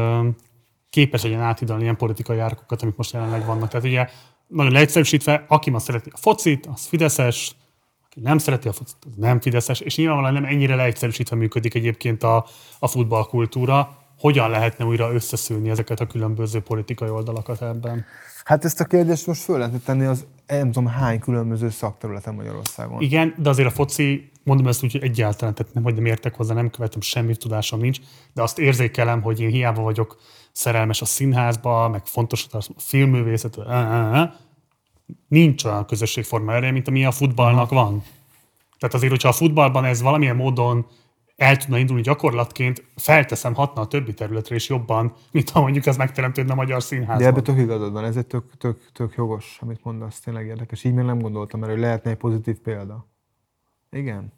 képes legyen átidalni ilyen politikai árkokat, amik most jelenleg vannak. Tehát ugye nagyon leegyszerűsítve, aki ma szereti a focit, az fideszes, aki nem szereti a focit, az nem fideszes, és nyilvánvalóan nem ennyire leegyszerűsítve működik egyébként a, a futballkultúra. Hogyan lehetne újra összeszülni ezeket a különböző politikai oldalakat ebben? Hát ezt a kérdést most föl lehetne tenni az nem tudom hány különböző szakterületen Magyarországon. Igen, de azért a foci, mondom ezt úgy, hogy egyáltalán, tehát nem, hogy nem értek hozzá, nem követem, semmi tudásom nincs, de azt érzékelem, hogy én hiába vagyok szerelmes a színházba, meg fontos a filmművészet, nincs olyan közösségforma erre, mint ami a futballnak van. Tehát azért, hogyha a futballban ez valamilyen módon el tudna indulni gyakorlatként, felteszem, hatna a többi területre is jobban, mint ha mondjuk ez megteremtődne a magyar színházban. De ebbe tök igazad van, ez egy tök, tök, tök jogos, amit mondasz, tényleg érdekes. Így még nem gondoltam erre, hogy lehetne egy pozitív példa. Igen.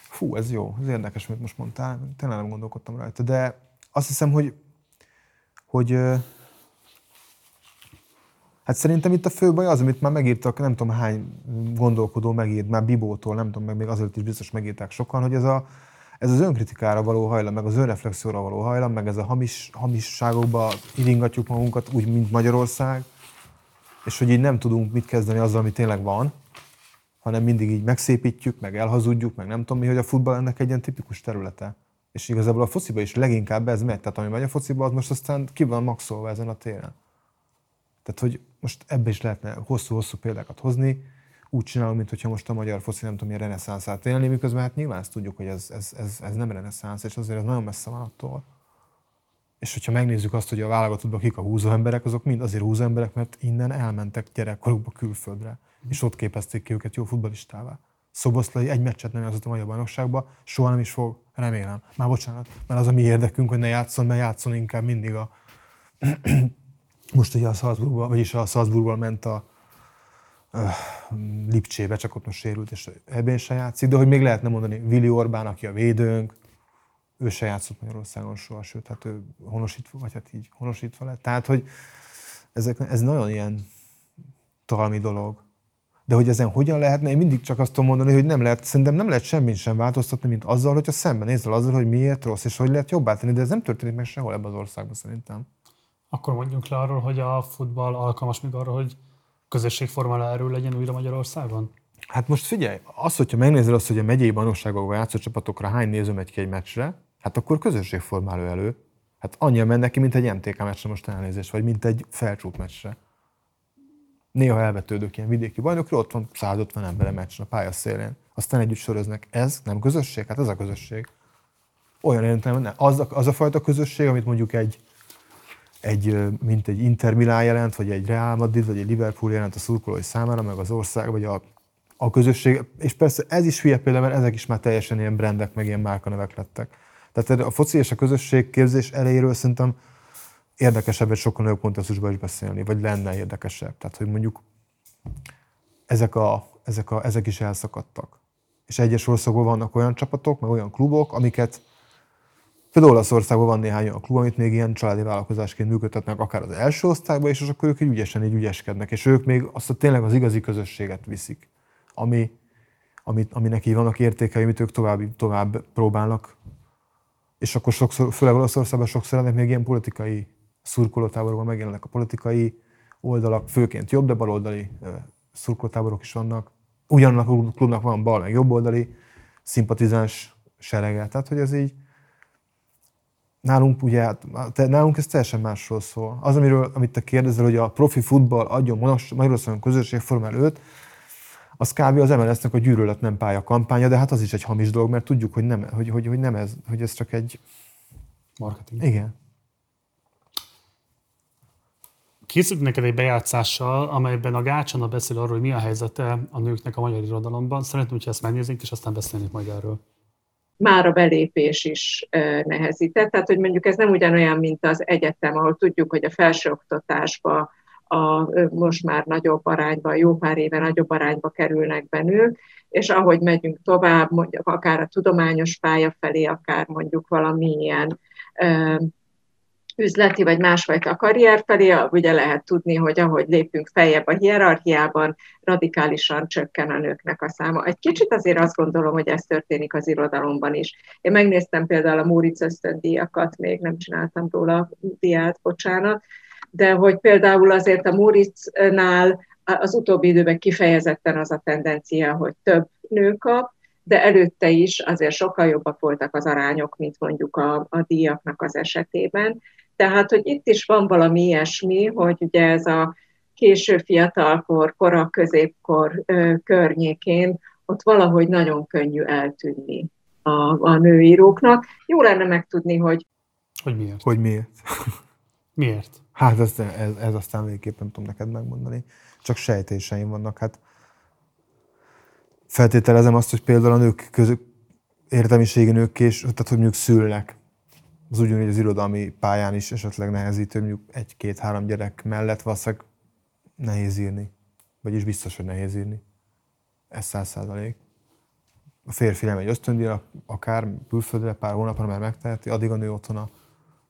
Fú, ez jó, ez érdekes, amit most mondtál, tényleg nem gondolkodtam rajta, de azt hiszem, hogy, hogy Hát szerintem itt a fő baj az, amit már megírtak, nem tudom hány gondolkodó megírt, már Bibótól, nem tudom, meg még azért is biztos megírták sokan, hogy ez, a, ez az önkritikára való hajlam, meg az önreflexióra való hajlam, meg ez a hamis, hamisságokba iringatjuk magunkat, úgy, mint Magyarország, és hogy így nem tudunk mit kezdeni azzal, ami tényleg van, hanem mindig így megszépítjük, meg elhazudjuk, meg nem tudom mi, hogy a futball ennek egy ilyen tipikus területe. És igazából a fociba is leginkább ez megy, tehát ami megy a fociba, az most aztán ki van maxolva ezen a téren. Tehát, hogy most ebbe is lehetne hosszú-hosszú példákat hozni, úgy csinálom, mintha most a magyar foci nem tudom, milyen reneszánszát élni, miközben hát nyilván ezt tudjuk, hogy ez, ez, ez, ez nem reneszánsz, és azért ez nagyon messze van attól. És hogyha megnézzük azt, hogy a válogatottban kik a húzó emberek, azok mind azért húzó emberek, mert innen elmentek gyerekkorukba külföldre, és ott képezték ki őket jó futbalistává. Szoboszlai egy meccset nem játszott a magyar bajnokságba, soha nem is fog, remélem. Már bocsánat, mert az a mi érdekünk, hogy ne játszon, mert játszon inkább mindig a most ugye a Salzburgban, vagyis a Salzburgban ment a uh, Lipcsébe, csak ott most sérült, és ebben se játszik, de hogy még lehetne mondani, Vili Orbán, aki a védőnk, ő se játszott Magyarországon soha, sőt, hát ő honosítva, vagy hát így honosítva lett. Tehát, hogy ezek, ez nagyon ilyen talmi dolog. De hogy ezen hogyan lehetne, én mindig csak azt tudom mondani, hogy nem lehet, szerintem nem lehet semmit sem változtatni, mint azzal, hogyha szemben nézel azzal, hogy miért rossz, és hogy lehet jobbá tenni, de ez nem történik meg sehol ebben az országban szerintem. Akkor mondjunk le arról, hogy a futball alkalmas még arra, hogy közösségformála erről legyen újra Magyarországon? Hát most figyelj, az, hogyha megnézel azt, hogy a megyei bajnokságokban játszó csapatokra hány néző megy ki egy meccsre, hát akkor közösségformáló elő. Hát annyira mennek ki, mint egy MTK meccsre most elnézés, vagy mint egy felcsút meccsre. Néha elvetődök ilyen vidéki bajnokra, ott van 150 ember a meccsen a pálya szélén. Aztán együtt söröznek. Ez nem közösség? Hát ez a közösség. Olyan értelemben, az, az a fajta közösség, amit mondjuk egy egy, mint egy Inter Milán jelent, vagy egy Real Madrid, vagy egy Liverpool jelent a szurkolói számára, meg az ország, vagy a, a közösség. És persze ez is hülye például, mert ezek is már teljesen ilyen brandek, meg ilyen márkanevek lettek. Tehát a foci és a közösségképzés elejéről szerintem érdekesebb egy sokkal nagyobb kontextusban is beszélni, vagy lenne érdekesebb. Tehát, hogy mondjuk ezek, a, ezek, a, ezek is elszakadtak. És egyes országokban vannak olyan csapatok, meg olyan klubok, amiket Például Olaszországban van néhány olyan klub, amit még ilyen családi vállalkozásként működtetnek, akár az első osztályban és akkor ők így ügyesen így ügyeskednek, és ők még azt a tényleg az igazi közösséget viszik, ami, amit, aminek így vannak értékei, amit ők tovább, tovább próbálnak. És akkor sokszor, főleg Olaszországban sokszor ennek még ilyen politikai szurkolótáborokban megjelennek a politikai oldalak, főként jobb, de baloldali szurkolótáborok is vannak. Ugyanannak a klubnak van bal, meg jobboldali szimpatizáns serege. Tehát, hogy ez így, Nálunk ugye, hát, nálunk ez teljesen másról szól. Az, amiről, amit te kérdezel, hogy a profi futball adjon Magyarországon közösségforma előtt, az kb. az MLS-nek a gyűlölet nem pálya kampánya, de hát az is egy hamis dolog, mert tudjuk, hogy nem, hogy, hogy, hogy nem ez, hogy ez csak egy... Marketing. Igen. Készült neked egy bejátszással, amelyben a Gácsana beszél arról, hogy mi a helyzete a nőknek a magyar irodalomban. Szeretném, hogy ezt megnézzük, és aztán beszélnék majd erről. Már a belépés is nehezített. Tehát, hogy mondjuk ez nem ugyanolyan, mint az egyetem, ahol tudjuk, hogy a felsőoktatásba a, most már nagyobb arányba, jó pár éve nagyobb arányba kerülnek be és ahogy megyünk tovább, mondjuk akár a tudományos pálya felé, akár mondjuk valamilyen üzleti vagy másfajta karrier felé, ugye lehet tudni, hogy ahogy lépünk feljebb a hierarchiában, radikálisan csökken a nőknek a száma. Egy kicsit azért azt gondolom, hogy ez történik az irodalomban is. Én megnéztem például a Móricz ösztöndíjakat, még nem csináltam róla diát, bocsánat, de hogy például azért a Móricznál az utóbbi időben kifejezetten az a tendencia, hogy több nő kap, de előtte is azért sokkal jobbak voltak az arányok, mint mondjuk a, a díjaknak az esetében. Tehát, hogy itt is van valami ilyesmi, hogy ugye ez a késő fiatalkor, kora középkor ö, környékén ott valahogy nagyon könnyű eltűnni a, a nőíróknak. Jó lenne megtudni, hogy... Hogy miért? Hogy miért? miért? Hát ez, ez, ez aztán végképp nem tudom neked megmondani. Csak sejtéseim vannak. Hát feltételezem azt, hogy például a nők között értelmiségi nők és tehát hogy mondjuk szülnek az ugyanúgy az irodalmi pályán is esetleg nehezítő, mondjuk egy-két-három gyerek mellett valószínűleg nehéz írni. Vagyis biztos, hogy nehéz írni. Ez száz százalék. A férfi nem egy ösztöndíjra, akár külföldre pár hónapra már megteheti, addig a nő otthon a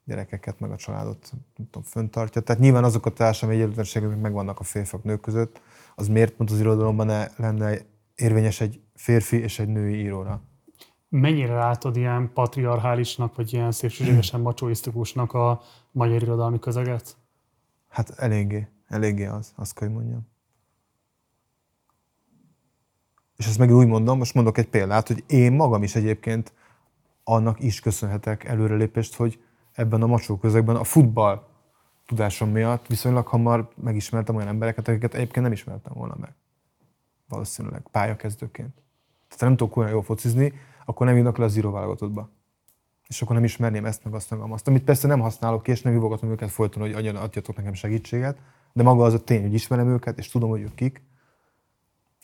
gyerekeket, meg a családot nem tudom, föntartja. Tehát nyilván azok a társadalmi egyenlőtlenségek, amik megvannak a férfiak nők között, az miért pont az irodalomban ne lenne érvényes egy férfi és egy női íróra? Mennyire látod ilyen patriarchálisnak, vagy ilyen szélsőségesen macsoisztikusnak a magyar irodalmi közeget? Hát eléggé, eléggé az, azt kell, hogy mondjam. És ezt meg úgy mondom, most mondok egy példát, hogy én magam is egyébként annak is köszönhetek előrelépést, hogy ebben a macsó közegben a futball tudásom miatt viszonylag hamar megismertem olyan embereket, akiket egyébként nem ismertem volna meg. Valószínűleg pályakezdőként. Tehát nem tudok olyan jól focizni, akkor nem írnak le az íróválogatottba. És akkor nem ismerném ezt, meg azt, meg azt. Amit persze nem használok ki, és nem hívogatom őket folyton, hogy adjatok nekem segítséget, de maga az a tény, hogy ismerem őket, és tudom, hogy ők kik.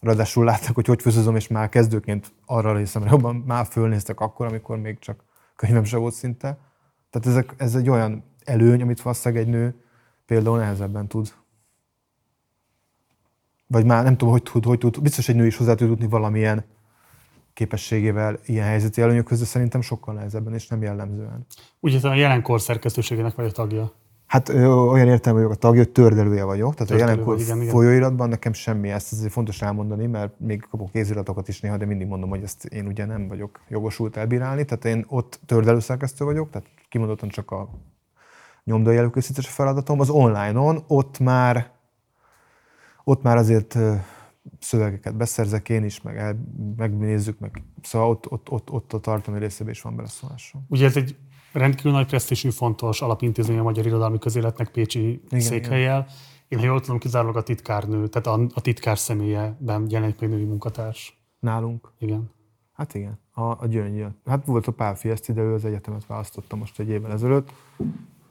Ráadásul látták, hogy hogy főzözöm, és már kezdőként arra részem, jobban már fölnéztek akkor, amikor még csak könyvem se volt szinte. Tehát ezek, ez egy olyan előny, amit valószínűleg egy nő például nehezebben tud. Vagy már nem tudom, hogy tud, hogy tud. Biztos egy nő is hozzá tud tudni valamilyen képességével ilyen helyzeti előnyök között szerintem sokkal nehezebben, és nem jellemzően. Ugye a jelenkor szerkesztőségének vagy a tagja? Hát ö, olyan értelme vagyok a tagja, hogy tördelője vagyok. Tehát Tördelő a jelenkor igen, igen. folyóiratban nekem semmi, ezt azért fontos elmondani, mert még kapok kéziratokat is néha, de mindig mondom, hogy ezt én ugye nem vagyok jogosult elbírálni. Tehát én ott tördelőszerkesztő vagyok, tehát kimondottan csak a nyomdai előkészítési feladatom. Az online-on ott már ott már azért szövegeket beszerzek én is, meg el, megnézzük, meg szóval ott, ott, ott, ott a tartalmi részében is van beleszólásom. Ugye ez egy rendkívül nagy presztízsű, fontos alapintézmény a magyar irodalmi közéletnek Pécsi igen, székhelyel. Igen. Én, ha jól tudom, kizárólag a titkárnő, tehát a, a titkár személyeben jelenik még női munkatárs. Nálunk? Igen. Hát igen, a, a gyöngy. Hát volt a Pál Fieszti, de ő az egyetemet választotta most egy évvel ezelőtt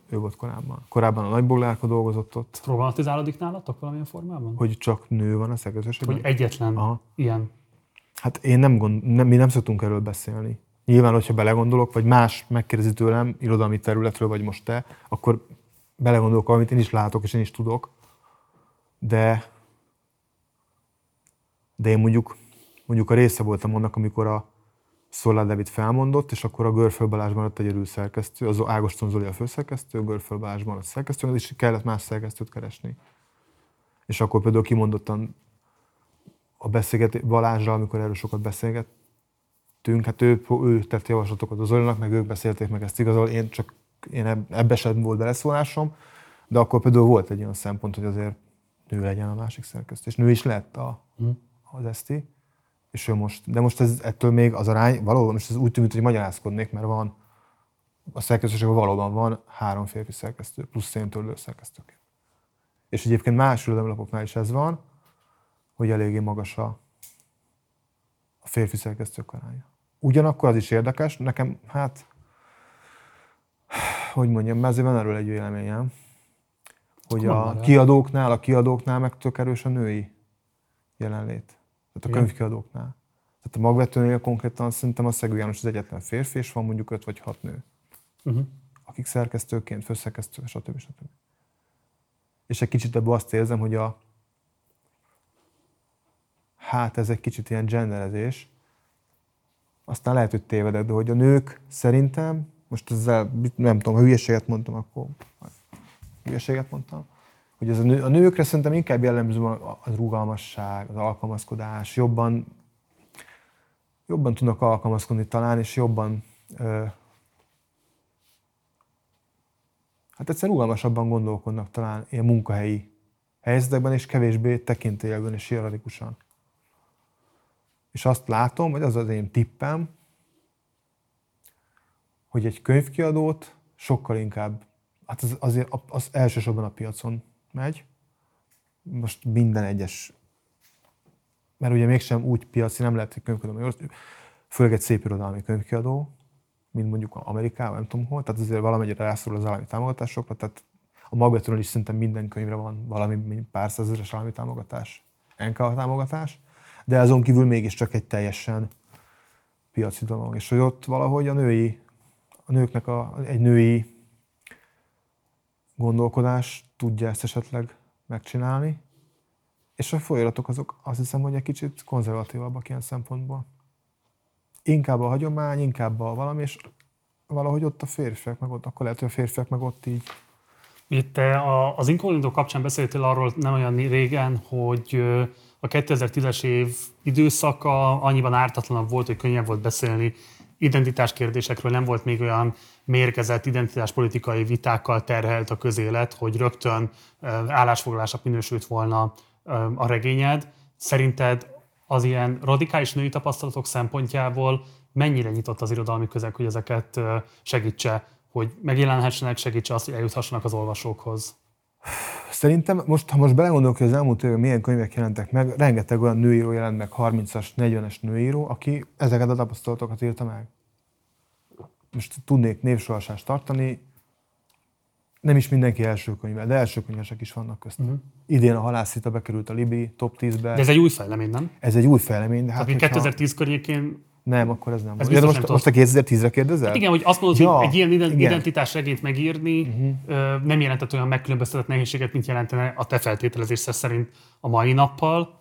ő volt korábban. Korábban a nagyboglárka dolgozott ott. Problematizálódik nálatok valamilyen formában? Hogy csak nő van a szerkesztőségben? Hogy egyetlen Aha. ilyen. Hát én nem, gond, nem, mi nem szoktunk erről beszélni. Nyilván, hogyha belegondolok, vagy más megkérdezi tőlem irodalmi területről, vagy most te, akkor belegondolok, amit én is látok, és én is tudok. De, de én mondjuk, mondjuk a része voltam annak, amikor a, Szolár David felmondott, és akkor a Görföl Balázs maradt egy szerkesztő, az Ágoston Zoli a főszerkesztő, Görföl Balázs maradt szerkesztő, és kellett más szerkesztőt keresni. És akkor például kimondottan a beszélgetés Balázsra, amikor erről sokat beszélgettünk, hát ő, ő tett javaslatokat az Zolinak, meg ők beszélték meg ezt igazából, én csak én ebbe sem volt beleszólásom, de akkor például volt egy olyan szempont, hogy azért nő legyen a másik szerkesztő, és nő is lett a, hm. az eszti és ő most, de most ez, ettől még az arány, valóban most ez úgy tűnik, hogy magyarázkodnék, mert van, a szerkesztőségben valóban van három férfi szerkesztő, plusz én törlő szerkesztőként. És egyébként más irodalomlapoknál is ez van, hogy eléggé magas a, a férfi szerkesztők aránya. Ugyanakkor az is érdekes, nekem, hát, hogy mondjam, mert azért van erről egy véleményem, hogy a kiadóknál, a kiadóknál meg tök erős a női jelenlét. Tehát a könyvkiadóknál. Tehát a magvetőnél konkrétan szerintem a Szegő János az egyetlen férfi, és van mondjuk öt vagy hat nő, Uh-huh. akik szerkesztőként, főszerkesztő, stb. stb. És egy kicsit ebből azt érzem, hogy a hát ez egy kicsit ilyen genderezés, aztán lehet, hogy tévedek, de hogy a nők szerintem, most ezzel nem tudom, ha hülyeséget mondtam, akkor hülyeséget mondtam, hogy ez a, nő, a nőkre szerintem inkább jellemző a, a rugalmasság, az alkalmazkodás, jobban, jobban tudnak alkalmazkodni talán, és jobban ö, hát egyszerűen rugalmasabban gondolkodnak talán ilyen munkahelyi helyzetekben, és kevésbé tekintélyekben és hierarchikusan. És azt látom, vagy az az én tippem, hogy egy könyvkiadót sokkal inkább, hát az, azért az elsősorban a piacon megy, most minden egyes, mert ugye mégsem úgy piaci, nem lehet egy könyvkiadó, főleg egy szép irodalmi könyvkiadó, mint mondjuk Amerikában, nem tudom hol, tehát azért valamennyire rászorul az állami támogatásokra, tehát a magbetűről is szerintem minden könyvre van valami pár százezeres állami támogatás, NK támogatás, de azon kívül mégiscsak egy teljesen piaci dolog. És hogy ott valahogy a női, a nőknek a, egy női gondolkodás tudja ezt esetleg megcsinálni, és a folyamatok azok azt hiszem, hogy egy kicsit konzervatívabbak ilyen szempontból. Inkább a hagyomány, inkább a valami, és valahogy ott a férfiak, meg ott, akkor lehet, hogy a férfiak meg ott így Itt az Incognito kapcsán beszéltél arról nem olyan régen, hogy a 2010-es év időszaka annyiban ártatlanabb volt, hogy könnyebb volt beszélni identitás kérdésekről, nem volt még olyan mérgezett identitáspolitikai vitákkal terhelt a közélet, hogy rögtön állásfoglalásra minősült volna a regényed. Szerinted az ilyen radikális női tapasztalatok szempontjából mennyire nyitott az irodalmi közeg, hogy ezeket segítse, hogy megjelenhessenek, segítse azt, hogy eljuthassanak az olvasókhoz? Szerintem most, ha most belegondolok, hogy az elmúlt években milyen könyvek jelentek meg, rengeteg olyan nőíró jelent meg, 30-as, 40-es nőíró, aki ezeket a tapasztalatokat írta meg. Most tudnék névsorolást tartani, nem is mindenki első könyve, de első könyvesek is vannak köztük. Uh-huh. Idén a halászita bekerült a Libi top 10-be. De ez egy új fejlemény, nem? ez egy új fejlemény. De hát, Hát, hogyha- 2010 környékén, Nem, akkor ez nem. Ez volt. Most, most a 2010-re kérdezel? igen, hogy azt mondod, Ja, hogy egy ilyen ident- igen. identitásregényt megírni uh-huh. nem jelentett olyan megkülönböztetett nehézséget, mint jelentene a te feltételezésed szerint a mai nappal,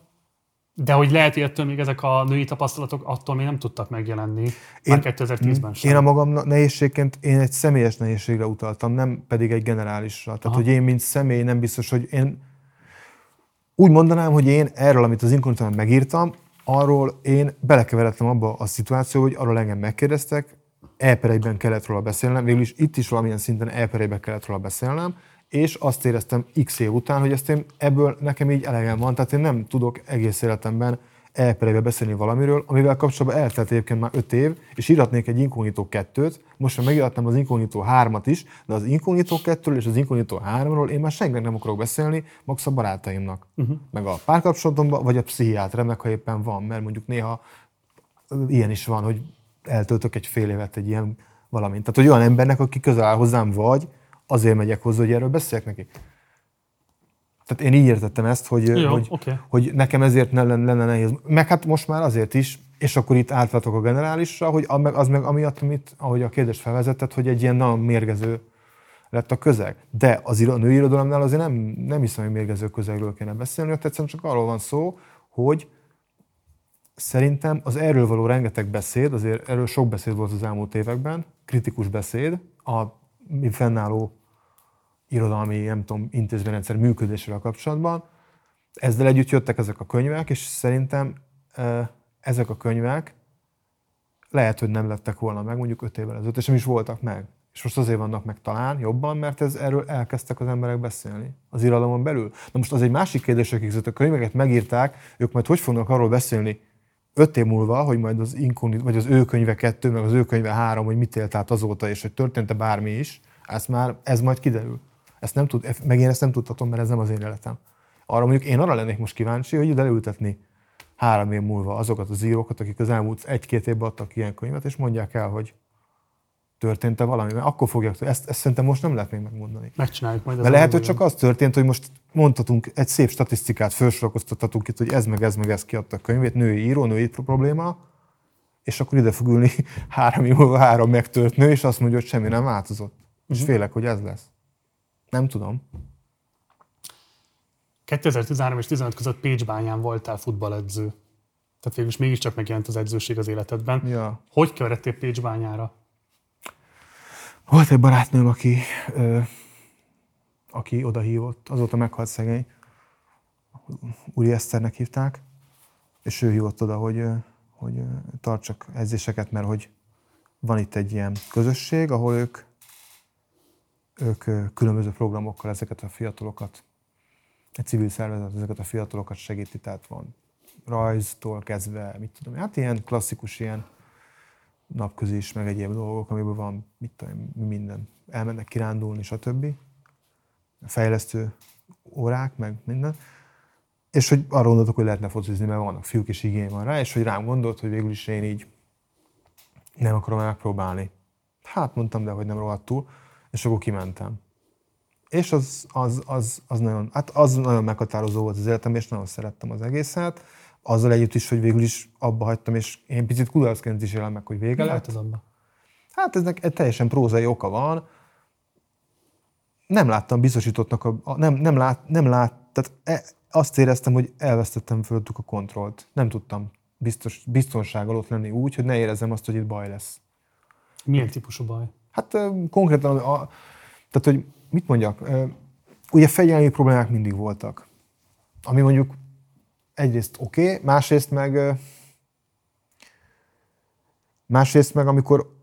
de hogy lehet, hogy ettől még ezek a női tapasztalatok attól még nem tudtak megjelenni már 2010-ben sem. Én a magam nehézségként, én egy személyes nehézségre utaltam, nem pedig egy generálisra. Tehát, Aha. hogy én, mint személy nem biztos, hogy én úgy mondanám, hogy én erről, amit az inkognitában megírtam, arról én belekeveredtem abba a szituációba, hogy arról engem megkérdeztek, elpereiben kellett róla beszélnem, végül is itt is valamilyen szinten elpereiben kellett róla beszélnem, és azt éreztem x év után, hogy ezt én ebből nekem így elegem van, tehát én nem tudok egész életemben elpereibe beszélni valamiről, amivel kapcsolatban eltelt egyébként már 5 év, és írhatnék egy Incognito 2-t, most már megírhatnám az Incognito 3-at is, de az Incognito 2-ről és az Incognito 3-ról én már senkinek nem akarok beszélni, max a barátaimnak, uh-huh. meg a párkapcsolatomban, vagy a pszichiátremnek, ha éppen van, mert mondjuk néha ilyen is van, hogy eltöltök egy fél évet egy ilyen valamint. Tehát, hogy olyan embernek, aki közel áll hozzám vagy, azért megyek hozzá, hogy erről beszéljek neki. Tehát én így értettem ezt, hogy, Jó, hogy, oké. hogy nekem ezért ne lenne, lenne nehéz. Meg hát most már azért is, és akkor itt átváltok a generálisra, hogy az meg amiatt, amit, ahogy a kérdést felvezetett, hogy egy ilyen nagyon mérgező lett a közeg. De az a női irodalomnál azért nem, nem hiszem, hogy mérgező közegről kéne beszélni, ott egyszerűen csak arról van szó, hogy szerintem az erről való rengeteg beszéd, azért erről sok beszéd volt az elmúlt években, kritikus beszéd, a mi fennálló irodalmi, nem tudom, intézményrendszer működésével kapcsolatban. Ezzel együtt jöttek ezek a könyvek, és szerintem ezek a könyvek lehet, hogy nem lettek volna meg mondjuk öt évvel ezelőtt, és nem is voltak meg. És most azért vannak meg talán jobban, mert ez, erről elkezdtek az emberek beszélni az irodalomon belül. Na most az egy másik kérdés, akik a könyveket megírták, ők majd hogy fognak arról beszélni öt év múlva, hogy majd az Incognito, vagy az ő könyve kettő, meg az ő könyve három, hogy mit élt át azóta, és hogy történt-e bármi is, ez már, ez majd kiderül. Ezt nem tud, meg én ezt nem tudhatom, mert ez nem az én életem. Arra mondjuk én arra lennék most kíváncsi, hogy ide leültetni három év múlva azokat az írókat, akik az elmúlt egy-két évben adtak ilyen könyvet, és mondják el, hogy történt-e valami, mert akkor fogják, ezt, ezt szerintem most nem lehet még megmondani. Megcsináljuk majd. Mert lehet, hogy csak az történt, hogy most mondhatunk egy szép statisztikát, felsorakoztathatunk itt, hogy ez meg ez meg ez kiadta a könyvét, női író, női probléma, és akkor ide fog ülni három év múlva három megtört nő, és azt mondja, hogy semmi nem változott. És Mhm. félek, hogy ez lesz. Nem tudom. 2013 és 15 között Pécsbányán voltál futballedző. Tehát végül is mégiscsak megjelent az edzőség az életedben. Ja. Hogy keveredtél Pécsbányára? Volt egy barátnőm, aki, ö, aki oda hívott, azóta meghalt szegény. Úri Eszternek hívták, és ő hívott oda, hogy, hogy tartsak edzéseket, mert hogy van itt egy ilyen közösség, ahol ők, ők különböző programokkal ezeket a fiatalokat, egy civil szervezet ezeket a fiatalokat segíti, tehát van rajztól kezdve, mit tudom, hát ilyen klasszikus ilyen napközis, meg egyéb dolgok, amiben van, mit tudom, minden. Elmennek kirándulni, stb. Fejlesztő órák, meg minden. És hogy arra gondoltok, hogy lehetne focizni, mert vannak fiúk, és igény van rá, és hogy rám gondolt, hogy végül is én így nem akarom megpróbálni. Hát mondtam, de hogy nem rohadtul, és akkor kimentem. És az, az, az, az, nagyon, hát az nagyon meghatározó volt az életem, és nagyon szerettem az egészet. Azzal együtt is, hogy végül is abba hagytam, és én picit kudarcként is élem meg, hogy vége Mi lett. az abban? Hát eznek egy teljesen prózai oka van. Nem láttam biztosítottnak, a, a, nem, nem, lát, nem lát, tehát e, azt éreztem, hogy elvesztettem fölöttük a kontrollt. Nem tudtam biztos, biztonsággal ott lenni úgy, hogy ne érezzem azt, hogy itt baj lesz. Milyen típusú baj? Hát konkrétan, a, tehát hogy mit mondjak, ugye fegyelmi problémák mindig voltak. Ami mondjuk egyrészt oké, okay, másrészt meg másrészt meg amikor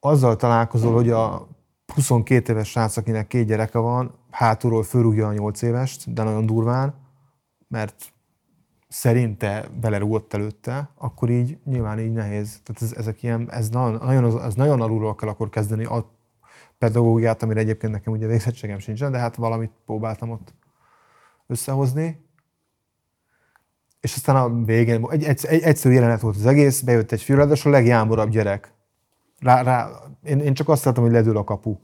azzal találkozol, hogy a 22 éves srác, akinek két gyereke van, hátulról fölrúgja a 8 évest, de nagyon durván, mert szerinte belerúgott előtte, akkor így nyilván így nehéz. Tehát ez, ezek ilyen, ez nagyon, ez nagyon alulról kell akkor kezdeni a pedagógiát, amire egyébként nekem ugye végzettségem sincsen, de hát valamit próbáltam ott összehozni. És aztán a végén egy, egy, egy egyszerű jelenet volt az egész, bejött egy fiú, ráadásul a legjámborabb gyerek. Rá, rá, én, én csak azt láttam, hogy ledől a kapu.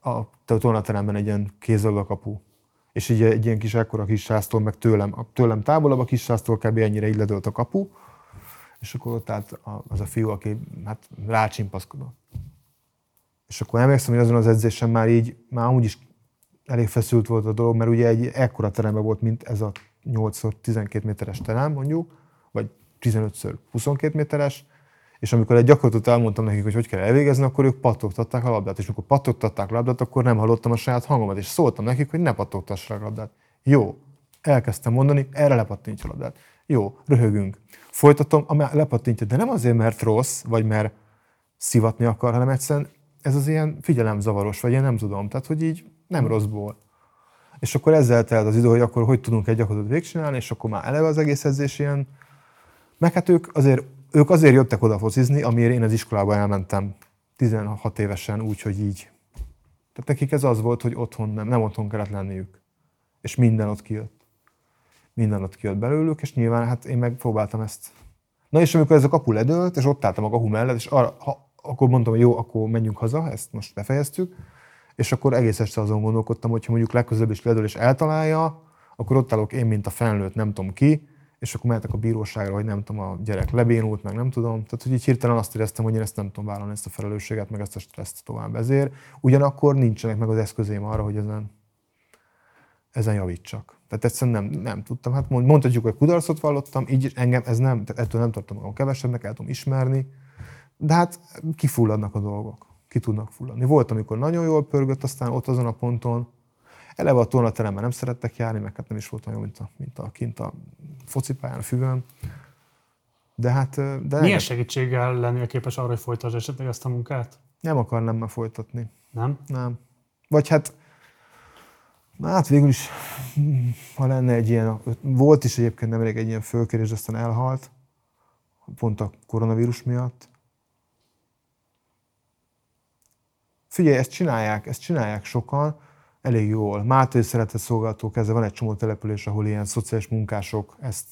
A tornateremben egy ilyen kézzel a kapu. És így egy ilyen kis ekkora kis sáztól, meg tőlem, a- tőlem távolabb a kis sáztól kb. ennyire így ledőlt a kapu. És akkor ott állt az a fiú, aki hát rácsimpaszkodott. És akkor emlékszem, hogy azon az edzésen már így, már amúgy is elég feszült volt a dolog, mert ugye egy ekkora teremben volt, mint ez a 8x12 méteres terem mondjuk, vagy 15x22 méteres, és amikor egy gyakorlatot elmondtam nekik, hogy hogy kell elvégezni, akkor ők pattogtatták a labdát, és amikor pattogtatták a labdát, akkor nem hallottam a saját hangomat, és szóltam nekik, hogy ne pattogtassák a labdát. Jó, elkezdtem mondani, erre lepattintja a labdát. Jó, röhögünk. Folytatom, ami lepattintja, de nem azért, mert rossz, vagy mert szivatni akar, hanem egyszerűen ez az ilyen figyelemzavaros, vagy én nem tudom, tehát hogy így nem rosszból. És akkor ezzel telt az idő, hogy akkor hogy tudunk egy gyakorlatot végigcsinálni, és akkor már eleve az egész edzés ilyen. Meg hát ők azért, ők azért jöttek oda focizni, amiért én az iskolába elmentem 16 évesen úgy, hogy így. Tehát nekik ez az volt, hogy otthon nem, nem otthon kellett lenniük. És minden ott kijött. Minden ott kijött belőlük, és nyilván hát én meg próbáltam ezt. Na és amikor ez a kapu ledőlt, és ott álltam a kapu mellett, és arra, ha, akkor mondtam, hogy jó, akkor menjünk haza, ezt most befejeztük, és akkor egész este azon gondolkodtam, hogy ha mondjuk legközelebb is ledől és eltalálja, akkor ott állok én, mint a felnőtt, nem tudom ki, és akkor mehetek a bíróságra, hogy nem tudom, a gyerek lebénult, meg nem tudom. Tehát, hogy így hirtelen azt éreztem, hogy én ezt nem tudom vállalni, ezt a felelősséget, meg ezt a stresszt tovább ezért. Ugyanakkor nincsenek meg az eszközeim arra, hogy ezen, ezen javítsak. Tehát egyszerűen nem, nem tudtam. Hát mond- mondhatjuk, hogy kudarcot vallottam, így engem ez nem, tehát ettől nem tartom magam kevesebbnek, el tudom ismerni, de hát kifulladnak a dolgok. Ki tudnak fulladni. Volt, amikor nagyon jól pörgött, aztán ott azon a ponton eleve a tornateremben nem szerettek járni, meg hát nem is volt olyan, mint a, mint a kint a focipályán, a füvön. De hát de Milyen engem segítséggel lennél képes arra, hogy folytasd esetleg ezt a munkát? nem akarnám már folytatni. Nem? Nem. Vagy hát, hát végül is, ha lenne egy ilyen, volt is egyébként nemrég egy ilyen fölkérés, aztán elhalt, pont a koronavírus miatt. Figyelj, ezt csinálják, ezt csinálják sokan, elég jól. Máté szeretett szolgáltó kezdve van egy csomó település, ahol ilyen szociális munkások ezt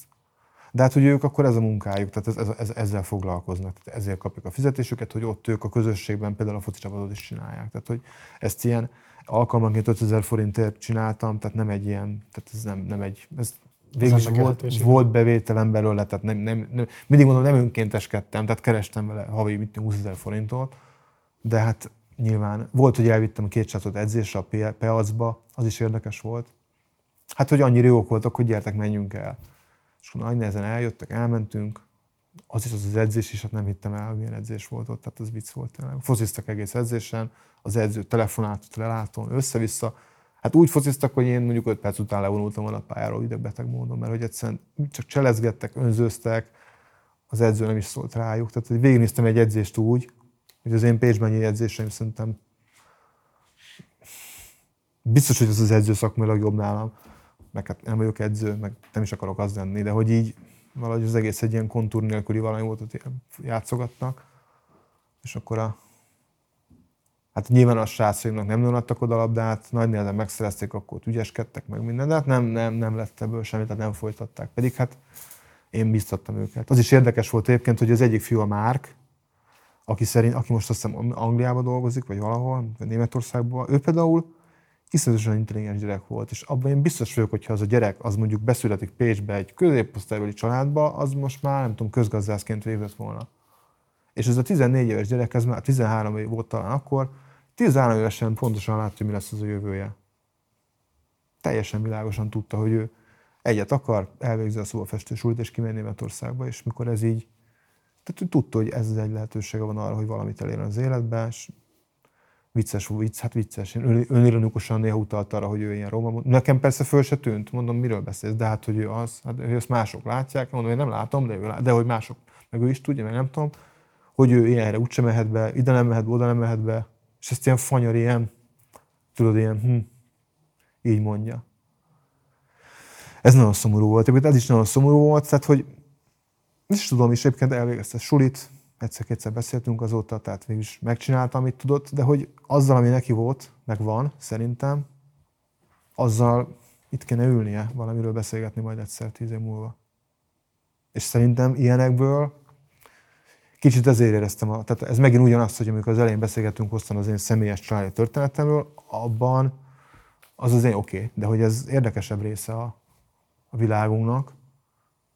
De hát, hogy ők akkor ez a munkájuk, tehát ez, ez, ez, ezzel foglalkoznak. Tehát ezért kapják a fizetésüket, hogy ott ők a közösségben például a foci csapatot is csinálják. Tehát, hogy ezt ilyen alkalmanként 5000 forintért csináltam, tehát nem egy ilyen, tehát ez nem, nem egy, ez végül is volt, volt bevételem belőle, tehát nem, nem, nem, mindig mondom, nem önkénteskedtem, tehát kerestem vele havi mit 20 ezer forintot, de hát nyilván volt, hogy elvittem két csatot edzésre a piacba, az is érdekes volt. Hát, hogy annyira jók voltak, hogy gyertek, menjünk el. És nagy nehezen eljöttek, elmentünk, az is az, az edzés is, hát nem hittem el, milyen edzés volt ott, tehát az vicc volt tényleg. Fociztak egész edzésen, az edző telefonált, lelátón, össze-vissza. Hát úgy fociztak, hogy én mondjuk 5 perc után levonultam a pályáról idegbeteg módon, mert hogy egyszerűen csak cselezgettek, önzőztek, az edző nem is szólt rájuk. Tehát hogy végignéztem egy edzést úgy, hogy az én Pécsbenyi edzéseim szerintem biztos, hogy az az edző szakmailag jobb nálam, meg hát nem vagyok edző, meg nem is akarok az lenni, de hogy így valahogy az egész egy ilyen kontúr nélküli valami volt, hogy játszogatnak, és akkor a Hát nyilván a srácaimnak nem nagyon adtak oda labdát, nagy nehezen megszerezték, akkor ott ügyeskedtek meg minden, de hát nem, nem, nem lett ebből semmit, tehát nem folytatták. Pedig hát én biztattam őket. Az is érdekes volt egyébként, hogy az egyik fiú a Márk, aki, szerint, aki most azt hiszem Angliában dolgozik, vagy valahol, vagy Németországban, ő például iszonyatosan intelligens gyerek volt, és abban én biztos vagyok, hogyha az a gyerek az mondjuk beszületik Pécsbe egy középosztálybeli családba, az most már nem tudom, közgazdászként végzett volna. És ez a 14 éves gyerek, ez már 13 év volt talán akkor, 13 évesen pontosan látta, hogy mi lesz az a jövője. Teljesen világosan tudta, hogy ő egyet akar, elvégzi a szobafestősúlyt és kimegy Németországba, és mikor ez így, tehát ő tudta, hogy ez egy lehetősége van arra, hogy valamit elérjen az életben, és vicces, vicc, hát vicces. Én önironikusan néha utalt arra, hogy ő ilyen roma. Nekem persze föl se tűnt, mondom, miről beszélsz, de hát, hogy ő az, hát, hogy ezt mások látják, mondom, én nem látom, de, ő lát, de hogy mások, meg ő is tudja, meg nem tudom, hogy ő ilyenre úgysem mehet be, ide nem mehet oda nem mehet be, és ezt ilyen fanyar, ilyen, tudod, ilyen, hm, így mondja. Ez nagyon szomorú volt. Ez is nagyon szomorú volt, tehát, hogy is tudom, és egyébként elvégezte sulit, egyszer-kétszer beszéltünk azóta, tehát végül is megcsinálta, amit tudott, de hogy azzal, ami neki volt, meg van, szerintem, azzal itt kéne ülnie, valamiről beszélgetni majd egyszer tíz év múlva. És szerintem ilyenekből kicsit ezért éreztem, a, tehát ez megint ugyanaz, hogy amikor az elején beszélgetünk hosszan az én személyes családi történetemről, abban az az én oké, okay, de hogy ez érdekesebb része a, a világunknak,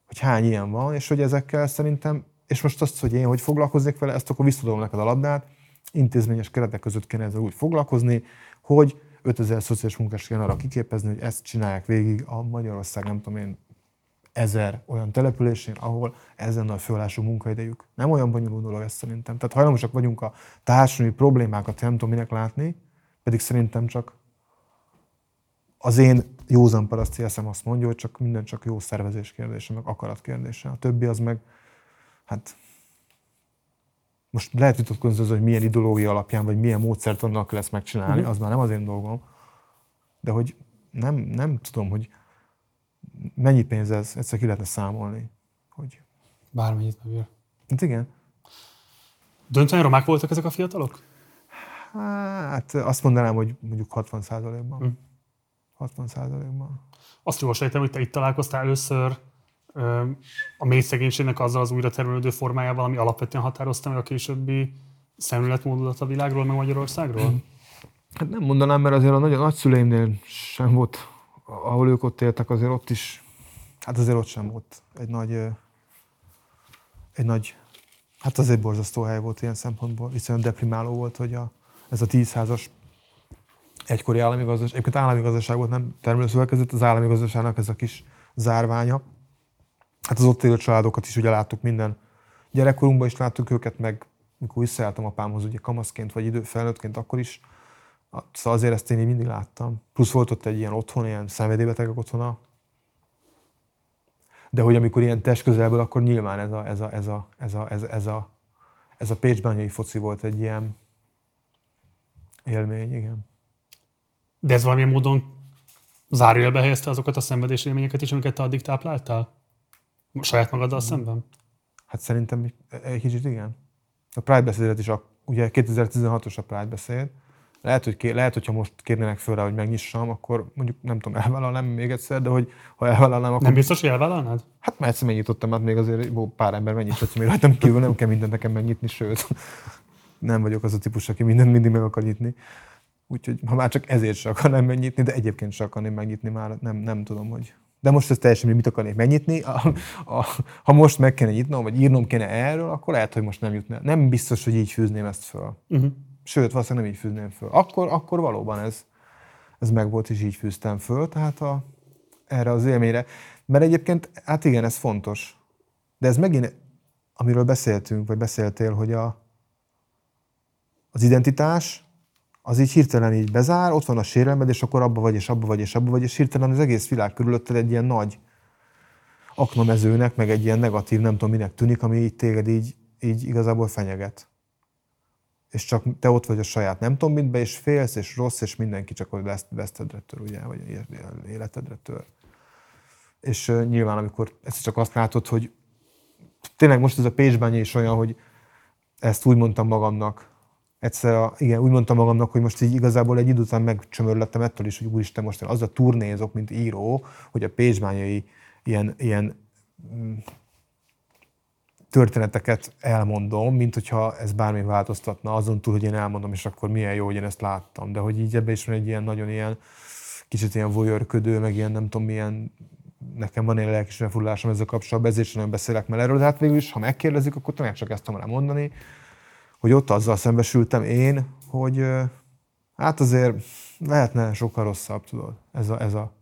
hogy hány ilyen van, és hogy ezekkel szerintem, és most azt, hogy én hogy foglalkoznék vele, ezt akkor visszadom neked a labdát, intézményes keretek között kéne ezzel úgy foglalkozni, hogy 5000 szociális munkás kéne arra kiképezni, hogy ezt csinálják végig a Magyarország, nem tudom én, ezer olyan településén, ahol ezen a fölású munkaidejük. Nem olyan bonyolult dolog ez szerintem. Tehát hajlamosak vagyunk a társadalmi problémákat, nem tudom minek látni, pedig szerintem csak az én józan paraszti eszem azt mondja, hogy csak minden csak jó szervezés kérdése, meg akarat kérdése. A többi az meg, hát most lehet vitatkozni hogy milyen ideológia alapján, vagy milyen módszert annak lesz megcsinálni, uh-huh. az már nem az én dolgom. De hogy nem, nem tudom, hogy mennyi pénz ez, egyszer ki lehetne számolni. Hogy... Bármennyit bevér. Hát igen. Döntően romák voltak ezek a fiatalok? Hát azt mondanám, hogy mondjuk 60 százalékban. Hm. 60 százalékban. Azt jól sejtem, hogy te itt találkoztál először a mély szegénységnek azzal az újra termelődő formájával, ami alapvetően határozta meg a későbbi szemléletmódolat a világról, meg Magyarországról? Hát nem mondanám, mert azért a nagy, nagyszüleimnél sem volt ahol ők ott éltek, azért ott is, hát azért ott sem volt egy nagy, egy nagy, hát azért borzasztó hely volt ilyen szempontból, hiszen deprimáló volt, hogy a, ez a tízházas egykori állami gazdaság, egyébként állami volt, nem termelőszövetkezett, az állami gazdaságnak ez a kis zárványa. Hát az ott élő családokat is ugye láttuk minden gyerekkorunkban is láttuk őket, meg mikor visszaálltam apámhoz ugye kamaszként vagy idő felnőttként, akkor is Szóval azért ezt én mindig láttam. Plusz volt ott egy ilyen otthon, ilyen szenvedélybetegek otthona. De hogy amikor ilyen test közelből, akkor nyilván ez a, ez a, ez a, ez a, ez ez a, ez a Pécsbányai foci volt egy ilyen élmény, igen. De ez valamilyen módon zárójelbe helyezte azokat a szenvedés élményeket is, amiket te addig tápláltál? Saját magaddal mm. szemben? Hát szerintem egy kicsit igen. A Pride beszédet is, a, ugye 2016-os a Pride beszéd, Lehet, hogy, ké, lehet, hogyha most kérnének föl rá, hogy megnyissam, akkor mondjuk nem tudom, elvállalnám még egyszer, de hogy ha elvállalnám, akkor... Nem biztos, hogy elvállalnád? Hát már egyszer megnyitottam, hát még azért jó, pár ember megnyitott, még rajtam kívül nem kell mindent nekem megnyitni, sőt, nem vagyok az a típus, aki mindent mindig meg akar nyitni. Úgyhogy ha már csak ezért se akarnám megnyitni, de egyébként se akarném megnyitni már, nem, nem tudom, hogy de most ez teljesen mit akarnék megnyitni. A, a, ha most meg kéne nyitnom, vagy írnom kéne erről, akkor lehet, hogy most nem jutna. Nem biztos, hogy így fűzném ezt föl. Uh-huh. Sőt, valószínűleg nem így fűzném föl. Akkor, akkor valóban ez, ez meg volt, és így fűztem föl, tehát a, erre az élményre. Mert egyébként, hát igen, ez fontos. De ez megint, amiről beszéltünk, vagy beszéltél, hogy a, az identitás, az így hirtelen így bezár, ott van a sérelmed, és akkor abba vagy, és abba vagy, és abba vagy, és hirtelen az egész világ körülötted egy ilyen nagy aknamezőnek, meg egy ilyen negatív, nem tudom minek tűnik, ami így téged így, így igazából fenyeget. És csak te ott vagy a saját nem tudom mitbe, és félsz, és rossz, és mindenki csak hogy vesztedre tör, ugye, vagy életedre tör. És uh, nyilván, amikor ezt csak azt látod, hogy tényleg most ez a Pécsbányi is olyan, hogy ezt úgy mondtam magamnak, egyszer a, igen, úgy mondtam magamnak, hogy most így igazából egy idő után megcsömörlettem ettől is, hogy úristen, most az a turnézok, mint író, hogy a pécsbányai ilyen, ilyen mm, történeteket elmondom, mint hogyha ez bármi változtatna, azon túl, hogy én elmondom, és akkor milyen jó, hogy én ezt láttam. De hogy így ebbe is van egy ilyen nagyon ilyen, kicsit ilyen voyörködő, meg ilyen nem tudom milyen, nekem van egy lelkis refullásom ezzel kapcsolatban, ezért sem nagyon beszélek már erről, de hát végül is, ha megkérdezik, akkor tényleg csak ezt tudom rá mondani, hogy ott azzal szembesültem én, hogy hát azért lehetne sokkal rosszabb, tudod. Ez, a, ez, a,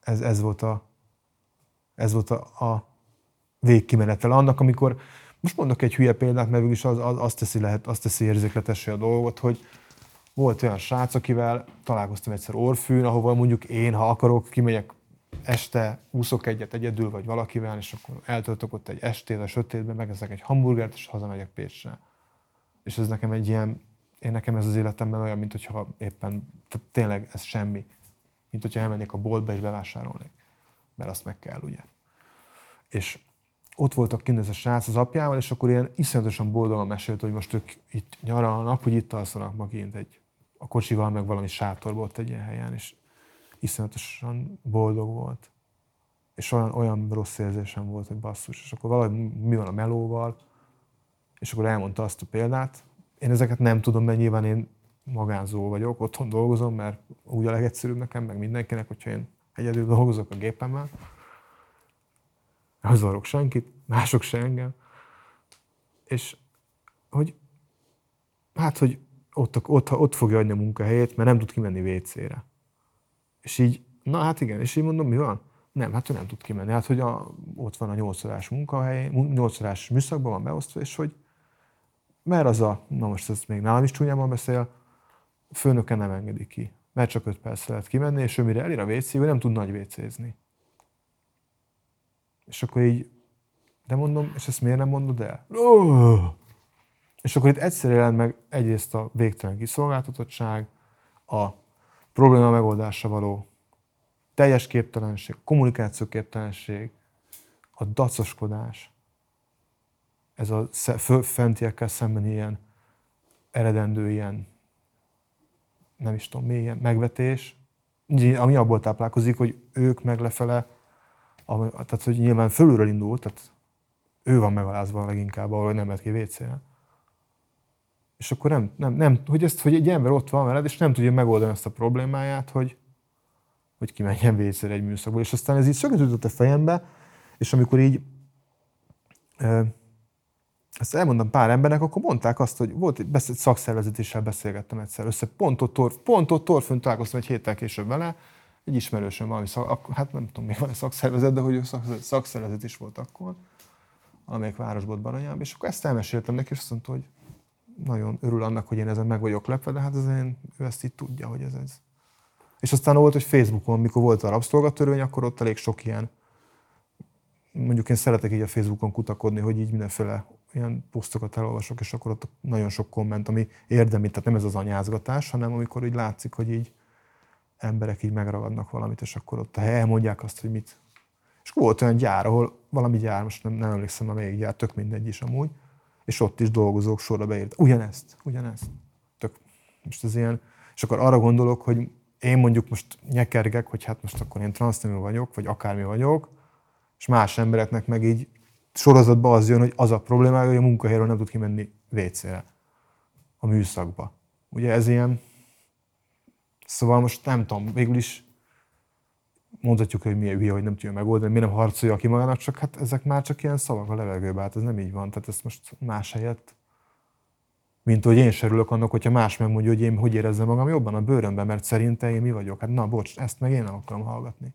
ez, ez volt a, ez volt a, a végkimenetel annak, amikor, most mondok egy hülye példát, mert is az, az, azt teszi, lehet, azt teszi érzékletessé a dolgot, hogy volt olyan srác, akivel találkoztam egyszer Orfűn, ahova mondjuk én, ha akarok, kimegyek este úszok egyet egyedül, vagy valakivel, és akkor eltöltök ott egy estét a sötétben, megeszek egy hamburgert, és hazamegyek Pécsre. És ez nekem egy ilyen, én nekem ez az életemben olyan, mint hogyha éppen, tehát tényleg ez semmi. Mint hogyha elmennék a boltba és bevásárolnék. Mert azt meg kell, ugye. És ott voltak kint ez a srác az apjával, és akkor ilyen iszonyatosan boldogan mesélt, hogy most ők itt nyaralnak, hogy itt alszanak ma egy, a kocsival, meg valami sátorba ott egy ilyen helyen, és iszonyatosan boldog volt. És olyan, olyan rossz érzésem volt, hogy basszus. És akkor valahogy mi van a melóval, és akkor elmondta azt a példát. Én ezeket nem tudom, mert nyilván én magánzó vagyok, otthon dolgozom, mert úgy a legegyszerűbb nekem, meg mindenkinek, hogyha én egyedül dolgozok a gépemmel. Nem zavarok senkit, mások se engem. És hogy hát, hogy ott, ott, ott fogja adni a munkahelyét, mert nem tud kimenni WC-re. És így, na hát igen, és így mondom, mi van? Nem, hát ő nem tud kimenni. Hát, hogy a, ott van a 8 órás munkahely, 8 órás műszakban van beosztva, és hogy mert az a, na most ez még nálam is csúnyában beszél, főnöke nem engedi ki. Mert csak 5 perc lehet kimenni, és ő mire elér a WC, ő nem tud nagy WC-zni. És akkor így, de mondom, és ezt miért nem mondod el? Oh! És akkor itt egyszer jelent meg egyrészt a végtelen kiszolgáltatottság, a probléma megoldása való. Teljes képtelenség, kommunikáció képtelenség, a dacoskodás, ez a fentiekkel szemben ilyen eredendő ilyen, nem is tudom, mi ilyen megvetés, ami abból táplálkozik, hogy ők meg lefele, tehát hogy nyilván fölülről indult, tehát ő van megalázva leginkább, ahol nem mehet ki WC-re és akkor nem, nem, nem, hogy, ezt, hogy egy ember ott van veled, és nem tudja megoldani ezt a problémáját, hogy, hogy kimenjen vécére egy műszakból. És aztán ez így szöget ütött a fejembe, és amikor így ezt elmondom pár embernek, akkor mondták azt, hogy volt beszél, szakszervezetéssel beszélgettem egyszer össze, pont ott, tor, pont ott torfön találkoztam egy héttel később vele, egy ismerősöm valami szak, hát nem tudom, még van a szakszervezet, de hogy szakszervezet is volt akkor, amelyik városból Baranyában, és akkor ezt elmeséltem neki, és azt mondta, hogy nagyon örül annak, hogy én ezen meg vagyok lepve, de hát az én, ő ezt így tudja, hogy ez ez. És aztán volt, hogy Facebookon, mikor volt a rabszolgatörvény, akkor ott elég sok ilyen, mondjuk én szeretek így a Facebookon kutakodni, hogy így mindenféle ilyen posztokat elolvasok, és akkor ott nagyon sok komment, ami érdemi, tehát nem ez az anyázgatás, hanem amikor így látszik, hogy így emberek így megragadnak valamit, és akkor ott elmondják azt, hogy mit. És volt olyan gyár, ahol valami gyár, most nem, nem emlékszem, a még gyár, tök mindegy is amúgy, és ott is dolgozók sorra beírt. Ugyanezt, ugyanezt. Tök Most ez ilyen, és akkor arra gondolok, hogy én mondjuk most nyekergek, hogy hát most akkor én transznemű vagyok, vagy akármi vagyok, és más embereknek meg így sorozatban az jön, hogy az a problémája, hogy a munkahelyről nem tud kimenni WC-re a műszakba. Ugye ez ilyen, szóval most nem tudom, végül is mondhatjuk, hogy milyen hülye, hogy nem tudja megoldani, mi nem harcolja ki magának, csak hát ezek már csak ilyen szavak a levegőbe, hát ez nem így van. Tehát ezt most más helyett, mint hogy én serülök annak, hogyha más megmondja, hogy én hogy érezzem magam jobban a bőrömben, mert szerintem én mi vagyok. Hát na, bocs, ezt meg én nem akarom hallgatni.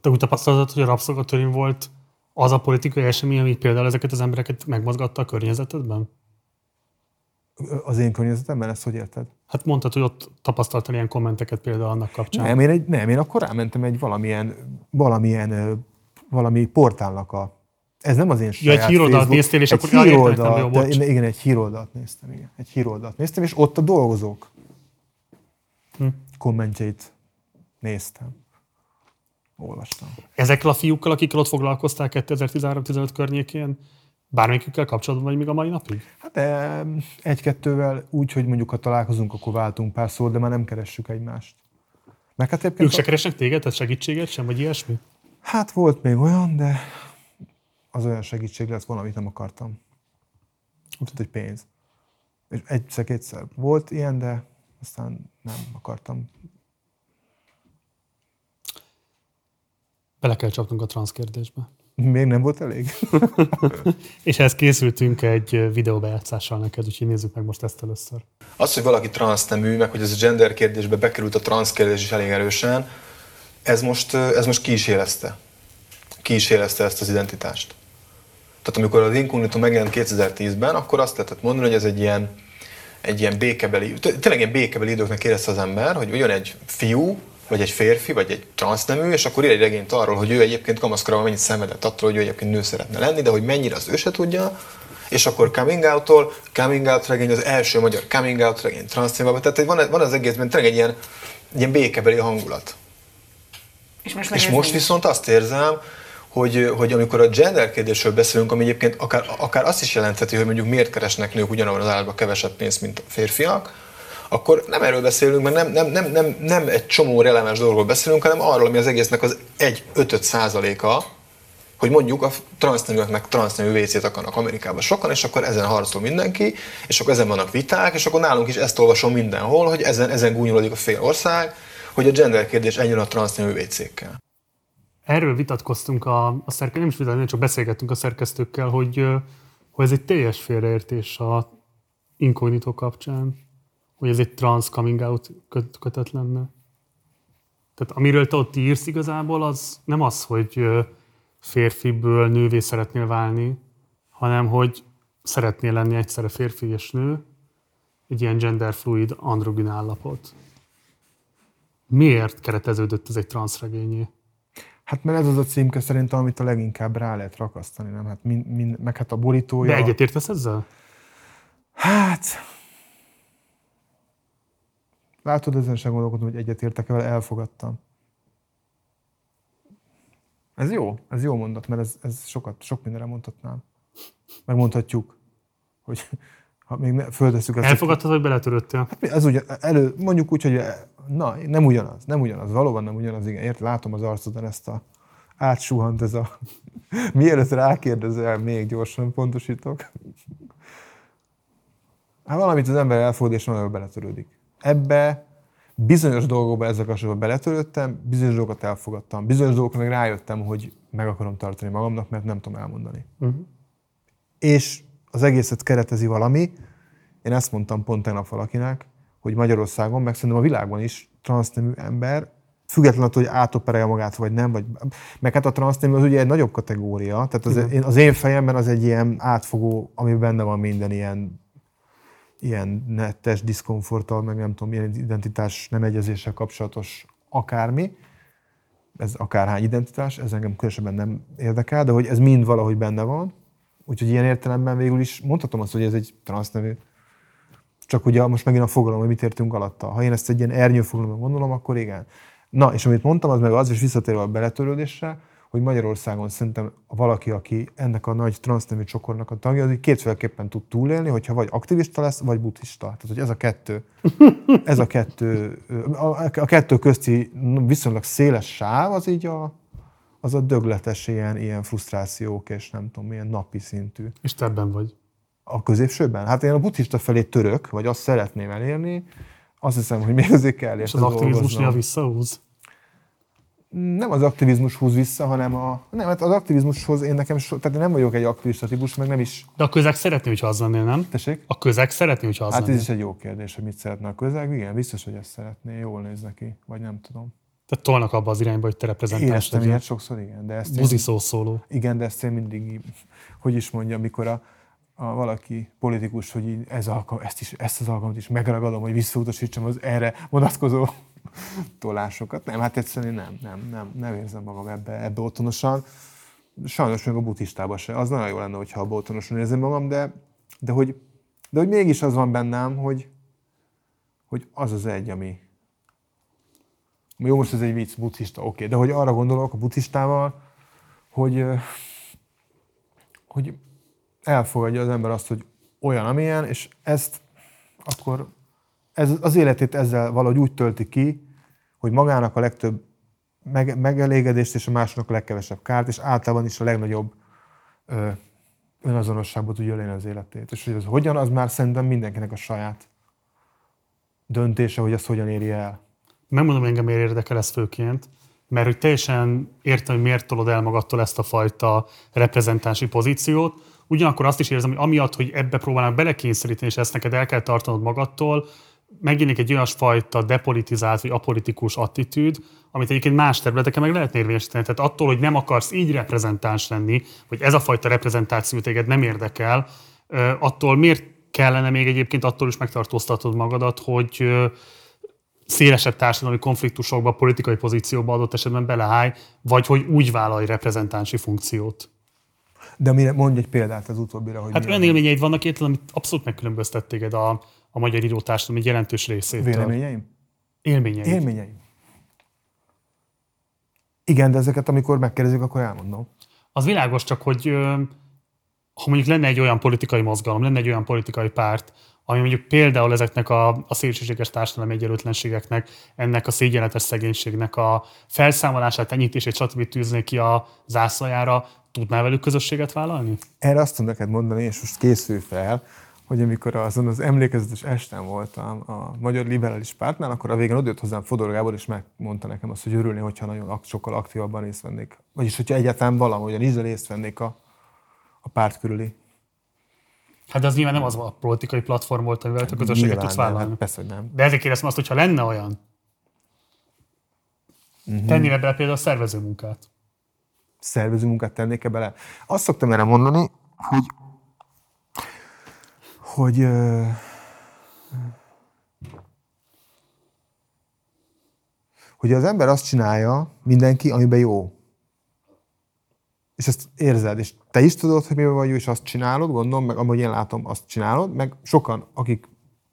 Te úgy tapasztaltad, hogy a rabszolgatörvény volt az a politikai esemény, ami például ezeket az embereket megmozgatta a környezetedben? Az én környezetemben ezt hogy érted? Hát mondtad, hogy ott tapasztaltál ilyen kommenteket például annak kapcsán. Nem, én, egy, nem, én akkor rámentem egy valamilyen, valamilyen valami portálnak a ez nem az én saját ja, egy híroldalt néztél, és egy akkor híroldalt, de, igen, egy híroldalt néztem, igen. Egy híroldalt néztem, és ott a dolgozók hm. kommentjeit néztem. Olvastam. Ezekkel a fiúkkal, akikkel ott foglalkoztál 2013-15 környékén, Bármelyikükkel kapcsolatban vagy még a mai napig? Hát egy-kettővel úgy, hogy mondjuk ha találkozunk, akkor váltunk pár szót, de már nem keressük egymást. Meg hát ők se keresnek téged, tehát segítséget sem, vagy ilyesmi? Hát volt még olyan, de az olyan segítség lesz valamit nem akartam. Tehát, hogy pénz. És egyszer-kétszer volt ilyen, de aztán nem akartam. Bele kell csapnunk a transzkérdésbe. Még nem volt elég? és ehhez készültünk egy videóbejátszással neked, úgyhogy nézzük meg most ezt először. Az, hogy valaki transznemű, meg hogy ez a gender kérdésbe bekerült a transz kérdés is elég erősen, ez most, ez most ki is érezte. Ki is érezte ezt az identitást. Tehát amikor az Incognito megjelent 2010-ben, akkor azt lehetett mondani, hogy ez egy ilyen, egy ilyen békebeli, tényleg ilyen békebeli időknek érezte az ember, hogy olyan egy fiú, vagy egy férfi, vagy egy transznemű, és akkor ír egy regényt arról, hogy ő egyébként kamaszkorában mennyit szenvedett attól, hogy ő egyébként nő szeretne lenni, de hogy mennyire az ő se tudja, és akkor coming out-tól, coming out regény, az első magyar coming out regény transznémában, tehát van, van az egészben tényleg egy ilyen, egy ilyen békebeli hangulat. És most, és most viszont azt érzem, hogy, hogy amikor a gender kérdésről beszélünk, ami egyébként akár, akár azt is jelentheti, hogy mondjuk miért keresnek nők ugyanabban az állapotban kevesebb pénzt, mint a férfiak, akkor nem erről beszélünk, mert nem, nem, nem, nem, nem egy csomó releváns dologról beszélünk, hanem arról, ami az egésznek az egy 5 százaléka, hogy mondjuk a transzneműeknek transznemű WC-t akarnak Amerikában sokan, és akkor ezen harcol mindenki, és akkor ezen vannak viták, és akkor nálunk is ezt olvasom mindenhol, hogy ezen, ezen gúnyolódik a fél ország, hogy a gender kérdés ennyi a transznemű WC-kkel. Erről vitatkoztunk a, a szerkesztőkkel, nem is vitatkoztunk, csak beszélgettünk a szerkesztőkkel, hogy, hogy ez egy teljes félreértés a inkognitó kapcsán hogy ez egy trans coming out köt, kötet lenne. Tehát amiről te ott írsz igazából, az nem az, hogy férfiből nővé szeretnél válni, hanem hogy szeretnél lenni egyszerre férfi és nő, egy ilyen genderfluid androgyn állapot. Miért kereteződött ez egy transzregényé? Hát mert ez az a címke szerintem, amit a leginkább rá lehet rakasztani, nem? Hát min, min, meg hát a borítója... De egyetértesz ezzel? Hát, Látod, ezen sem gondolkodom, hogy egyetértek vele, elfogadtam. Ez jó, ez jó mondat, mert ez, ez sokat, sok mindenre mondhatnám. Megmondhatjuk, hogy ha még ne, föltesszük ezt. Elfogadtad, hogy beletöröttél? Hát ez ugye, elő, mondjuk úgy, hogy na, nem ugyanaz, nem ugyanaz, valóban nem ugyanaz, igen, ért, látom az arcodon ezt a átsuhant ez a... Mielőtt rákérdezel, még gyorsan pontosítok. Hát valamit az ember elfogad, és nagyon beletörődik ebbe bizonyos dolgokba ezzel kapcsolatban beletörődtem, bizonyos dolgokat elfogadtam, bizonyos dolgokra meg rájöttem, hogy meg akarom tartani magamnak, mert nem tudom elmondani. Uh-huh. És az egészet keretezi valami, én ezt mondtam pont tegnap valakinek, hogy Magyarországon, meg szerintem a világban is transznemű ember, függetlenül attól, hogy átoperálja magát, vagy nem, vagy, meg hát a transznemű az ugye egy nagyobb kategória, tehát az, én, az én fejemben az egy ilyen átfogó, ami benne van minden ilyen ilyen netes diszkomforttal, meg nem tudom, ilyen identitás nem egyezéssel kapcsolatos akármi, ez akárhány identitás, ez engem különösebben nem érdekel, de hogy ez mind valahogy benne van, úgyhogy ilyen értelemben végül is mondhatom azt, hogy ez egy transznemű. Csak ugye most megint a fogalom, hogy mit értünk alatta. Ha én ezt egy ilyen ernyő fogalomban gondolom, akkor igen. Na, és amit mondtam, az meg az, és visszatérve a beletörődésre, hogy Magyarországon szerintem valaki, aki ennek a nagy transznemű csokornak a tagja, az kétféleképpen tud túlélni, hogyha vagy aktivista lesz, vagy buddhista. Tehát, hogy ez a kettő, ez a kettő, a, kettő közti viszonylag széles sáv, az így a, az a dögletes ilyen, ilyen frusztrációk, és nem tudom, milyen napi szintű. És te ebben vagy. A középsőben? Hát én a buddhista felé török, vagy azt szeretném elérni, azt hiszem, hogy még azért kell. És az aktivizmus néha visszahúz? Nem az aktivizmus húz vissza, hanem a... Nem, hát az aktivizmushoz én nekem so, tehát nem vagyok egy aktivista típus, meg nem is... De a közeg szeretné, hogyha az lennél, nem? Tessék? A közeg szeretné, hogyha az Hát lennél. ez is egy jó kérdés, hogy mit szeretne a közeg. Igen, biztos, hogy ezt szeretné, jól néz neki, vagy nem tudom. Tehát tolnak abba az irányba, hogy te reprezentáns legyél. ilyet sokszor, igen. De ezt én, Buzi szószóló. igen, de ezt én mindig, hogy is mondja, amikor a, a valaki politikus, hogy így ez alkalom, ezt, is, ezt az alkalmat is megragadom, hogy visszautasítsam az erre vonatkozó tolásokat. Nem, hát egyszerűen nem, nem, nem, nem érzem magam ebbe, ebbe otthonosan. Sajnos még a buddhistában se. Az nagyon jó lenne, hogyha abba otthonosan érzem magam, de, de, hogy, de hogy mégis az van bennem, hogy, hogy az az egy, ami, jó, most ez egy vicc, buddhista, oké, de hogy arra gondolok a buddhistával, hogy, hogy elfogadja az ember azt, hogy olyan, amilyen, és ezt akkor ez, az életét ezzel valahogy úgy tölti ki, hogy magának a legtöbb meg, megelégedést és a másoknak a legkevesebb kárt, és általában is a legnagyobb ö, önazonosságból tudja élni az életét. És hogy ez hogyan, az már szerintem mindenkinek a saját döntése, hogy ezt hogyan éri el. Megmondom, engem miért érdekel ez főként, mert hogy teljesen értem, hogy miért tolod el magadtól ezt a fajta reprezentánsi pozíciót, ugyanakkor azt is érzem, hogy amiatt, hogy ebbe próbálnak belekényszeríteni, és ezt neked el kell tartanod magadtól, megjelenik egy olyasfajta depolitizált vagy apolitikus attitűd, amit egyébként más területeken meg lehet érvényesíteni. Tehát attól, hogy nem akarsz így reprezentáns lenni, hogy ez a fajta reprezentáció téged nem érdekel, attól miért kellene még egyébként attól is megtartóztatod magadat, hogy szélesebb társadalmi konfliktusokba, politikai pozícióba adott esetben beleháj, vagy hogy úgy vállalj reprezentánsi funkciót. De amire mondj egy példát az utóbbira, hogy Hát olyan élményeid vannak érted, amit abszolút megkülönböztet téged a, a magyar írótársadalom egy jelentős részétől. véleményeim? Élményeid. Élményeim. Igen, de ezeket amikor megkérdezik, akkor elmondom. Az világos csak, hogy ha mondjuk lenne egy olyan politikai mozgalom, lenne egy olyan politikai párt, ami mondjuk például ezeknek a, a szélsőséges társadalmi egyenlőtlenségeknek, ennek a szégyenletes szegénységnek a felszámolását, enyhítését, stb. tűzné ki a zászlajára, tudnál velük közösséget vállalni? Erre azt tudom neked mondani, és most készülj fel, hogy amikor azon az emlékezetes esten voltam a Magyar Liberális Pártnál, akkor a végén odajött hozzám Fodor Gábor, és megmondta nekem azt, hogy örülni, hogyha nagyon sokkal aktívabban részt vennék. Vagyis, hogyha egyáltalán valahogyan is részt vennék a, a párt körüli. Hát de az nyilván nem az a politikai platform volt, amivel te közösséget tudsz nem, vállalni. Hát persze, hogy nem. De ezért kérdezem azt, hogyha lenne olyan, uh-huh. tennél bele például a szervező munkát. szervező munkát tennék-e bele. Azt szoktam erre mondani, hogy hogy hogy az ember azt csinálja, mindenki, amiben jó. És ezt érzed, és te is tudod, hogy miben vagy jó, és azt csinálod, gondolom, meg amúgy én látom, azt csinálod, meg sokan, akik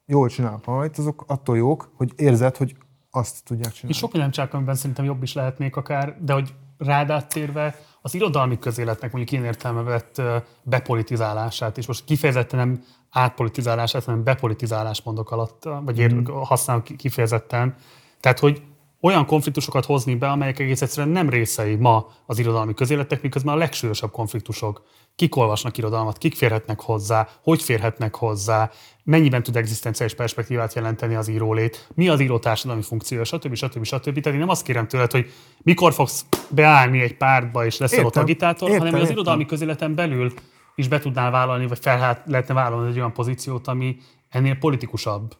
jól csinálnak valamit, azok attól jók, hogy érzed, hogy azt tudják csinálni. És sok minden csak, amiben szerintem jobb is lehetnék akár, de hogy rád áttérve az irodalmi közéletnek mondjuk ilyen értelme vett bepolitizálását, és most kifejezetten nem átpolitizálását, hanem bepolitizálást mondok alatt, vagy ér, Mhm. használom ki- kifejezetten. Tehát, hogy olyan konfliktusokat hozni be, amelyek egész egyszerűen nem részei ma az irodalmi közéletnek, miközben a legsúlyosabb konfliktusok. Kik olvasnak irodalmat, kik férhetnek hozzá, hogy férhetnek hozzá, mennyiben tud egzisztenciális perspektívát jelenteni az írólét, mi az író társadalmi funkciója, stb. stb. stb. Tehát én nem azt kérem tőled, hogy mikor fogsz beállni egy pártba és leszel ott Értem. agitátor, Értem, hanem hogy az értem. irodalmi közéleten belül is be tudnál vállalni, vagy fel hát lehetne vállalni egy olyan pozíciót, ami ennél politikusabb.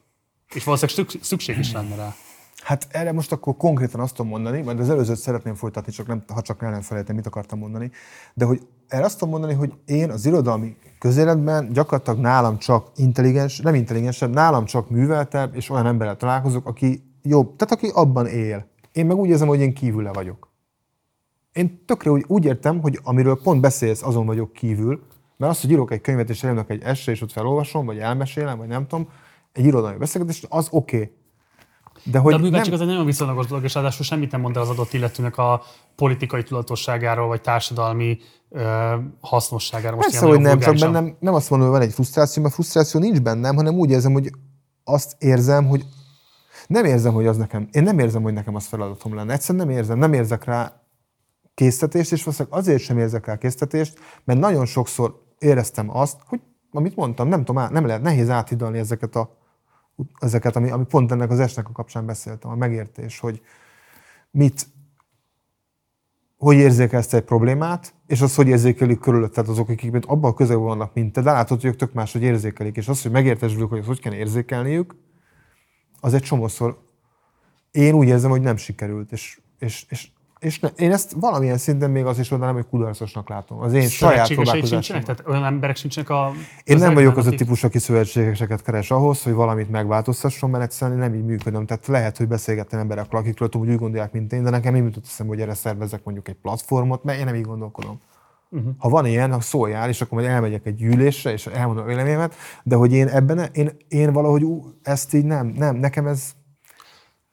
És valószínűleg szük- szükség is lenne rá. Hát erre most akkor konkrétan azt tudom mondani, majd az előzőt szeretném folytatni, csak nem, ha csak el nem felejtem, mit akartam mondani, de hogy erre azt tudom mondani, hogy én az irodalmi közéletben gyakorlatilag nálam csak intelligens, nem intelligensebb, nálam csak műveltebb, és olyan emberrel találkozok, aki jobb, tehát aki abban él. Én meg úgy érzem, hogy én kívüle vagyok. Én tökre úgy, úgy értem, hogy amiről pont beszélsz, azon vagyok kívül, mert azt, hogy írok egy könyvet, és eljönök egy esre, és ott felolvasom, vagy elmesélem, vagy nem tudom, egy irodalmi beszélgetést, az oké. Okay. De, hogy De a műveltség nem... az egy nagyon viszonylagos dolog, és ráadásul semmit nem mond el az adott illetőnek a politikai tudatosságáról, vagy társadalmi ö, hasznosságáról. Most Persze, hogy nem, csak bennem nem azt mondom, hogy van egy frusztráció, mert frusztráció nincs bennem, hanem úgy érzem, hogy azt érzem, hogy nem érzem, hogy az nekem, én nem érzem, hogy nekem az feladatom lenne. Egyszerűen nem érzem, nem érzek rá késztetést, és valószínűleg azért sem érzek rá késztetést, mert nagyon sokszor éreztem azt, hogy amit mondtam, nem tudom, nem lehet, nehéz áthidalni ezeket a ezeket, ami, ami pont ennek az esnek a kapcsán beszéltem, a megértés, hogy mit, hogy érzékelsz egy problémát, és az, hogy érzékelik körülötted azok, akik abban a vannak, mint te, de látod, hogy ők tök más, hogy érzékelik, és az, hogy megértesd velük, hogy azt hogy kell érzékelniük, az egy csomószor én úgy érzem, hogy nem sikerült, és, és, és és ne, én ezt valamilyen szinten még az is mondanám, hogy kudarcosnak látom. Az én saját próbálkozásom. Tehát olyan emberek sincsenek a... Én nem vagyok az a típus, aki szövetségeseket keres ahhoz, hogy valamit megváltoztasson, mert egyszerűen nem így működöm. Tehát lehet, hogy beszélgettem emberekkel, akikről tudom, hogy úgy gondolják, mint én, de nekem nem jutott eszembe, hogy erre szervezek mondjuk egy platformot, mert én nem így gondolkodom. Uh-huh. Ha van ilyen, ha szóljál, és akkor majd elmegyek egy gyűlésre, és elmondom a véleményemet, de hogy én ebben, én, én valahogy ezt így nem, nem, nekem ez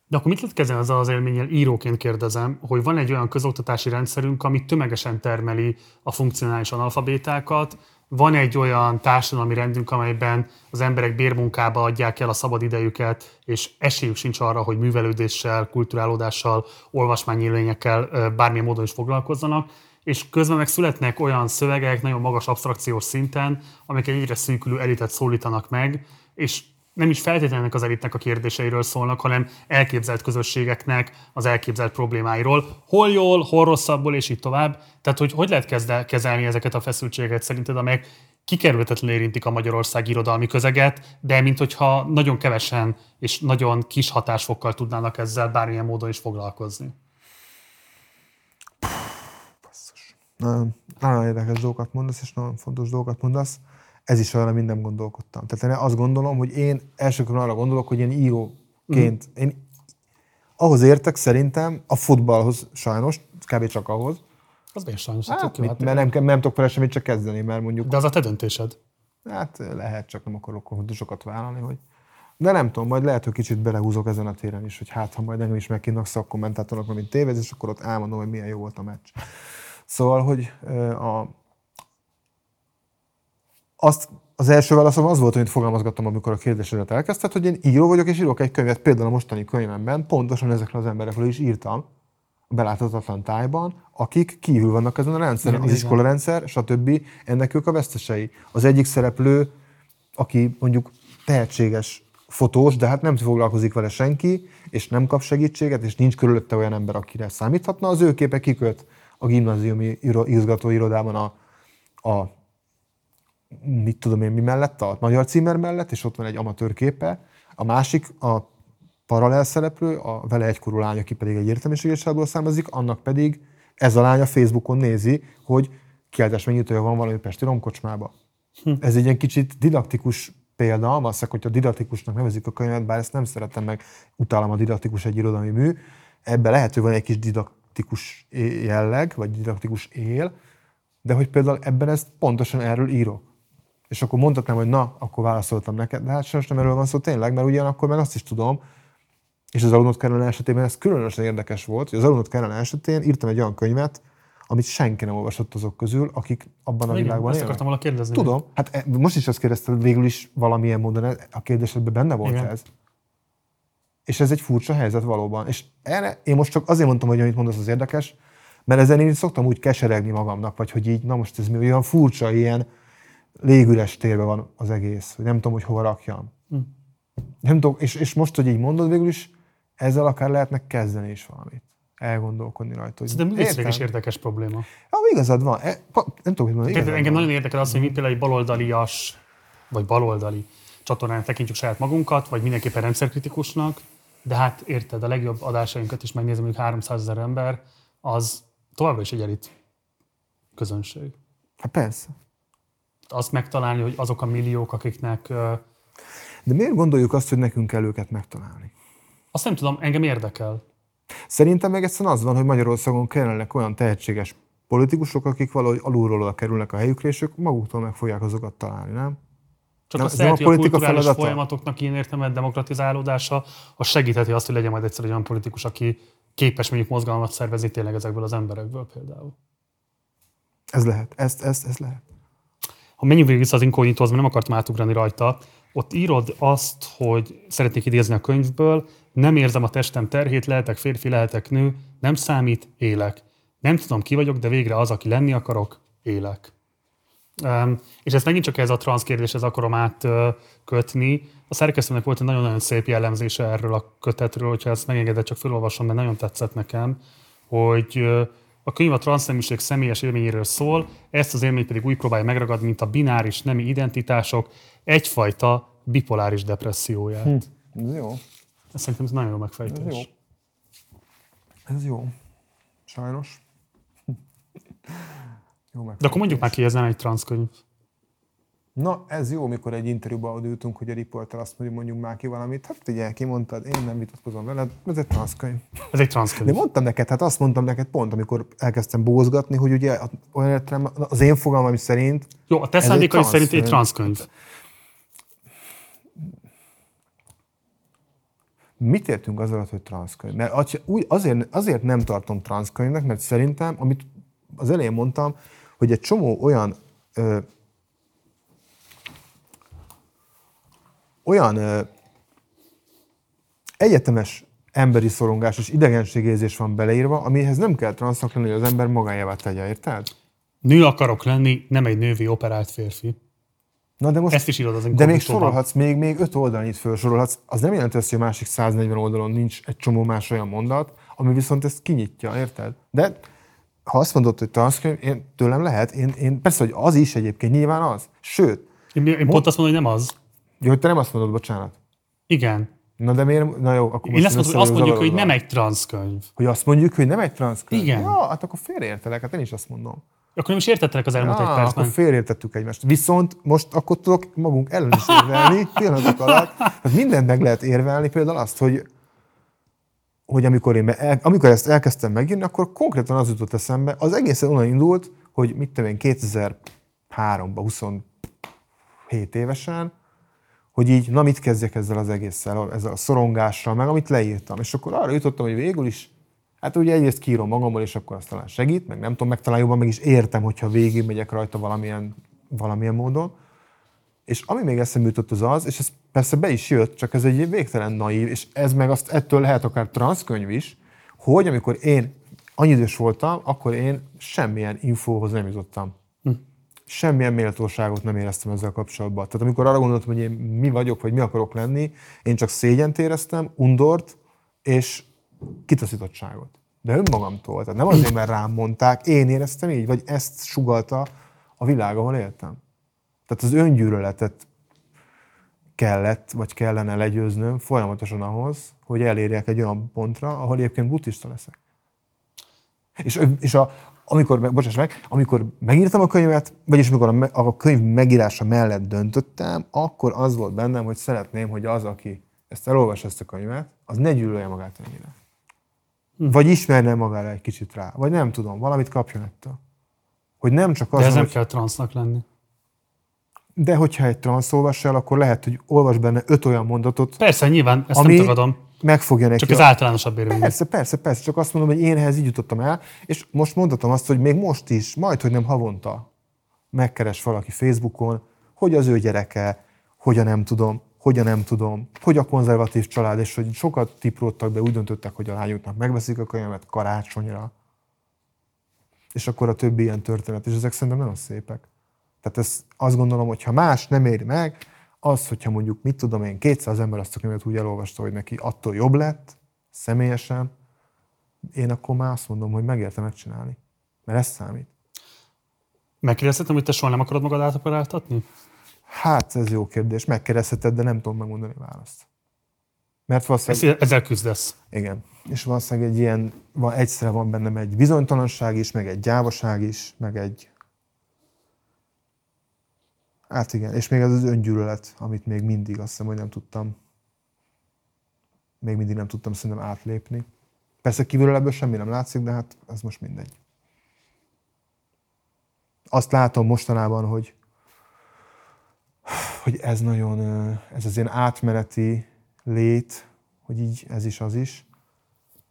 de akkor mit lehet kezdeni azzal az élménnyel, íróként kérdezem, hogy van egy olyan közoktatási rendszerünk, ami tömegesen termeli a funkcionális analfabétákat, van egy olyan társadalmi rendünk, amelyben az emberek bérmunkába adják el a szabad idejüket, és esélyük sincs arra, hogy művelődéssel, kulturálódással, olvasmányélményekkel bármilyen módon is foglalkozzanak, és közben meg születnek olyan szövegek nagyon magas abstrakciós szinten, amik egy egyre szűkülő elitet szólítanak meg, és nem is feltétlenül az elitnek a kérdéseiről szólnak, hanem elképzelt közösségeknek az elképzelt problémáiról. Hol jól, hol rosszabbul, és így tovább. Tehát, hogy hogy lehet kezelni ezeket a feszültségeket szerinted, amelyek kikerülhetetlenül érintik a Magyarország irodalmi közeget, de mint hogyha nagyon kevesen és nagyon kis hatásfokkal tudnának ezzel bármilyen módon is foglalkozni. Basszus. Nagyon, nagyon érdekes dolgokat mondasz, és nagyon fontos dolgokat mondasz ez is olyan, amin nem gondolkodtam. Tehát én azt gondolom, hogy én elsőkörön arra gondolok, hogy én íróként, mm. én ahhoz értek szerintem, a futballhoz sajnos, kb. csak ahhoz. Az miért sajnos? Hát, mit, mert nem, nem tudok vele semmit csak kezdeni, mert mondjuk... De az a te döntésed. Hát lehet, csak nem akarok sokat vállalni, hogy... De nem tudom, majd lehet, hogy kicsit belehúzok ezen a téren is, hogy hát, ha majd engem is megkínnak szakkommentátornak, mint tévez, és akkor ott elmondom, hogy milyen jó volt a meccs. Szóval, hogy a, azt az első válaszom az volt, amit fogalmazgattam, amikor a kérdésedet elkezdted, hogy én író vagyok, és írok egy könyvet, például a mostani könyvemben pontosan ezekről az emberekről is írtam, a beláthatatlan tájban, akik kívül vannak ezen a rendszeren, az iskolarendszer, stb. Ennek ők a vesztesei. Az egyik szereplő, aki mondjuk tehetséges fotós, de hát nem foglalkozik vele senki, és nem kap segítséget, és nincs körülötte olyan ember, akire számíthatna, az ő képe kiköt a gimnáziumi igazgatóirodában a, a mit tudom én mi mellett, a magyar címer mellett, és ott van egy amatőr képe. A másik, a paralel szereplő, a vele egykorú lány, aki pedig egy értelmiséges származik, annak pedig ez a lány a Facebookon nézi, hogy kiáltás megnyitője van valami Pesti romkocsmába. Hm. Ez egy ilyen kicsit didaktikus példa, valószínűleg, hogyha didaktikusnak nevezik a könyvet, bár ezt nem szeretem meg, utálom a didaktikus egy irodalmi mű, ebben lehet, hogy van egy kis didaktikus jelleg, vagy didaktikus él, de hogy például ebben ezt pontosan erről írok. És akkor mondhatnám, hogy na, akkor válaszoltam neked, de hát sajnos nem erről van szó tényleg, mert ugyanakkor meg azt is tudom, és az Alunot Kellen esetében ez különösen érdekes volt, hogy az Alunot Kellen esetén írtam egy olyan könyvet, amit senki nem olvasott azok közül, akik abban a Igen, világban ezt akartam volna kérdezni. Tudom, hát e, most is azt kérdezted, végül is valamilyen módon a kérdésedben benne volt Igen. ez. És ez egy furcsa helyzet valóban. És erre én most csak azért mondtam, hogy amit mondasz, az érdekes, mert ezen én szoktam úgy keseregni magamnak, vagy hogy így, na most ez mi olyan furcsa, ilyen, légüres térben van az egész, hogy nem tudom, hogy hova rakjam. Hm. Nem tudom, és, és most, hogy így mondod, végül is ezzel akár lehetnek kezdeni is valamit. Elgondolkodni rajta. Hogy De ez is érdekes probléma. Ja, igazad van. E, nem tudom, hogy mondani. Engem van. nagyon érdekel az, hogy mi például egy baloldalias, vagy baloldali csatornán tekintjük saját magunkat, vagy mindenképpen rendszerkritikusnak, de hát érted, a legjobb adásainkat is megnézem, hogy 300 ezer ember, az továbbra is egy elit közönség. Hát persze azt megtalálni, hogy azok a milliók, akiknek... De miért gondoljuk azt, hogy nekünk kell őket megtalálni? Azt nem tudom, engem érdekel. Szerintem meg egyszerűen az van, hogy Magyarországon kellene olyan tehetséges politikusok, akik valahogy alulról oda kerülnek a helyükre, és ők maguktól meg fogják azokat találni, nem? Csak Nem, azt lehet, a a kulturális feladata? folyamatoknak ilyen értelmet demokratizálódása, az segítheti azt, hogy legyen majd egyszer egy olyan politikus, aki képes mondjuk mozgalmat szervezni tényleg ezekből az emberekből például. Ez lehet, ez, ez, ez lehet. Ha menjünk végig vissza az inkognitóhoz, mert nem akartam átugrani rajta, ott írod azt, hogy szeretnék idézni a könyvből, nem érzem a testem terhét, lehetek férfi, lehetek nő, nem számít, élek. Nem tudom, ki vagyok, de végre az, aki lenni akarok, élek. Um, és ezt megint csak ez a transz kérdéshez akarom átkötni. A szerkesztőnek volt egy nagyon-nagyon szép jellemzése erről a kötetről, hogyha ezt megengedett, csak felolvasom, mert nagyon tetszett nekem, hogy a könyv a transzneműség személyes élményéről szól, ezt az élményt pedig úgy próbálja megragadni, mint a bináris nemi identitások egyfajta bipoláris depresszióját. Hm. Ez jó. Ez szerintem ez nagyon jó Ez megfejtés. jó. Ez jó. Sajnos. jó meg. De akkor mondjuk már ki, ez nem egy transzkönyv. Na, ez jó, mikor egy interjúba odültünk, hogy a riporter azt mondja, mondjuk már ki valamit. Hát figyelj, kimondtad, én nem vitatkozom veled, ez egy transzkönyv. Ez egy De transzkönyv. mondtam neked, hát azt mondtam neked pont, amikor elkezdtem bózgatni, hogy ugye olyan értelem, az én fogalmam szerint Jó, a te szándékai szerint egy transzkönyv. Mit értünk az alatt, hogy transzkönyv? Mert azért, azért nem tartom transzkönyvnek, mert szerintem, amit az elején mondtam, hogy egy csomó olyan ö, olyan egyetemes emberi szorongás és idegenségérzés van beleírva, amihez nem kell transznak lenni, hogy az ember magájává tegye, érted? Nő akarok lenni, nem egy nővi operált férfi. Na de most, Ezt is írod az de még sorolhatsz, még, még öt oldalnyit felsorolhatsz. Az nem jelenti azt, hogy a másik 140 oldalon nincs egy csomó más olyan mondat, ami viszont ezt kinyitja, érted? De ha azt mondod, hogy transzkönyv, én, tőlem lehet, én, én, persze, hogy az is egyébként, nyilván az. Sőt, Én, én pont azt mondom, hogy nem az. Jó, hogy te nem azt mondod, bocsánat. Igen. Na de miért? Na jó, akkor Én most azt, mondom, azt mondjuk, hogy nem egy transzkönyv. Hogy azt mondjuk, hogy nem egy transzkönyv? Igen. Ja, hát akkor félreértelek, hát én is azt mondom. Akkor nem is értettelek az elmúlt egy Ah, percben. akkor félreértettük egymást. Viszont most akkor tudok magunk ellen is érvelni, pillanatok alatt. Hát mindent meg lehet érvelni, például azt, hogy hogy amikor, én el, amikor ezt elkezdtem megírni, akkor konkrétan az jutott eszembe, az egészen onnan indult, hogy mit tudom én, 2003-ban, 27 évesen, hogy így, na mit kezdjek ezzel az egésszel, ezzel a szorongással, meg amit leírtam. És akkor arra jutottam, hogy végül is, hát ugye egyrészt kírom magamból, és akkor azt talán segít, meg nem tudom, meg talán jobban meg is értem, hogyha végig megyek rajta valamilyen, valamilyen módon. És ami még eszembe jutott az az, és ez persze be is jött, csak ez egy végtelen naív, és ez meg azt ettől lehet akár transzkönyv is, hogy amikor én annyi idős voltam, akkor én semmilyen infóhoz nem jutottam. Semmilyen méltóságot nem éreztem ezzel kapcsolatban. Tehát amikor arra gondoltam, hogy én mi vagyok, vagy mi akarok lenni, én csak szégyent éreztem, undort és kitaszítottságot. De önmagamtól. Tehát nem azért, mert rám mondták, én éreztem így, vagy ezt sugalta a világ, ahol éltem. Tehát az öngyűlöletet kellett, vagy kellene legyőznöm folyamatosan ahhoz, hogy elérjek egy olyan pontra, ahol egyébként buddhista leszek. És, és a, amikor, bocsáss meg, amikor megírtam a könyvet, vagyis amikor a, me- a könyv megírása mellett döntöttem, akkor az volt bennem, hogy szeretném, hogy az, aki ezt elolvas ezt a könyvet, az ne gyűlölje magát ennyire. Vagy ismerne magára egy kicsit rá. Vagy nem tudom, valamit kapjon ettől. Hogy nem csak az, De ez nem hogy kell transznak lenni. de hogyha egy transz olvas el, akkor lehet, hogy olvas benne öt olyan mondatot, Persze, nyilván, ezt ami nem tagadom. Megfogja neki. Csak ez a- általánosabb érvényű. Persze, persze, persze, csak azt mondom, hogy én ehhez így jutottam el, és most mondhatom azt, hogy még most is, majd, hogy nem havonta megkeres valaki Facebookon, hogy az ő gyereke, hogy a nem tudom, hogy a nem tudom, hogy a konzervatív család, és hogy sokat tipródtak be, úgy döntöttek, hogy a lányoknak megveszik a könyvet karácsonyra. És akkor a többi ilyen történet, és ezek szerintem nagyon szépek. Tehát ez, azt gondolom, hogy ha más nem éri meg, az, hogyha mondjuk, mit tudom én, 200 ember azt a könyvet úgy elolvasta, hogy neki attól jobb lett, személyesen, én akkor már azt mondom, hogy megérte megcsinálni. Mert ez számít. Megkérdezhetem, hogy te soha nem akarod magad átoperáltatni? Hát, ez jó kérdés. Megkérdezheted, de nem tudom megmondani a választ. Mert valószínűleg... Ezt, ezzel küzdesz. Igen. És valószínűleg egy ilyen, van, egyszerre van bennem egy bizonytalanság is, meg egy gyávaság is, meg egy... Hát igen, és még ez az öngyűlölet, amit még mindig azt hiszem, hogy nem tudtam, még mindig nem tudtam szerintem átlépni. Persze kívülről ebből semmi nem látszik, de hát ez most mindegy. Azt látom mostanában, hogy hogy ez nagyon, ez az ilyen átmeneti lét, hogy így ez is az is,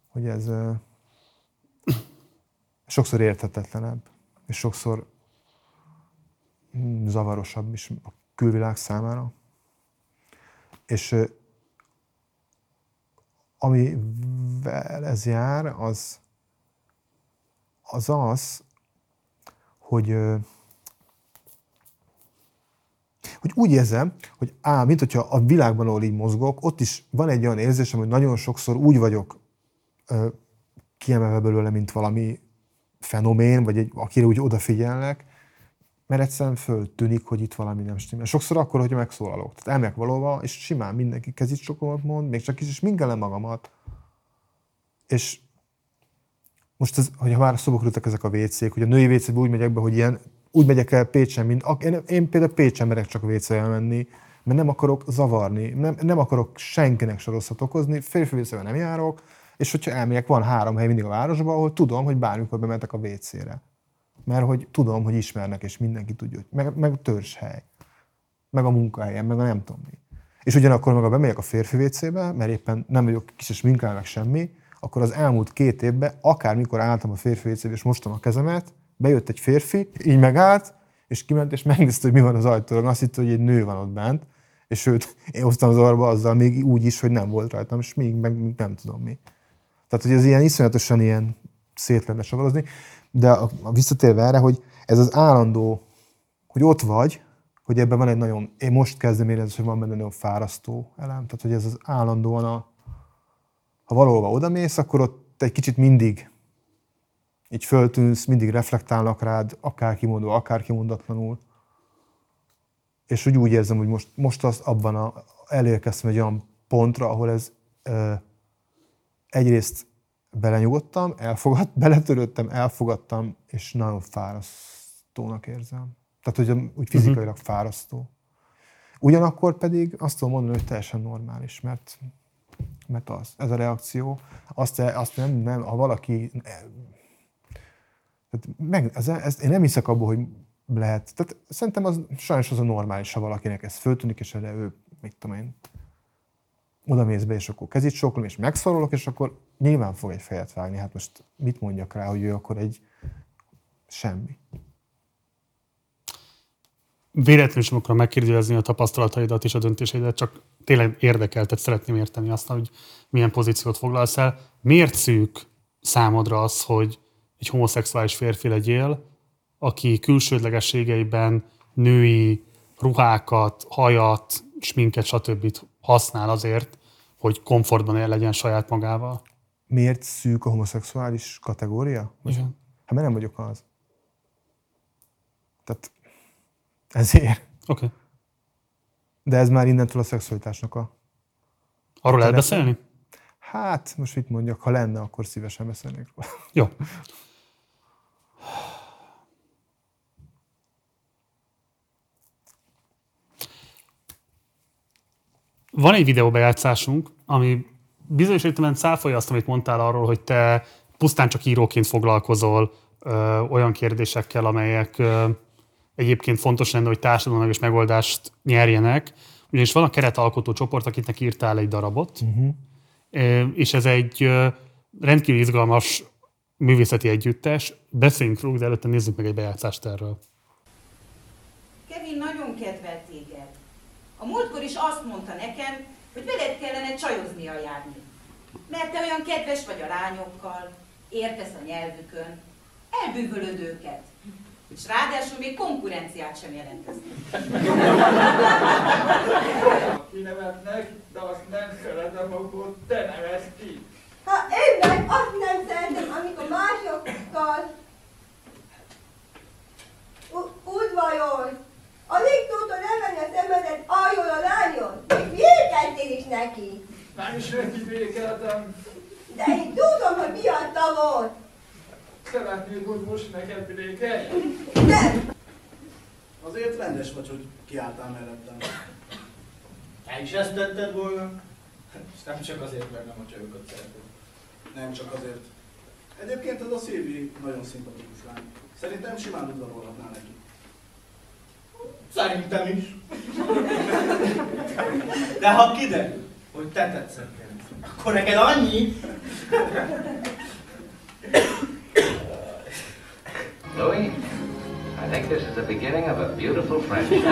hogy ez sokszor érthetetlenebb, és sokszor zavarosabb is a külvilág számára. És amivel ez jár, az az, az hogy, hogy úgy érzem, hogy á, mint hogyha a világban, ahol így mozgok, ott is van egy olyan érzésem, hogy nagyon sokszor úgy vagyok kiemelve belőle, mint valami fenomén, vagy egy, akire úgy odafigyelnek, mert egyszerűen föltűnik, hogy itt valami nem stimmel. Sokszor akkor, hogy megszólalok. Tehát elmegyek valóban, és simán mindenki kezit sokomat mond, még csak is, és minkelem magamat. És most, ez, hogyha már szóba kerültek ezek a WC-k, hogy a női wc úgy megyek be, hogy ilyen, úgy megyek el Pécsen, mint, én, én például Pécsen merek csak wc menni, mert nem akarok zavarni, nem, nem akarok senkinek se rosszat okozni, férfi wc nem járok, és hogyha elmegyek, van három hely mindig a városban, ahol tudom, hogy bármikor bementek a WC-re. Mert hogy tudom, hogy ismernek, és mindenki tudja, hogy meg, meg hely, meg a munkahelyen, meg a nem tudom mi. És ugyanakkor meg a bemegyek a férfi WC-be, mert éppen nem vagyok kis és meg semmi, akkor az elmúlt két évben, akármikor álltam a férfi WC-be és mostam a kezemet, bejött egy férfi, így megállt, és kiment, és megnézte, hogy mi van az ajtóban. Azt hitte, hogy egy nő van ott bent, és őt én hoztam az arba azzal még úgy is, hogy nem volt rajtam, és még meg nem tudom mi. Tehát, hogy ez ilyen iszonyatosan ilyen szét lenne savarozni, de a, a visszatérve erre, hogy ez az állandó, hogy ott vagy, hogy ebben van egy nagyon, én most kezdem érezni, hogy van benne nagyon fárasztó elem, tehát hogy ez az állandóan a, ha valahova odamész, akkor ott egy kicsit mindig így föltűnsz, mindig reflektálnak rád, akár kimondó, akár kimondatlanul. És úgy úgy érzem, hogy most, most az abban a, elérkeztem egy olyan pontra, ahol ez ö, egyrészt belenyugodtam, elfogad, beletörődtem, elfogadtam, és nagyon fárasztónak érzem. Tehát, hogy úgy fizikailag uh-huh. fárasztó. Ugyanakkor pedig azt tudom mondani, hogy teljesen normális, mert mert az, ez a reakció, azt, azt nem, nem, ha valaki, tehát meg, ez, ez, én nem hiszek abból, hogy lehet, tehát szerintem az sajnos az a normális, ha valakinek ez föltűnik, és erre ő, mit tudom én, oda mész be, és akkor kezit soklom, és megszorolok, és akkor nyilván fog egy fejet vágni. Hát most mit mondjak rá, hogy ő akkor egy semmi véletlenül sem akarom megkérdőjelezni a tapasztalataidat és a döntéseidet, csak tényleg érdekel, tehát szeretném érteni azt, hogy milyen pozíciót foglalsz el. Miért szűk számodra az, hogy egy homoszexuális férfi legyél, aki külsődlegességeiben női ruhákat, hajat, sminket, stb. használ azért, hogy komfortban él legyen saját magával? Miért szűk a homoszexuális kategória? Igen. Hát mert nem vagyok az. Tehát ezért. Oké. Okay. De ez már innentől a szexualitásnak a... Arról lehet beszélni? Hát, most mit mondjak, ha lenne, akkor szívesen beszélnék róla. Jó. Van egy videóbejátszásunk, ami bizonyos értelemben cáfolja azt, amit mondtál arról, hogy te pusztán csak íróként foglalkozol ö, olyan kérdésekkel, amelyek ö, egyébként fontos lenne, hogy társadalmi megoldást nyerjenek, ugyanis van a keretalkotó csoport, akiknek írtál egy darabot, uh-huh. és ez egy rendkívül izgalmas művészeti együttes. Beszéljünk róla, de előtte nézzük meg egy bejátszást erről. Kevin nagyon kedvelt. A múltkor is azt mondta nekem, hogy veled kellene csajoznia járni. Mert te olyan kedves vagy a lányokkal, értesz a nyelvükön, elbűvölöd őket és ráadásul még konkurenciát sem jelenteznek. Kinevetnek, de azt nem szeretem, akkor te nevezd ki. Ha én meg azt nem szeretem, amikor másokkal udvajol. Alig tudta venni a szemedet alól a lányon, és vékeltél is neki. Nem is neki vékeltem. De én tudom, hogy miatta volt. Szeretnéd, hogy most neked béke? Nem! Azért rendes vagy, hogy kiálltál mellettem. Te is ezt tetted volna? És nem csak azért, mert nem a csajokat szereted. Nem csak azért. Egyébként ez a Szilvi nagyon szimpatikus lány. Szerintem simán udvarolhatnál neki. Szerintem is. De ha kiderül, hogy te tetszett akkor neked annyi? Louis, I think this is the beginning of a beautiful friendship.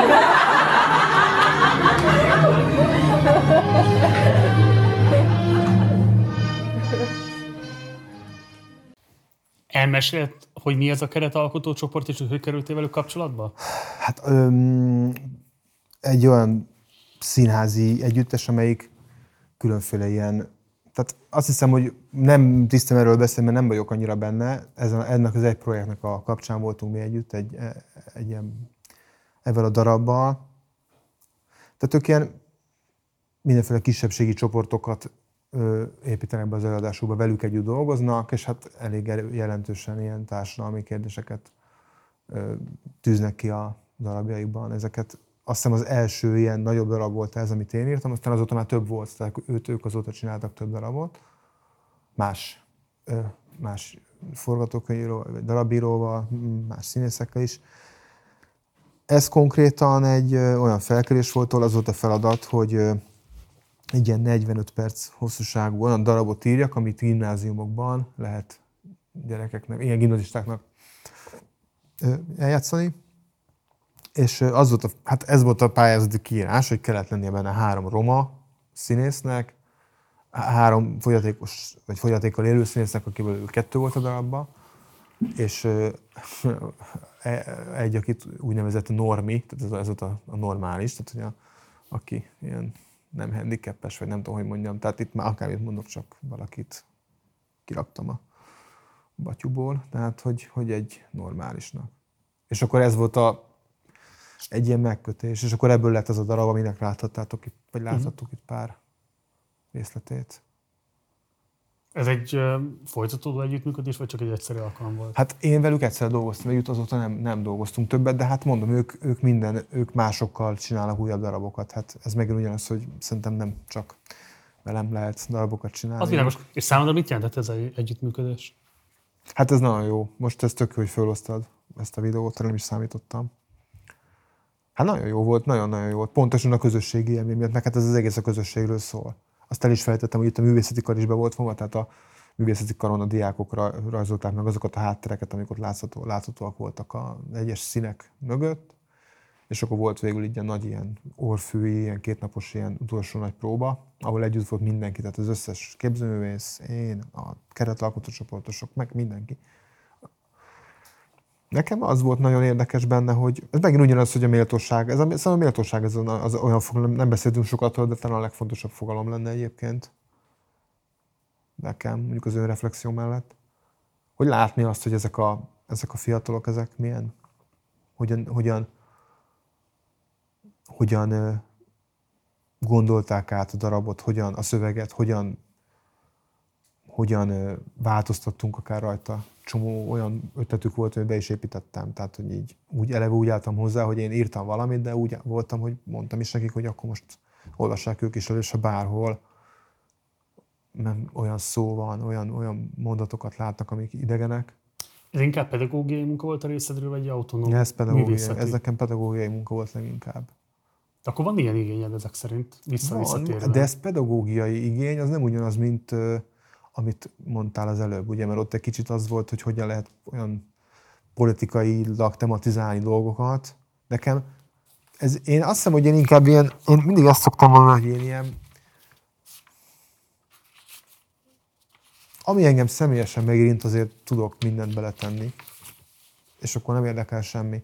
Elmesélt, hogy mi ez a keretalkotó csoport, és hogy kerültél velük kapcsolatba? Hát öm, egy olyan színházi együttes, amelyik különféle ilyen tehát azt hiszem, hogy nem tisztem erről beszélni, mert nem vagyok annyira benne. Ezen, ennek az egy projektnek a kapcsán voltunk mi együtt, egy, egy ilyen, ezzel a darabbal. Tehát ők ilyen mindenféle kisebbségi csoportokat építenek be az előadásukba, velük együtt dolgoznak, és hát elég jelentősen ilyen társadalmi kérdéseket tűznek ki a darabjaikban. Ezeket azt hiszem az első ilyen nagyobb darab volt ez, amit én írtam, aztán azóta már több volt, tehát őt, ők azóta csináltak több darabot, más, más forgatókönyvíró, darabíróval, más színészekkel is. Ez konkrétan egy olyan felkerés volt, ahol az volt a feladat, hogy egy ilyen 45 perc hosszúságú olyan darabot írjak, amit gimnáziumokban lehet gyerekeknek, ilyen gimnazistáknak eljátszani. És az volt a, hát ez volt a pályázati kiírás, hogy kellett lennie benne három roma színésznek, három fogyatékos, vagy fogyatékkal élő színésznek, akiből kettő volt a darabban, és e, egy, akit úgynevezett normi, tehát ez, volt a, a normális, tehát hogy a, aki ilyen nem handicapes, vagy nem tudom, hogy mondjam, tehát itt már akármit mondok, csak valakit kiraktam a batyuból, tehát hogy, hogy egy normálisnak. És akkor ez volt a egy ilyen megkötés, és akkor ebből lett az a darab, aminek láthattátok vagy mhm. láthattuk uh-huh. itt pár részletét. Ez egy folytatódó együttműködés, vagy csak egy egyszerű alkalom volt? Hát én velük egyszer dolgoztam együtt, azóta nem, nem dolgoztunk többet, de hát mondom, ők, ők minden, ők másokkal csinálnak újabb darabokat. Hát ez megint ugyanaz, hogy szerintem nem csak velem lehet darabokat csinálni. Az világos. És számodra mit jelentett ez egy együttműködés? Hát ez nagyon jó. Most ez tök jó, hogy felosztad ezt a videót, nem is számítottam. Hát nagyon jó volt, nagyon-nagyon jó volt. Pontosan a közösségi élmény miatt, meg hát ez az egész a közösségről szól. Azt el is felejtettem, hogy itt a művészeti kar is be volt fogva, tehát a művészeti karon a diákokra rajzolták meg azokat a háttereket, amik ott látható, láthatóak voltak a egyes színek mögött, és akkor volt végül egy nagy ilyen orfűi, ilyen kétnapos ilyen utolsó nagy próba, ahol együtt volt mindenki, tehát az összes képzőművész, én, a keretalkotó csoportosok, meg mindenki. Nekem az volt nagyon érdekes benne, hogy ez megint ugyanaz, hogy a méltóság. Ez a, ez a méltóság ez az, az olyan fogalom, nem beszéltünk sokat de talán a legfontosabb fogalom lenne egyébként. Nekem, mondjuk az önreflexió mellett. Hogy látni azt, hogy ezek a, ezek a fiatalok, ezek milyen, hogyan, hogyan, hogyan gondolták át a darabot, hogyan a szöveget, hogyan, hogyan változtattunk akár rajta csomó olyan ötletük volt, hogy be is építettem. Tehát, hogy így úgy eleve úgy álltam hozzá, hogy én írtam valamit, de úgy voltam, hogy mondtam is nekik, hogy akkor most olvassák ők is először bárhol, nem olyan szó van, olyan, olyan mondatokat látnak, amik idegenek. Ez inkább pedagógiai munka volt a részedről, vagy autonóm Ez pedagógiai, ez nekem pedagógiai munka volt leginkább. De akkor van ilyen igényed ezek szerint vissza De ez pedagógiai igény, az nem ugyanaz, mint amit mondtál az előbb, ugye, mert ott egy kicsit az volt, hogy hogyan lehet olyan politikailag tematizálni dolgokat. Nekem, ez, én azt hiszem, hogy én inkább ilyen, én mindig azt szoktam mondani, hogy én ilyen, ami engem személyesen megérint, azért tudok mindent beletenni, és akkor nem érdekel semmi.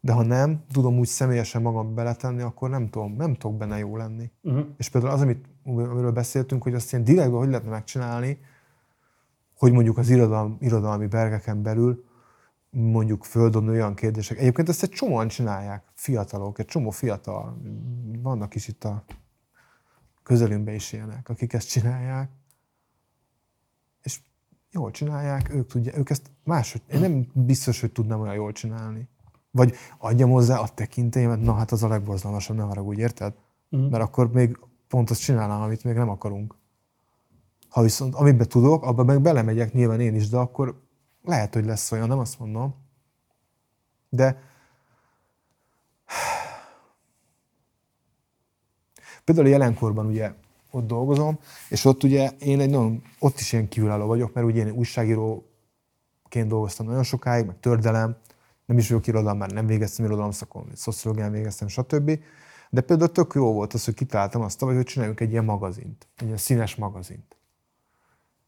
De ha nem, tudom úgy személyesen magam beletenni, akkor nem tudom, nem tudok benne jó lenni. Uh-huh. És például az, amit, amiről beszéltünk, hogy azt ilyen direktben hogy lehetne megcsinálni, hogy mondjuk az irodalmi, irodalmi bergeken belül mondjuk földobni olyan kérdések. Egyébként ezt egy csomóan csinálják, fiatalok, egy csomó fiatal, vannak is itt a közelünkben is ilyenek, akik ezt csinálják, és jól csinálják, ők tudják, ők ezt máshogy, én nem biztos, hogy tudnám olyan jól csinálni. Vagy adjam hozzá a tekintélyemet, na hát az a legborzalmasabb, ne haragudj, érted? Mm. Mert akkor még pont azt csinálnám, amit még nem akarunk. Ha viszont amiben tudok, abba meg belemegyek nyilván én is, de akkor lehet, hogy lesz olyan, nem azt mondom. De például jelenkorban ugye ott dolgozom, és ott ugye én egy nagyon, ott is ilyen kívülálló vagyok, mert ugye én újságíróként dolgoztam nagyon sokáig, meg tördelem, nem is vagyok irodalom, már nem végeztem irodalomszakon, szociológián végeztem, stb. De például tök jó volt az, hogy kitaláltam azt, hogy csináljunk egy ilyen magazint, egy ilyen színes magazint.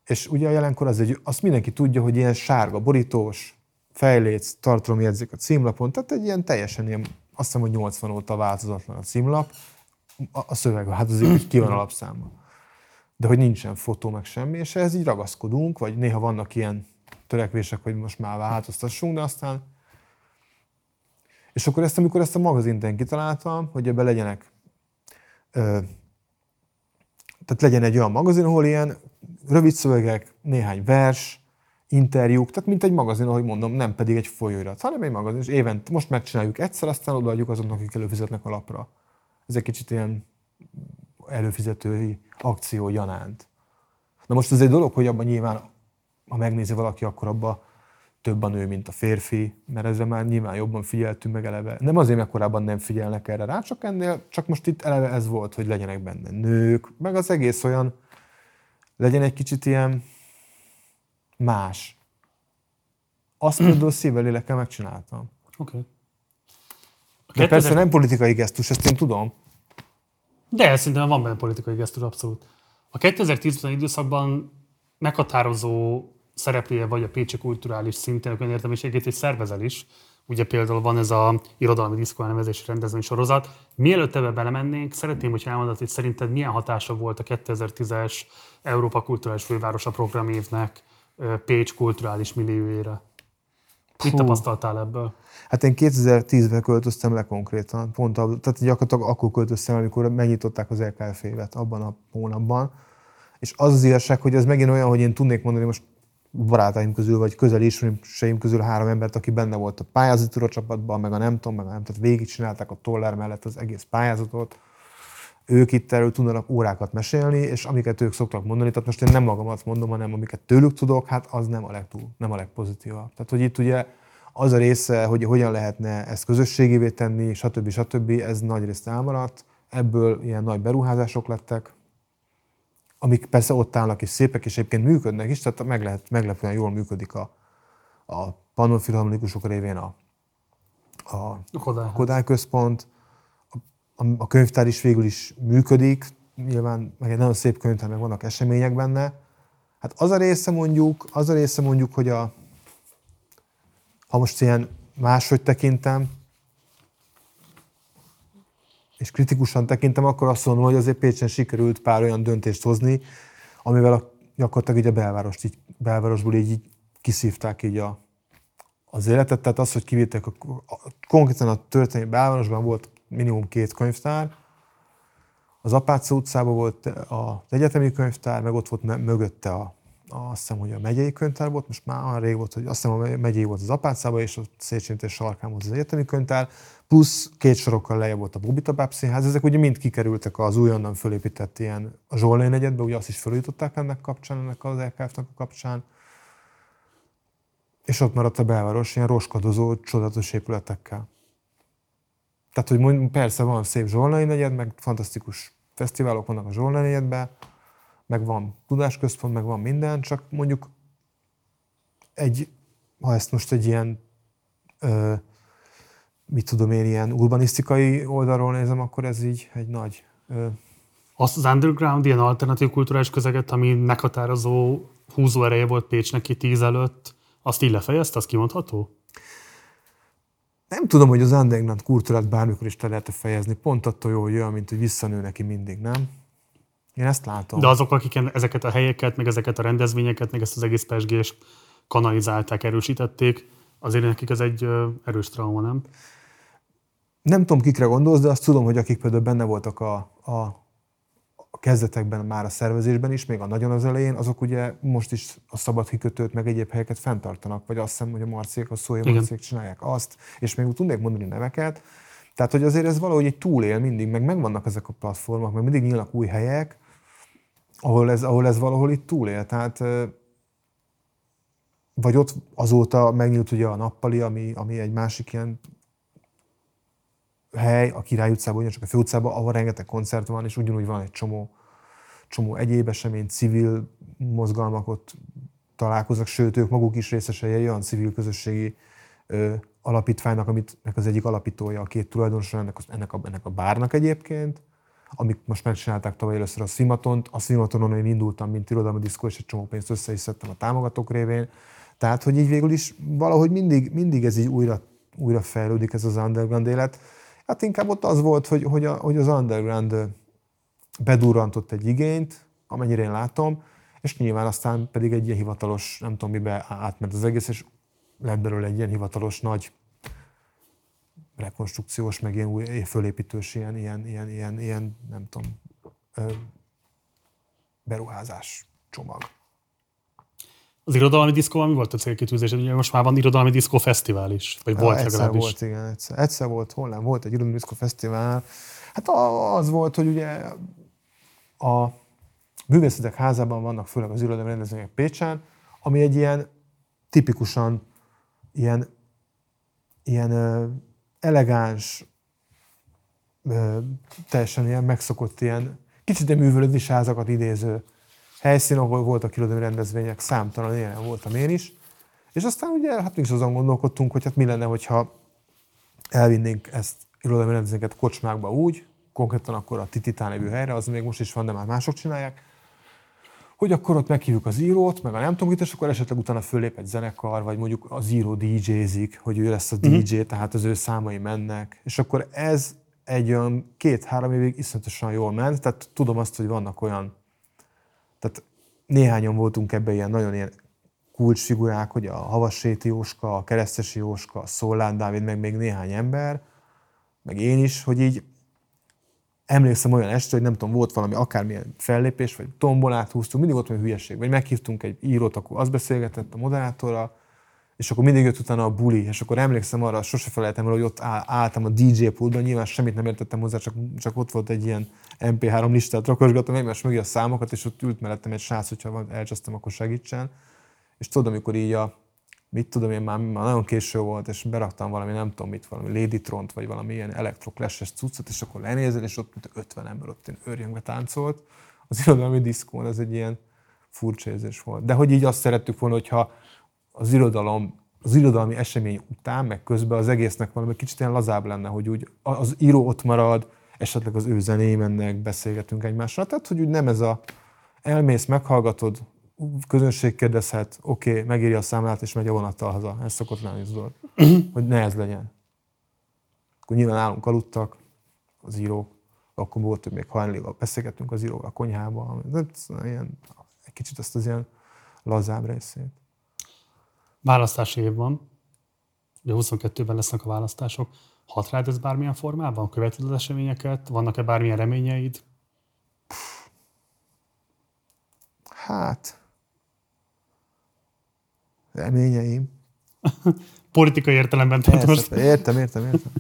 És ugye a jelenkor az egy, azt mindenki tudja, hogy ilyen sárga, borítós, fejléc, tartalomjegyzék a címlapon, tehát egy ilyen teljesen ilyen, azt hiszem, hogy 80 óta változatlan a címlap, a, a szöveg, azért hogy ki van alapszáma. De hogy nincsen fotó, meg semmi, és ehhez így ragaszkodunk, vagy néha vannak ilyen törekvések, hogy most már változtassunk, de aztán és akkor ezt, amikor ezt a magazint én kitaláltam, hogy ebbe legyenek, ö, tehát legyen egy olyan magazin, ahol ilyen rövid szövegek, néhány vers, interjúk, tehát mint egy magazin, ahogy mondom, nem pedig egy folyóirat, hanem egy magazin, és évent most megcsináljuk egyszer, aztán odaadjuk azoknak, akik előfizetnek a lapra. Ez egy kicsit ilyen előfizetői akció gyanánt. Na most ez egy dolog, hogy abban nyilván, ha megnézi valaki, akkor abban több a nő, mint a férfi, mert ezzel már nyilván jobban figyeltünk meg eleve. Nem azért, mert korábban nem figyelnek erre rá, csak ennél, csak most itt eleve ez volt, hogy legyenek benne nők, meg az egész olyan, legyen egy kicsit ilyen más. Azt például szívvel lélekkel megcsináltam. Oké. Okay. De 2000... persze nem politikai gesztus, ezt én tudom. De szerintem van benne politikai gesztus, abszolút. A 2010-ben időszakban meghatározó szereplője vagy a Pécsi kulturális szinten, olyan értem, és egyébként szervezel is. Ugye például van ez a irodalmi diszkó elnevezési rendezvény sorozat. Mielőtt ebbe belemennénk, szeretném, hogy elmondod, hogy szerinted milyen hatása volt a 2010-es Európa Kulturális Fővárosa programévnek Pécs kulturális milliójére? Mit tapasztaltál ebből? Hát én 2010-ben költöztem le konkrétan, pont a, tehát gyakorlatilag akkor költöztem, amikor megnyitották az LKF évet abban a hónapban. És az az igazság, hogy ez megint olyan, hogy én tudnék mondani most barátaim közül, vagy közeli ismerőseim közül három embert, aki benne volt a pályázati csapatban, meg a nem tudom, meg a nem, tehát végigcsinálták a tollár mellett az egész pályázatot. Ők itt erről tudnak órákat mesélni, és amiket ők szoktak mondani, tehát most én nem magamat mondom, hanem amiket tőlük tudok, hát az nem a legtúl, nem a legpozitívabb. Tehát, hogy itt ugye az a része, hogy hogyan lehetne ezt közösségévé tenni, stb. stb. ez nagy részt elmaradt. Ebből ilyen nagy beruházások lettek, amik persze ott állnak és szépek, és egyébként működnek is, tehát meg lehet, meglepően jól működik a, a pannonfilharmonikusok révén a, a, a Kodály Központ, a, a könyvtár is végül is működik, nyilván meg egy nagyon szép könyvtár, meg vannak események benne. Hát az a része mondjuk, az a része mondjuk, hogy a, ha most ilyen máshogy tekintem, és kritikusan tekintem, akkor azt mondom, hogy azért Pécsen sikerült pár olyan döntést hozni, amivel a, gyakorlatilag így a belvárost, így, belvárosból így, így kiszívták így a, az életet. Tehát az, hogy kivittek, a, a, konkrétan a történelmi belvárosban volt minimum két könyvtár, az Apáca utcában volt az egyetemi könyvtár, meg ott volt mögötte a, azt hiszem, hogy a megyei könyvtár volt, most már olyan rég volt, hogy azt hiszem, a megyei volt az Apácában, és a Széchenyi Sarkán volt az egyetemi könyvtár, plusz két sorokkal lejjebb volt a Bobita Báb Színház, ezek ugye mind kikerültek az újonnan fölépített ilyen a Zsolnai negyedbe, ugye azt is felújították ennek kapcsán, ennek az LKF-nak a kapcsán. És ott maradt a belváros ilyen roskadozó, csodatos épületekkel. Tehát, hogy mondjuk, persze van szép Zsolnai negyed, meg fantasztikus fesztiválok vannak a Zsolnai negyedben, meg van tudásközpont, meg van minden, csak mondjuk egy, ha ezt most egy ilyen, ö, mit tudom én, ilyen urbanisztikai oldalról nézem, akkor ez így egy nagy... Ö, azt az underground, ilyen alternatív kulturális közeget, ami meghatározó húzó ereje volt Pécsnek itt tíz előtt, azt így lefejezte, az kimondható? Nem tudom, hogy az underground kultúrát bármikor is te lehet fejezni. Pont attól jó, hogy olyan, mint hogy visszanő neki mindig, nem? Én ezt látom. De azok, akik ezeket a helyeket, meg ezeket a rendezvényeket, meg ezt az egész pesgést kanalizálták, erősítették, azért nekik ez egy erős trauma, nem? Nem tudom, kikre gondolsz, de azt tudom, hogy akik például benne voltak a, a, a kezdetekben már a szervezésben is, még a nagyon az elején, azok ugye most is a szabad kikötőt, meg egyéb helyeket fenntartanak, vagy azt hiszem, hogy a marcék, a szója marcék csinálják azt, és még úgy tudnék mondani neveket. Tehát, hogy azért ez valahogy egy túlél mindig, meg megvannak ezek a platformok, meg mindig nyílnak új helyek, ahol ez, ahol ez valahol itt túlél. Tehát vagy ott azóta megnyílt ugye a nappali, ami, ami egy másik ilyen hely, a Király utcában, ugyancsak a Fő utcában, ahol rengeteg koncert van, és ugyanúgy van egy csomó, csomó egyéb esemény, civil mozgalmak ott találkoznak, sőt, ők maguk is részesei egy olyan civil közösségi ö, alapítványnak, amit az egyik alapítója, a két tulajdonosa ennek, ennek, a, ennek a bárnak egyébként, amik most megcsinálták tavaly először a Szimatont. A Szimatonon én indultam, mint irodalmi diszkó, és egy csomó pénzt össze is szedtem a támogatók révén. Tehát, hogy így végül is valahogy mindig, mindig ez így újra, újra fejlődik ez az underground élet. Hát inkább ott az volt, hogy, hogy, a, hogy az underground bedurrantott egy igényt, amennyire én látom, és nyilván aztán pedig egy ilyen hivatalos, nem tudom mibe átment az egész, és lett belőle egy ilyen hivatalos nagy rekonstrukciós, meg ilyen új fölépítős, ilyen, ilyen, ilyen, ilyen, ilyen nem tudom, beruházás csomag. Az irodalmi diszkóval mi volt a célkitűzés? Ugye most már van irodalmi diszkó fesztivál is, vagy volt egyszer legalábbis. volt, igen, egyszer, egyszer volt, hol nem, volt egy irodalmi diszkó fesztivál. Hát az volt, hogy ugye a művészetek házában vannak főleg az irodalmi rendezvények Pécsen, ami egy ilyen tipikusan ilyen, ilyen elegáns, teljesen ilyen megszokott ilyen, kicsit ilyen művelődés házakat idéző helyszín, ahol voltak irodalmi rendezvények, számtalan ilyen voltam én is. És aztán ugye, hát mi is azon gondolkodtunk, hogy hát mi lenne, hogyha elvinnénk ezt irodalmi rendezvényeket kocsmákba úgy, konkrétan akkor a Tititán nevű helyre, az még most is van, de már mások csinálják, hogy akkor ott meghívjuk az írót, meg a nem tudom, és akkor esetleg utána fölép egy zenekar, vagy mondjuk az író DJ-zik, hogy ő lesz a DJ, uh-huh. tehát az ő számai mennek. És akkor ez egy olyan két-három évig iszonyatosan jól ment, tehát tudom azt, hogy vannak olyan, tehát néhányan voltunk ebben ilyen nagyon ilyen kulcsfigurák, hogy a Havasséti Jóska, a Keresztesi Jóska, a Szollán Dávid, meg még néhány ember, meg én is, hogy így emlékszem olyan este, hogy nem tudom, volt valami akármilyen fellépés, vagy tombolát húztunk, mindig volt olyan hülyeség, vagy meghívtunk egy írót, akkor az beszélgetett a moderátorra, és akkor mindig jött utána a buli, és akkor emlékszem arra, sose felejtem el, hogy ott álltam a DJ pultban, nyilván semmit nem értettem hozzá, csak, csak ott volt egy ilyen MP3 listát, rakosgattam egymás mögé a számokat, és ott ült mellettem egy srác, hogyha elcsasztam, akkor segítsen. És tudom, amikor így a mit tudom én, már, már nagyon késő volt, és beraktam valami, nem tudom mit, valami Lady Tront, vagy valami ilyen elektrokleses cuccot, és akkor lenézel, és ott 50 ember ott örjöngve táncolt. Az irodalmi diszkón ez egy ilyen furcsa érzés volt. De hogy így azt szerettük volna, hogyha az irodalom, az irodalmi esemény után, meg közben az egésznek valami kicsit ilyen lazább lenne, hogy úgy az író ott marad, esetleg az ő zené mennek, beszélgetünk egymással. Tehát, hogy úgy nem ez a elmész, meghallgatod, közönség kérdezhet, oké, okay, megírja a számlát, és megy a vonattal haza. Ez szokott lenni, tudod, hogy ne ez legyen. Akkor nyilván állunk aludtak az írók, akkor volt, hogy még hajnalival beszélgettünk az íróval a konyhában. De ilyen, egy kicsit ezt az ilyen lazább részét. Választási év van. Ugye 22-ben lesznek a választások. Hat rád ez bármilyen formában? Követed az eseményeket? Vannak-e bármilyen reményeid? Hát, reményeim. Politikai értelemben tehát most. Értem, értem, értem.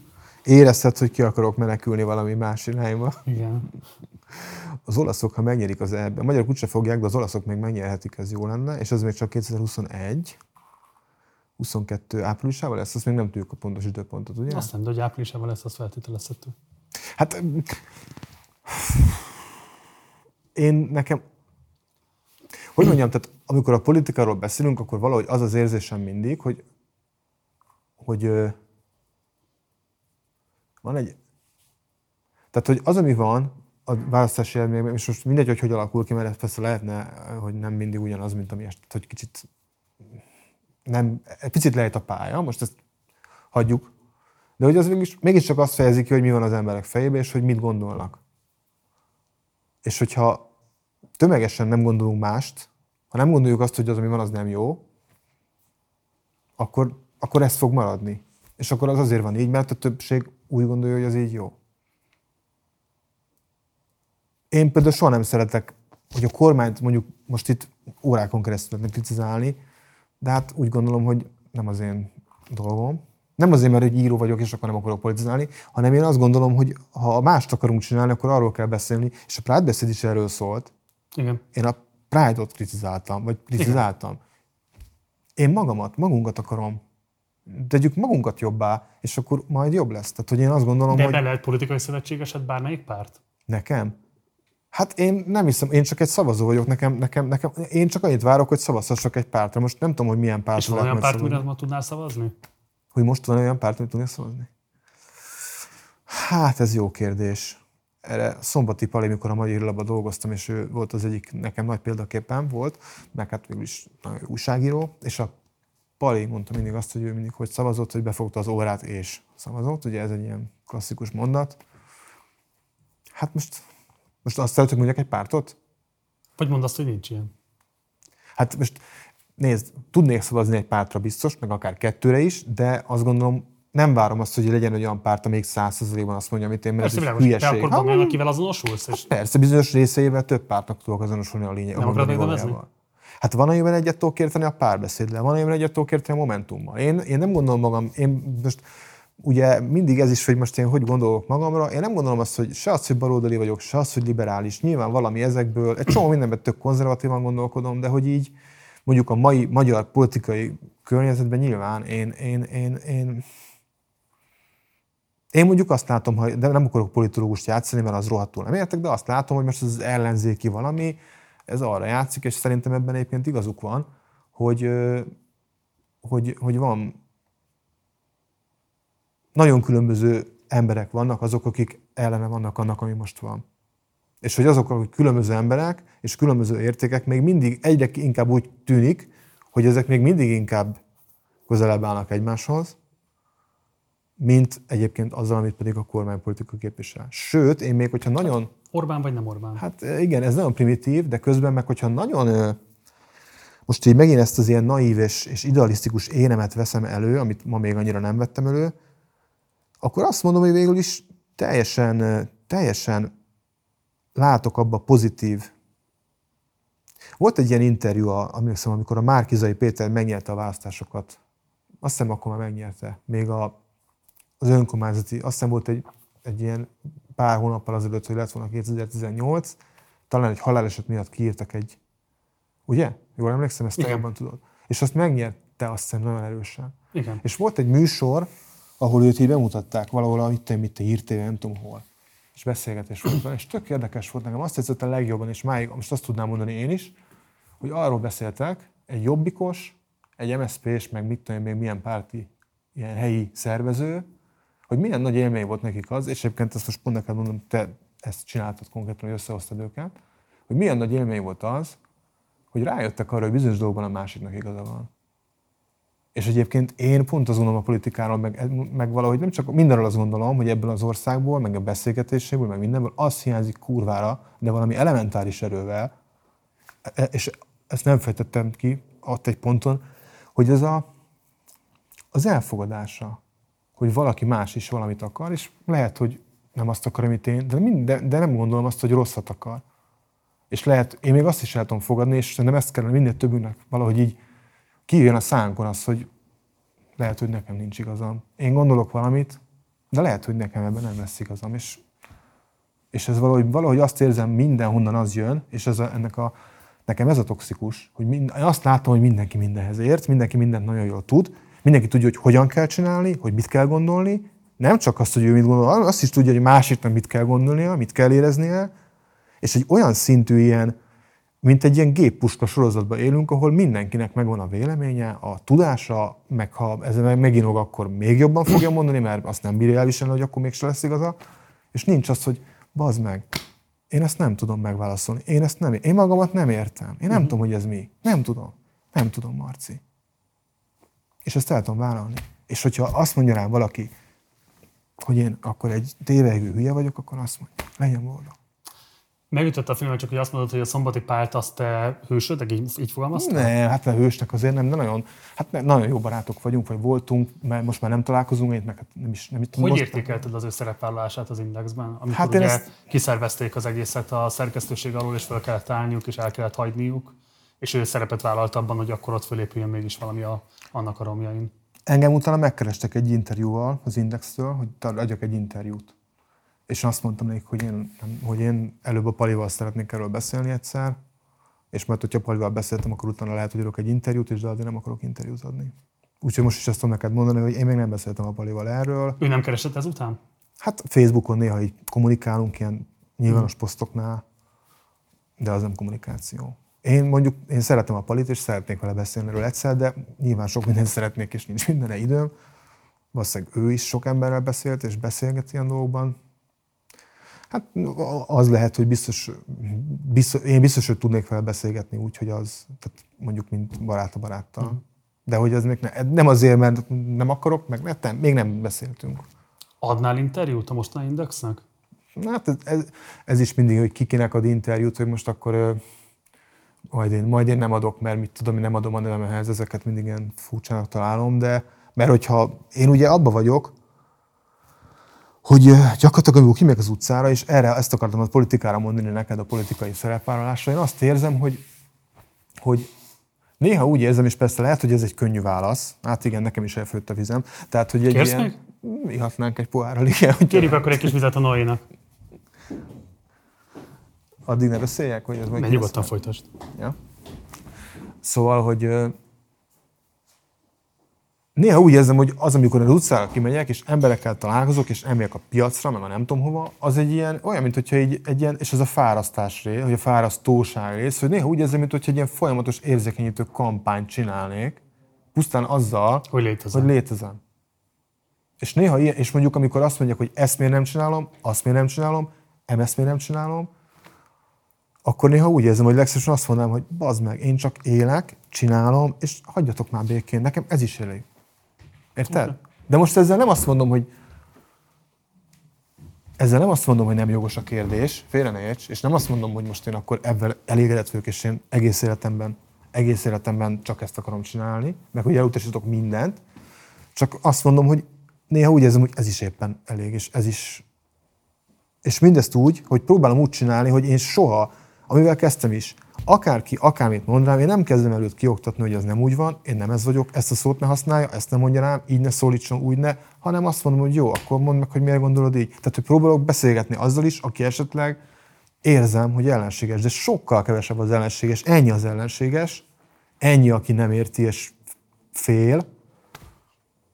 Érezted, hogy ki akarok menekülni valami más irányba. Igen. Az olaszok, ha megnyerik az ebben, a magyarok úgyse fogják, de az olaszok még megnyerhetik, ez jó lenne, és ez még csak 2021. 22 áprilisával lesz, azt még nem tudjuk a pontos időpontot, ugye? Azt nem, de hogy áprilisával lesz, az feltételezhető. Hát én nekem hogy mondjam, tehát amikor a politikáról beszélünk, akkor valahogy az az érzésem mindig, hogy, hogy van egy... Tehát, hogy az, ami van a választási eredményben, és most mindegy, hogy hogy alakul ki, mert persze lehetne, hogy nem mindig ugyanaz, mint ami est, hogy kicsit nem, egy picit lehet a pálya, most ezt hagyjuk, de hogy az mégis, mégiscsak azt fejezi ki, hogy mi van az emberek fejében, és hogy mit gondolnak. És hogyha tömegesen nem gondolunk mást, ha nem gondoljuk azt, hogy az, ami van, az nem jó, akkor, akkor ez fog maradni. És akkor az azért van így, mert a többség úgy gondolja, hogy az így jó. Én például soha nem szeretek, hogy a kormányt mondjuk most itt órákon keresztül lehetne kritizálni, de hát úgy gondolom, hogy nem az én dolgom. Nem azért, mert egy író vagyok, és akkor nem akarok politizálni, hanem én azt gondolom, hogy ha mást akarunk csinálni, akkor arról kell beszélni, és a Pride beszéd is erről szólt, igen. Én a Pride-ot kritizáltam, vagy kritizáltam. Igen. Én magamat, magunkat akarom tegyük magunkat jobbá, és akkor majd jobb lesz. Tehát, hogy én azt gondolom, De hogy... ebben lehet politikai szövetségeset bármelyik párt? Nekem? Hát én nem hiszem, én csak egy szavazó vagyok, nekem, nekem, nekem én csak annyit várok, hogy szavazhassak egy pártra. Most nem tudom, hogy milyen pártra És van olyan párt, szavazni. amire ma tudnál szavazni? Hogy most van olyan párt, amit tudnék szavazni? Hát ez jó kérdés. Erre Szombati Pali, mikor a Magyar Hírlapban dolgoztam, és ő volt az egyik nekem nagy példaképpen volt, meg hát végül is újságíró, és a Pali mondta mindig azt, hogy ő mindig hogy szavazott, hogy befogta az órát és szavazott. Ugye ez egy ilyen klasszikus mondat. Hát most, most azt szeretnék mondjak egy pártot? Vagy mondd azt, hogy nincs ilyen. Hát most nézd, tudnék szavazni egy pártra biztos, meg akár kettőre is, de azt gondolom, nem várom azt, hogy legyen egy olyan párt, amelyik százszerzalékban azt mondja, amit én, mert Persze, ez egy hülyeség. akkor Ha, van akivel azonosulsz, és Persze, bizonyos részeivel több pártnak tudok azonosulni a lényeg. Nem akarod megnevezni? Hát van, amiben egyet tudok kérteni a párbeszéddel, van, amiben egyet tudok kérteni a momentummal. Én, én nem gondolom magam, én most ugye mindig ez is, hogy most én hogy gondolok magamra, én nem gondolom azt, hogy se az, hogy baloldali vagyok, se az, hogy liberális. Nyilván valami ezekből, egy csomó mindenben tök konzervatívan gondolkodom, de hogy így mondjuk a mai magyar politikai környezetben nyilván én, én, én, én, én mondjuk azt látom, hogy, de nem akarok politológust játszani, mert az rohadtul nem értek, de azt látom, hogy most az ellenzéki valami, ez arra játszik, és szerintem ebben egyébként igazuk van, hogy, hogy, hogy van nagyon különböző emberek vannak, azok, akik ellene vannak annak, ami most van. És hogy azok, akik különböző emberek és különböző értékek még mindig egyre inkább úgy tűnik, hogy ezek még mindig inkább közelebb állnak egymáshoz, mint egyébként azzal, amit pedig a kormánypolitika képvisel. Sőt, én még, hogyha nagyon... Orbán vagy nem Orbán? Hát igen, ez nagyon primitív, de közben meg, hogyha nagyon... Most így megint ezt az ilyen naív és, és idealisztikus énemet veszem elő, amit ma még annyira nem vettem elő, akkor azt mondom, hogy végül is teljesen, teljesen látok abba pozitív. Volt egy ilyen interjú, emlékszem, amikor a Márkizai Péter megnyerte a választásokat. Azt hiszem, akkor már megnyerte. Még a, az önkormányzati, azt hiszem volt egy, egy ilyen pár hónappal azelőtt, hogy lett volna 2018, talán egy haláleset miatt kiírtak egy, ugye? Jól emlékszem, ezt te jobban tudod. És azt megnyerte, azt hiszem, nagyon erősen. Igen. És volt egy műsor, ahol őt így bemutatták valahol, a tudom, mit a hírtévé, nem tudom hol. És beszélgetés volt vele, és tök érdekes volt nekem. Azt tetszett a legjobban, és máig most azt tudnám mondani én is, hogy arról beszéltek, egy jobbikos, egy MSZP-s, meg mit tudom még milyen párti ilyen helyi szervező, hogy milyen nagy élmény volt nekik az, és egyébként ezt most pont neked mondom, te ezt csináltad konkrétan, hogy összehoztad őket, hogy milyen nagy élmény volt az, hogy rájöttek arra, hogy bizonyos dolgokban a másiknak igaza van. És egyébként én pont azt gondolom a politikáról, meg, meg valahogy nem csak mindenről azt gondolom, hogy ebből az országból, meg a beszélgetéséből, meg mindenből az hiányzik kurvára, de valami elementáris erővel, e- és ezt nem fejtettem ki ott egy ponton, hogy ez a, az elfogadása, hogy valaki más is valamit akar, és lehet, hogy nem azt akar, amit én, de, mind, de, de nem gondolom azt, hogy rosszat akar. És lehet, én még azt is el tudom fogadni, és szerintem ezt kellene minél többünknek valahogy így kijön a szánkon az, hogy lehet, hogy nekem nincs igazam. Én gondolok valamit, de lehet, hogy nekem ebben nem lesz igazam. És, és ez valahogy, valahogy azt érzem, mindenhonnan az jön, és ez a, ennek a, nekem ez a toxikus, hogy mind, én azt látom, hogy mindenki mindenhez ért, mindenki mindent nagyon jól tud, mindenki tudja, hogy hogyan kell csinálni, hogy mit kell gondolni, nem csak azt, hogy ő mit gondol, azt is tudja, hogy másiknak mit kell gondolnia, mit kell éreznie, és egy olyan szintű ilyen, mint egy ilyen géppuska sorozatban élünk, ahol mindenkinek megvan a véleménye, a tudása, meg ha ez meg meginog, akkor még jobban fogja mondani, mert azt nem bírja elviselni, hogy akkor mégse lesz igaza. És nincs az, hogy bazd meg, én ezt nem tudom megválaszolni. Én ezt nem, én magamat nem értem. Én nem tudom, hogy ez mi. Nem tudom. Nem tudom, Marci. És ezt el tudom vállalni. És hogyha azt mondja rám valaki, hogy én akkor egy tévegő hülye vagyok, akkor azt mondja, legyen boldog. Megütött a filmet, csak hogy azt mondod, hogy a szombati párt azt te hősöd, így, így fogalmaztál? Nem, hát mert hősnek azért nem, de nagyon, hát ne- nagyon jó barátok vagyunk, vagy voltunk, mert most már nem találkozunk, én meg hát nem is, nem is tudom. Hogy értékelted az ő szerepvállalását az Indexben? Amikor Hát ugye ezt- kiszervezték az egészet a szerkesztőség alól, és fel kellett állniuk, és el kellett hagyniuk, és ő szerepet vállalt abban, hogy akkor ott fölépüljön mégis valami a, annak a romjain. Engem utána megkerestek egy interjúval az Indextől, hogy adjak egy interjút. És azt mondtam nekik, hogy én, hogy én előbb a Palival szeretnék erről beszélni egyszer, és majd, hogyha Palival beszéltem, akkor utána lehet, hogy adok egy interjút, és de addig nem akarok interjút adni. Úgyhogy most is ezt tudom neked mondani, hogy én még nem beszéltem a Palival erről. Ő nem keresett ezután? Hát Facebookon néha így kommunikálunk ilyen nyilvános posztoknál, de az nem kommunikáció. Én mondjuk, én szeretem a Palit, és szeretnék vele beszélni erről egyszer, de nyilván sok mindent szeretnék, és nincs mindenre időm. Valószínűleg ő is sok emberrel beszélt, és beszélget ilyen dolgokban. Hát az lehet, hogy biztos, biztos én biztos, hogy tudnék vele beszélgetni úgy, hogy az, tehát mondjuk, mint barát a baráttal. Mm. De hogy az még ne, nem azért, mert nem akarok, meg nem, még nem beszéltünk. Adnál interjút a mostani Indexnek? Hát ez, ez, ez is mindig, hogy kikinek ad interjút, hogy most akkor majd én, majd én nem adok, mert mit tudom, én nem adom a nevemhez, ezeket mindig ilyen furcsának találom, de mert hogyha én ugye abba vagyok, hogy gyakorlatilag amikor kimegyek az utcára, és erre ezt akartam a politikára mondani neked a politikai szerepvállalásra, én azt érzem, hogy, hogy néha úgy érzem, és persze lehet, hogy ez egy könnyű válasz, hát igen, nekem is elfőtt a vizem, tehát hogy egy Kérsz ilyen... meg? Ihatnánk egy pohárral, igen. Kérjük akkor egy kis vizet a Noénak. Addig ne beszéljek, hogy ez. Menj nyugodtan folytasd. Ja. Szóval, hogy néha úgy érzem, hogy az, amikor az utcára kimegyek, és emberekkel találkozok, és emlék a piacra, meg a nem tudom hova, az egy ilyen, olyan, mint hogyha egy, egy ilyen, és ez a fárasztás rész, vagy a fárasztóság rész, hogy néha úgy érzem, mint hogyha egy ilyen folyamatos érzékenyítő kampányt csinálnék, pusztán azzal, hogy létezem. Hogy létezem. És néha ilyen, és mondjuk amikor azt mondják, hogy ezt miért nem csinálom, azt miért nem csinálom, em ezt miért nem csinálom, akkor néha úgy érzem, hogy legszívesen azt mondanám, hogy bazd meg, én csak élek, csinálom, és hagyjatok már békén, nekem ez is elég. Érted? De most ezzel nem azt mondom, hogy ezzel nem azt mondom, hogy nem jogos a kérdés, félre ne érts, és nem azt mondom, hogy most én akkor ebben elégedett vagyok, és én egész életemben, egész életemben csak ezt akarom csinálni, meg hogy elutasítok mindent, csak azt mondom, hogy néha úgy érzem, hogy ez is éppen elég, és ez is... És mindezt úgy, hogy próbálom úgy csinálni, hogy én soha, amivel kezdtem is, akárki, akármit mond rám, én nem kezdem előtt kioktatni, hogy az nem úgy van, én nem ez vagyok, ezt a szót ne használja, ezt nem mondja rám, így ne szólítson, úgy ne, hanem azt mondom, hogy jó, akkor mondd meg, hogy miért gondolod így. Tehát, hogy próbálok beszélgetni azzal is, aki esetleg érzem, hogy ellenséges, de sokkal kevesebb az ellenséges, ennyi az ellenséges, ennyi, aki nem érti és fél,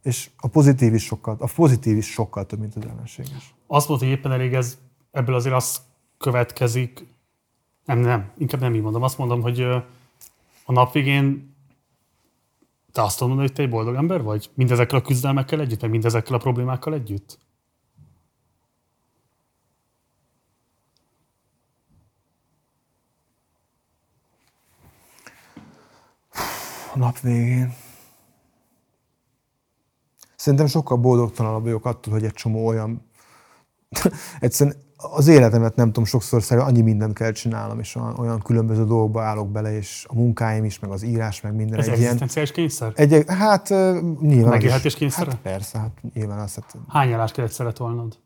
és a pozitív is sokkal, a pozitív is sokkal több, mint az ellenséges. Azt mondta, hogy éppen elég ez, ebből azért az következik, nem, nem, inkább nem így mondom. Azt mondom, hogy a nap végén te azt mondod, hogy te egy boldog ember vagy? Mindezekkel a küzdelmekkel együtt, meg mindezekkel a problémákkal együtt? A nap végén. Szerintem sokkal boldogtalanabb vagyok attól, hogy egy csomó olyan... Egyszerűen az életemet nem tudom, sokszor szerint annyi mindent kell csinálnom, és olyan, olyan különböző dolgokba állok bele, és a munkáim is, meg az írás, meg minden. Ez egy egzisztenciális kényszer? Egy, hát nyilván. Megélhetés kényszer? Hát persze, hát nyilván azt. Hát, Hány állást kellett szeretolnod?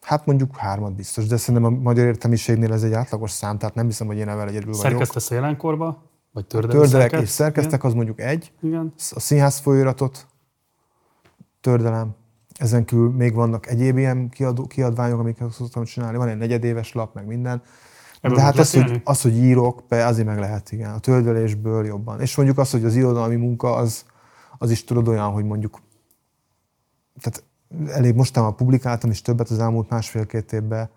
Hát mondjuk hármat biztos, de szerintem a magyar értelmiségnél ez egy átlagos szám, tehát nem hiszem, hogy én ebben egyedül vagyok. Szerkesztesz jelenkorba? Vagy tördelek? Tördelek és szerkeztek, az mondjuk egy. Igen. A színház folyóiratot tördelem. Ezen kívül még vannak egyéb ilyen kiadó, kiadványok, amiket szoktam csinálni. Van egy negyedéves lap, meg minden. Ebből De hát az hogy, az, hogy írok, be, azért meg lehet, igen. A tördelésből jobban. És mondjuk az, hogy az irodalmi munka, az, az is tudod olyan, hogy mondjuk tehát elég mostában publikáltam is többet az elmúlt másfél-két évben,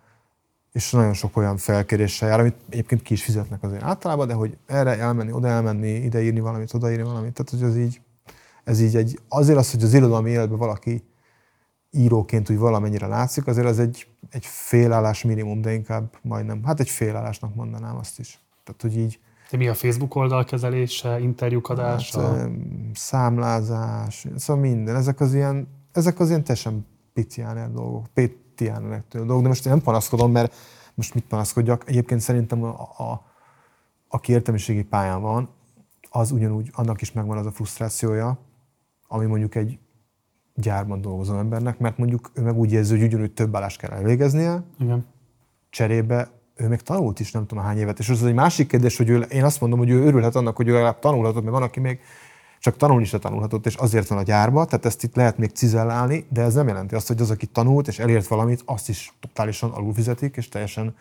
és nagyon sok olyan felkéréssel jár, amit egyébként ki is fizetnek azért általában, de hogy erre elmenni, oda elmenni, ide írni valamit, oda írni valamit, tehát hogy az így, ez így egy, azért az, hogy az irodalmi életben valaki íróként úgy valamennyire látszik, azért az egy, egy félállás minimum, de inkább majdnem, hát egy félállásnak mondanám azt is. Tehát, hogy így... De mi a Facebook oldal kezelése, interjúk adása? Hát, számlázás, szóval minden. Ezek az ilyen, ezek az ilyen teljesen piciáner dolgok, pitiáner dolgok, de most én nem panaszkodom, mert most mit panaszkodjak? Egyébként szerintem a, a, aki értelmiségi pályán van, az ugyanúgy, annak is megvan az a frusztrációja, ami mondjuk egy gyárban dolgozó embernek, mert mondjuk ő meg úgy érzi, hogy ugyanúgy több állást kell elvégeznie, Igen. cserébe ő még tanult is nem tudom hány évet. És az egy másik kérdés, hogy ő, én azt mondom, hogy ő örülhet annak, hogy ő legalább tanulhatott, mert van, aki még csak tanulni se tanulhatott, és azért van a gyárba, tehát ezt itt lehet még cizellálni, de ez nem jelenti azt, hogy az, aki tanult és elért valamit, azt is totálisan alulfizetik, és teljesen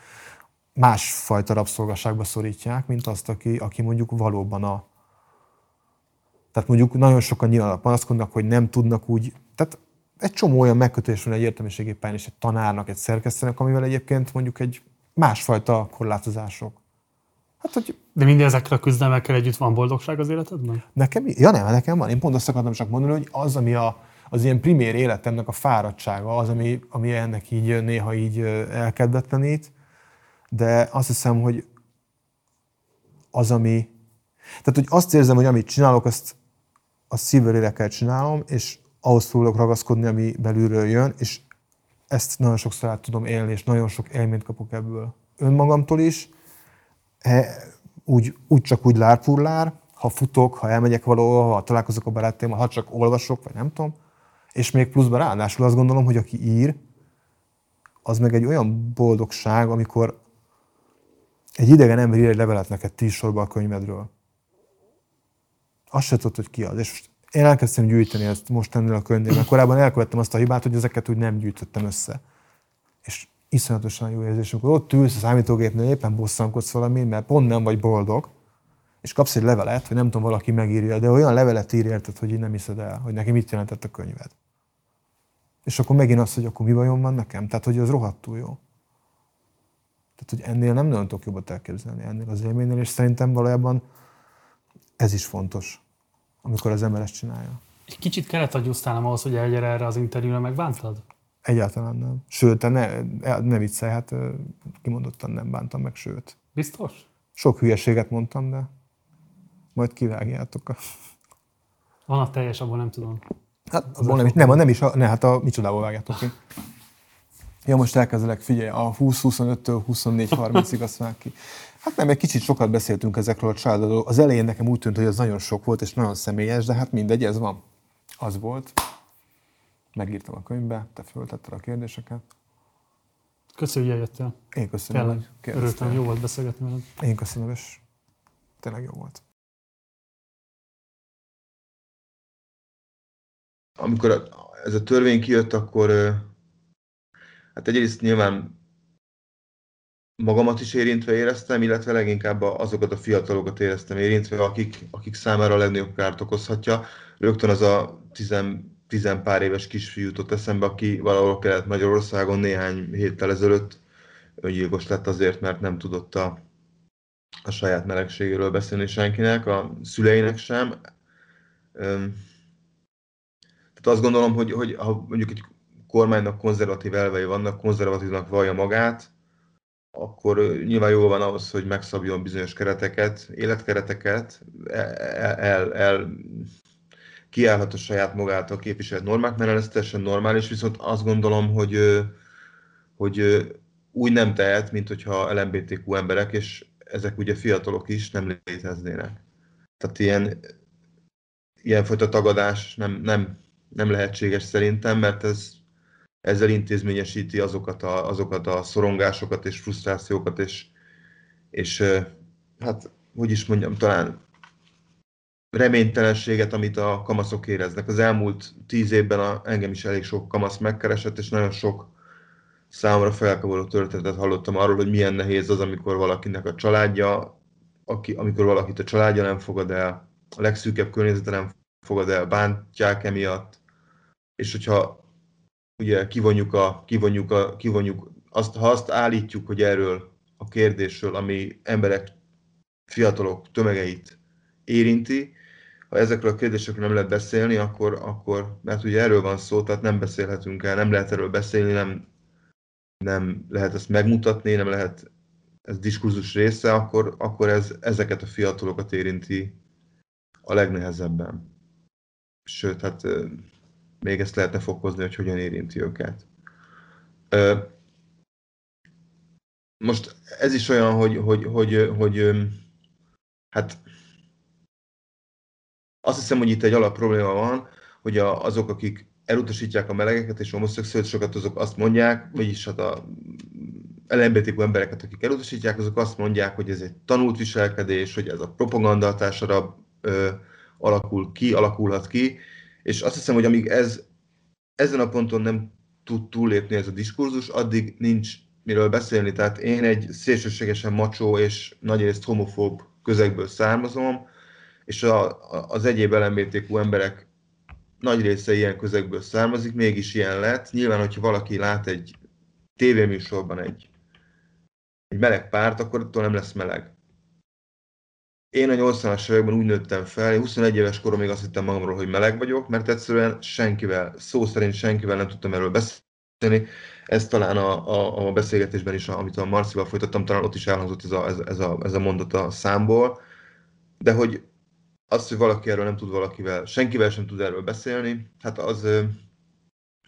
másfajta rabszolgasságba szorítják, mint azt, aki, aki mondjuk valóban a, Tehát mondjuk nagyon sokan nyilván panaszkodnak, hogy nem tudnak úgy, egy csomó olyan megkötés van egy értelmiségi pályán és egy tanárnak, egy szerkesztőnek, amivel egyébként mondjuk egy másfajta korlátozások. Hát, hogy... De minden ezekkel a küzdelmekkel együtt van boldogság az életedben? Nekem, ja nem, nekem van. Én pont azt akartam csak mondani, hogy az, ami a, az ilyen primér életemnek a fáradtsága, az, ami, ami ennek így néha így elkedvetlenít, de azt hiszem, hogy az, ami... Tehát, hogy azt érzem, hogy amit csinálok, azt, azt szívvel kell csinálom, és ahhoz tudok ragaszkodni, ami belülről jön, és ezt nagyon sokszor át tudom élni, és nagyon sok élményt kapok ebből. Önmagamtól is, úgy, úgy csak úgy lárpullár, ha futok, ha elmegyek valahol, ha találkozok a barátaimmal, ha csak olvasok, vagy nem tudom. És még pluszban ráadásul azt gondolom, hogy aki ír, az meg egy olyan boldogság, amikor egy idegen ember ír egy levelet neked tíz sorba a könyvedről. Azt se tudod, hogy ki az. És én elkezdtem gyűjteni ezt most ennél a könyvnél, mert korábban elkövettem azt a hibát, hogy ezeket úgy nem gyűjtöttem össze. És iszonyatosan jó érzés, amikor ott ülsz a számítógépnél, éppen bosszankodsz valami, mert pont nem vagy boldog, és kapsz egy levelet, hogy nem tudom, valaki megírja, de olyan levelet ír érted, hogy így nem hiszed el, hogy neki mit jelentett a könyved. És akkor megint az, hogy akkor mi bajom van nekem? Tehát, hogy az rohadtul jó. Tehát, hogy ennél nem nagyon tudok jobbat elképzelni, ennél az élménynél, és szerintem valójában ez is fontos, amikor az ember ezt csinálja. Egy kicsit kellett adjusztálnom ahhoz, hogy elgyere erre az interjúra, megbántad? Egyáltalán nem. Sőt, ne, ne viccelj, hát kimondottan nem bántam meg, sőt. Biztos? Sok hülyeséget mondtam, de majd kivágjátok. Van a teljes, abban nem tudom. Hát abból nem, nem, nem is, ne, hát a micsodából vágjátok ki. Ja, most elkezdelek, figyelj, a 20-25-től 24-30-ig azt már ki. Hát nem, egy kicsit sokat beszéltünk ezekről a családról. Az elején nekem úgy tűnt, hogy az nagyon sok volt, és nagyon személyes, de hát mindegy, ez van. Az volt. Megírtam a könyvbe, te föltetted a kérdéseket. Köszönjük, hogy eljöttél. Én köszönöm. Tényleg, örültem, jó volt beszélgetni veled. Én köszönöm, és tényleg jó volt. Amikor ez a törvény kijött, akkor hát egyrészt nyilván magamat is érintve éreztem, illetve leginkább azokat a fiatalokat éreztem érintve, akik, akik számára a legnagyobb kárt okozhatja. Rögtön az a tizen, tizen pár éves kisfiú jutott eszembe, aki valahol Kelet-Magyarországon néhány héttel ezelőtt öngyilkos lett azért, mert nem tudott a, a saját melegségéről beszélni senkinek, a szüleinek sem. Tehát azt gondolom, hogy, hogy ha mondjuk egy kormánynak konzervatív elvei vannak, konzervatívnak vallja magát, akkor nyilván jó van ahhoz, hogy megszabjon bizonyos kereteket, életkereteket, el, el, el kiállhat a saját magától képviselt normák, mert ez teljesen normális, viszont azt gondolom, hogy, hogy úgy nem tehet, mint hogyha LMBTQ emberek, és ezek ugye fiatalok is nem léteznének. Tehát ilyen, ilyenfajta tagadás nem, nem, nem lehetséges szerintem, mert ez ezzel intézményesíti azokat a, azokat a szorongásokat és frusztrációkat, és, és hát, hogy is mondjam, talán reménytelenséget, amit a kamaszok éreznek. Az elmúlt tíz évben a, engem is elég sok kamasz megkeresett, és nagyon sok számomra felkavaró történetet hallottam arról, hogy milyen nehéz az, amikor valakinek a családja, aki, amikor valakit a családja nem fogad el, a legszűkebb környezete nem fogad el, bántják emiatt, és hogyha ugye kivonjuk, a, kivonjuk, a, kivonjuk azt, ha azt állítjuk, hogy erről a kérdésről, ami emberek, fiatalok tömegeit érinti, ha ezekről a kérdésekről nem lehet beszélni, akkor, akkor, mert ugye erről van szó, tehát nem beszélhetünk el, nem lehet erről beszélni, nem, nem lehet ezt megmutatni, nem lehet ez diskurzus része, akkor, akkor ez ezeket a fiatalokat érinti a legnehezebben. Sőt, hát még ezt lehetne fokozni, hogy hogyan érinti őket. Most ez is olyan, hogy, hogy, hogy, hogy hát azt hiszem, hogy itt egy alap probléma van, hogy a, azok, akik elutasítják a melegeket és homoszexuálisokat, azok azt mondják, vagyis hát a LMBTQ embereket, akik elutasítják, azok azt mondják, hogy ez egy tanult viselkedés, hogy ez a propaganda hatására ö, alakul ki, alakulhat ki, és azt hiszem, hogy amíg ez ezen a ponton nem tud túllépni ez a diskurzus, addig nincs miről beszélni. Tehát én egy szélsőségesen macsó és nagyrészt homofób közegből származom, és a, az egyéb LMBTQ emberek nagy része ilyen közegből származik, mégis ilyen lett. Nyilván, hogyha valaki lát egy tévéműsorban egy, egy meleg párt, akkor attól nem lesz meleg. Én a 80-as években úgy nőttem fel, én 21 éves koromig azt hittem magamról, hogy meleg vagyok, mert egyszerűen senkivel, szó szerint senkivel nem tudtam erről beszélni. Ez talán a, a, a beszélgetésben is, amit a Marcival folytattam, talán ott is elhangzott ez a, ez, ez a, ez a mondat a számból, de hogy az, hogy valaki erről nem tud valakivel, senkivel sem tud erről beszélni, hát az,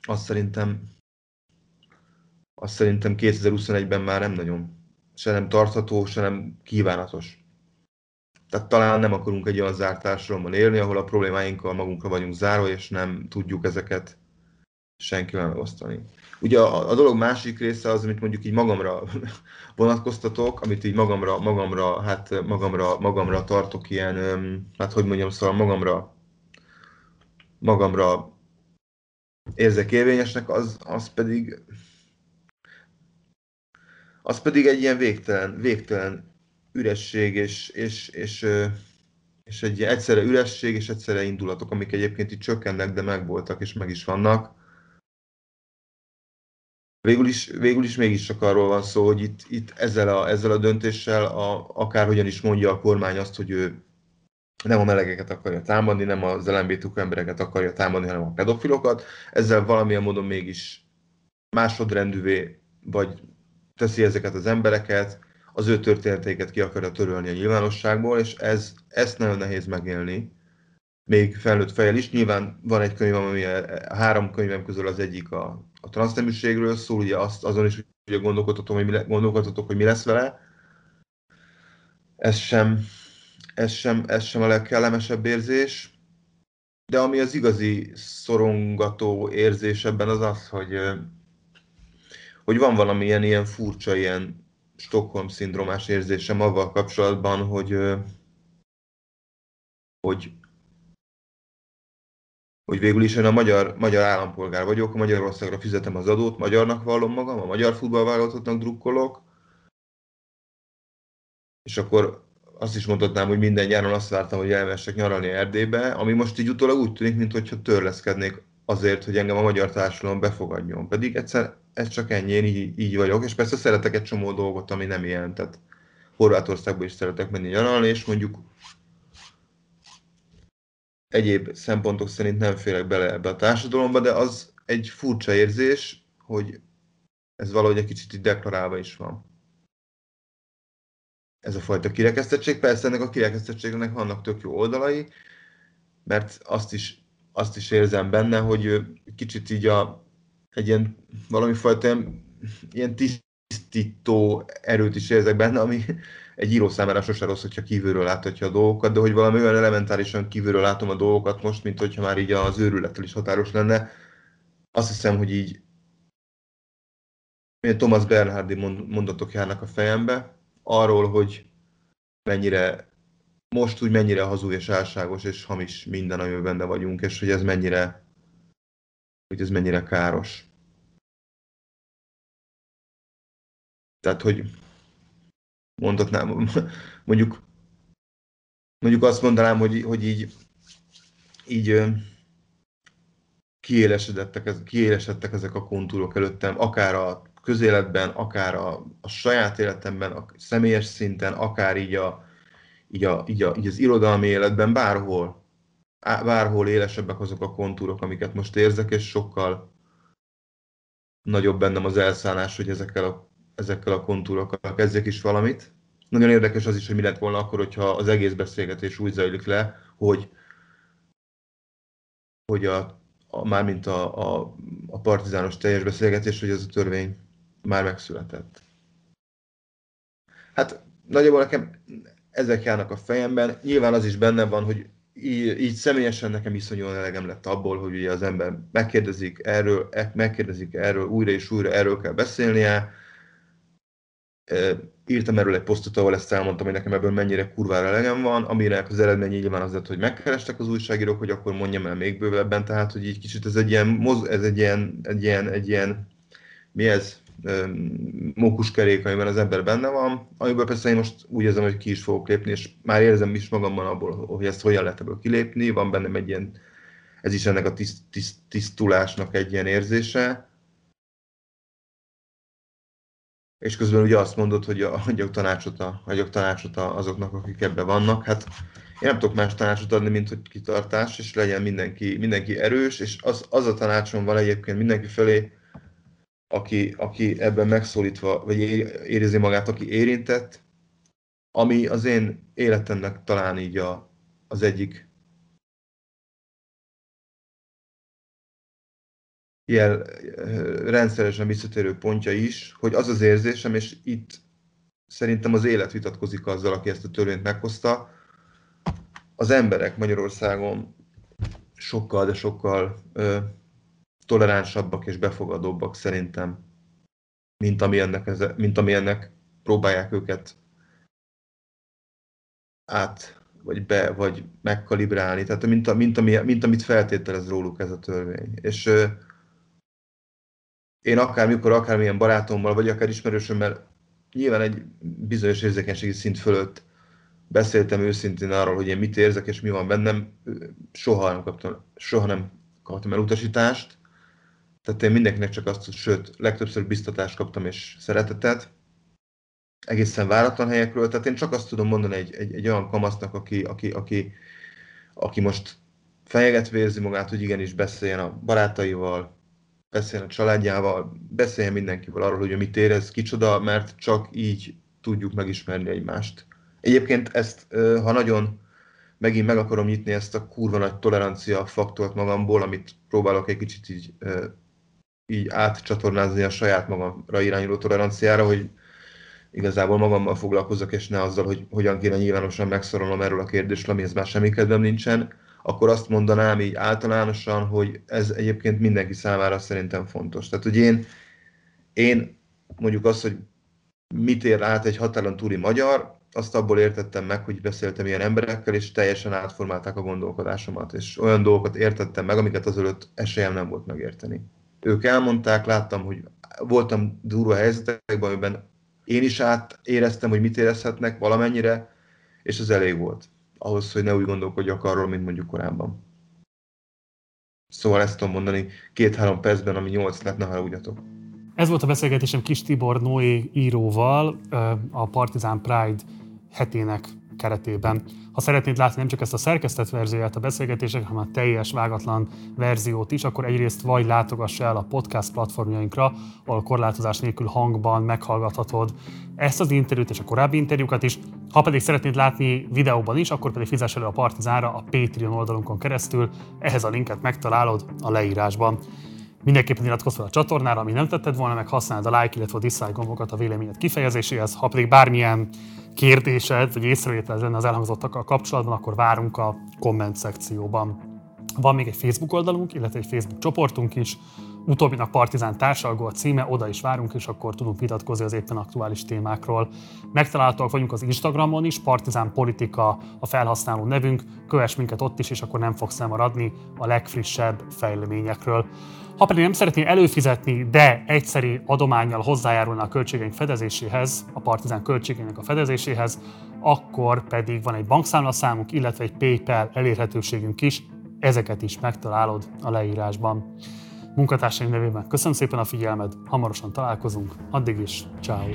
az szerintem az szerintem 2021-ben már nem nagyon se nem tartható, se nem kívánatos. Tehát talán nem akarunk egy olyan zárt társadalomban élni, ahol a problémáinkkal magunkra vagyunk zárva, és nem tudjuk ezeket senkivel megosztani. Ugye a, a dolog másik része az, amit mondjuk így magamra vonatkoztatok, amit így magamra, magamra, hát magamra, magamra tartok ilyen, hát hogy mondjam, szóval magamra, magamra érzek érvényesnek, az, az pedig az pedig egy ilyen végtelen, végtelen üresség, és, és, és, és egy egyszerre üresség, és egyszerre indulatok, amik egyébként itt csökkennek, de megvoltak, és meg is vannak. Végül is, végül is mégis csak arról van szó, hogy itt, itt ezzel, a, ezzel a döntéssel, a, akárhogyan is mondja a kormány azt, hogy ő nem a melegeket akarja támadni, nem az LMBTQ embereket akarja támadni, hanem a pedofilokat, ezzel valamilyen módon mégis másodrendűvé, vagy teszi ezeket az embereket, az ő történeteiket ki akarja törölni a nyilvánosságból, és ez, ezt nagyon nehéz megélni, még felnőtt fejjel is. Nyilván van egy könyv, ami a három könyvem közül az egyik a, a transzneműségről szól, ugye azt, azon is ugye gondolkodhatok, hogy mi, le, gondolkodhatok, hogy mi lesz vele. Ez sem, ez sem, ez sem a legkellemesebb érzés. De ami az igazi szorongató érzés ebben az az, hogy, hogy van valamilyen ilyen furcsa, ilyen Stockholm-szindrómás érzésem avval kapcsolatban, hogy, hogy, hogy végül is én a magyar, magyar állampolgár vagyok, Magyarországra fizetem az adót, magyarnak vallom magam, a magyar futballvállalatoknak drukkolok, és akkor azt is mondhatnám, hogy minden nyáron azt vártam, hogy elmessek nyaralni Erdélybe, ami most így utólag úgy tűnik, mintha törleszkednék azért, hogy engem a magyar társadalom befogadjon. Pedig egyszer ez csak ennyi, én így, így vagyok, és persze szeretek egy csomó dolgot, ami nem ilyen, tehát Horvátországba is szeretek menni nyaralni, és mondjuk egyéb szempontok szerint nem félek bele ebbe a társadalomba, de az egy furcsa érzés, hogy ez valahogy egy kicsit így deklarálva is van. Ez a fajta kirekesztettség. Persze ennek a kirekesztettségnek vannak tök jó oldalai, mert azt is, azt is érzem benne, hogy kicsit így a, egy ilyen valami fajta ilyen, ilyen tisztító erőt is érzek benne, ami egy író számára sose rossz, hogyha kívülről láthatja a dolgokat, de hogy valami olyan elementárisan kívülről látom a dolgokat most, mint hogyha már így az őrülettel is határos lenne, azt hiszem, hogy így milyen Thomas Bernhardi mondatok járnak a fejembe, arról, hogy mennyire most úgy mennyire hazug és álságos és hamis minden, amiben benne vagyunk, és hogy ez mennyire hogy ez mennyire káros. Tehát, hogy mondhatnám, mondjuk, mondjuk azt mondanám, hogy, hogy így, így kiélesedettek, kiélesedtek ezek a kontúrok előttem, akár a közéletben, akár a, a saját életemben, a személyes szinten, akár így, a, így, a, így, a, így az irodalmi életben, bárhol bárhol élesebbek azok a kontúrok, amiket most érzek, és sokkal nagyobb bennem az elszállás, hogy ezekkel a, ezekkel a kontúrokkal kezdjek is valamit. Nagyon érdekes az is, hogy mi lett volna akkor, hogyha az egész beszélgetés úgy zajlik le, hogy, hogy a, a, mármint a, a, a partizános teljes beszélgetés, hogy ez a törvény már megszületett. Hát nagyjából nekem ezek járnak a fejemben. Nyilván az is benne van, hogy így, így személyesen nekem iszonyúan elegem lett abból, hogy ugye az ember megkérdezik erről, e, megkérdezik erről, újra és újra erről kell beszélnie. Írtam erről egy posztot, ahol ezt elmondtam, hogy nekem ebből mennyire kurvára elegem van, amire az eredmény nyilván az lett, hogy megkerestek az újságírók, hogy akkor mondjam el még bővebben, tehát hogy így kicsit ez egy ilyen, ez egy ilyen, egy ilyen, egy ilyen mi ez? Mókuskerék, amiben az ember benne van, amiben persze én most úgy érzem, hogy ki is fogok lépni, és már érzem is magamban abból, hogy ezt hogyan lehet ebből kilépni, van bennem egy ilyen, ez is ennek a tiszt, tiszt, tisztulásnak egy ilyen érzése, és közben ugye azt mondod, hogy adjak tanácsot, a, adjak tanácsot azoknak, akik ebben vannak. Hát én nem tudok más tanácsot adni, mint hogy kitartás, és legyen mindenki, mindenki erős, és az, az a tanácsom van egyébként mindenki felé, aki, aki ebben megszólítva, vagy érzi magát, aki érintett, ami az én életemnek talán így a, az egyik ilyen rendszeresen visszatérő pontja is, hogy az az érzésem, és itt szerintem az élet vitatkozik azzal, aki ezt a törvényt meghozta, az emberek Magyarországon sokkal, de sokkal toleránsabbak és befogadóbbak szerintem, mint ami ennek, mint ami ennek próbálják őket át, vagy be, vagy megkalibrálni, tehát mint, mint, ami, mint amit feltételez róluk ez a törvény. És ö, én akármikor, akármilyen barátommal, vagy akár ismerősömmel nyilván egy bizonyos érzékenységi szint fölött beszéltem őszintén arról, hogy én mit érzek és mi van bennem, soha nem kaptam, soha nem kaptam el utasítást. Tehát én mindenkinek csak azt, sőt, legtöbbször biztatást kaptam és szeretetet, egészen váratlan helyekről. Tehát én csak azt tudom mondani egy, egy, egy olyan kamasznak, aki, aki, aki, aki most fejegetve érzi magát, hogy igenis beszéljen a barátaival, beszéljen a családjával, beszéljen mindenkivel arról, hogy mit érez, kicsoda, mert csak így tudjuk megismerni egymást. Egyébként ezt, ha nagyon megint meg akarom nyitni ezt a kurva nagy tolerancia faktort magamból, amit próbálok egy kicsit így, így átcsatornázni a saját magamra irányuló toleranciára, hogy igazából magammal foglalkozok, és ne azzal, hogy hogyan kéne nyilvánosan megszorolnom erről a kérdésről, amihez már semmi kedvem nincsen, akkor azt mondanám így általánosan, hogy ez egyébként mindenki számára szerintem fontos. Tehát, hogy én, én mondjuk azt, hogy mit ér át egy határon túli magyar, azt abból értettem meg, hogy beszéltem ilyen emberekkel, és teljesen átformálták a gondolkodásomat, és olyan dolgokat értettem meg, amiket azelőtt esélyem nem volt megérteni. Ők elmondták, láttam, hogy voltam durva helyzetekben, amiben én is átéreztem, hogy mit érezhetnek valamennyire, és az elég volt ahhoz, hogy ne úgy gondolkodjak arról, mint mondjuk korábban. Szóval ezt tudom mondani két-három percben, ami nyolc lett, ne haragudjatok. Ez volt a beszélgetésem Kis Tibor Noé íróval a Partizán Pride hetének keretében. Ha szeretnéd látni nem csak ezt a szerkesztett verzióját a beszélgetések, hanem a teljes vágatlan verziót is, akkor egyrészt vagy látogass el a podcast platformjainkra, ahol korlátozás nélkül hangban meghallgathatod ezt az interjút és a korábbi interjúkat is. Ha pedig szeretnéd látni videóban is, akkor pedig fizess elő a Partizánra a Patreon oldalunkon keresztül, ehhez a linket megtalálod a leírásban. Mindenképpen iratkozz fel a csatornára, ami nem tetted volna, meg használd a like, illetve a dislike gombokat a véleményed kifejezéséhez. Ha pedig bármilyen kérdésed vagy észrevételed lenne az elhangzottakkal kapcsolatban, akkor várunk a komment szekcióban. Van még egy Facebook oldalunk, illetve egy Facebook csoportunk is, utóbbinak Partizán társalgó a címe, oda is várunk, és akkor tudunk vitatkozni az éppen aktuális témákról. Megtalálhatóak vagyunk az Instagramon is, Partizán Politika a felhasználó nevünk, kövess minket ott is, és akkor nem fogsz elmaradni a legfrissebb fejleményekről. Ha pedig nem szeretné előfizetni, de egyszeri adományjal hozzájárulna a költségeink fedezéséhez, a Partizán költségeinek a fedezéséhez, akkor pedig van egy bankszámlaszámunk, illetve egy PayPal elérhetőségünk is, ezeket is megtalálod a leírásban. Munkatársaim nevében köszönöm szépen a figyelmed, hamarosan találkozunk, addig is, ciao.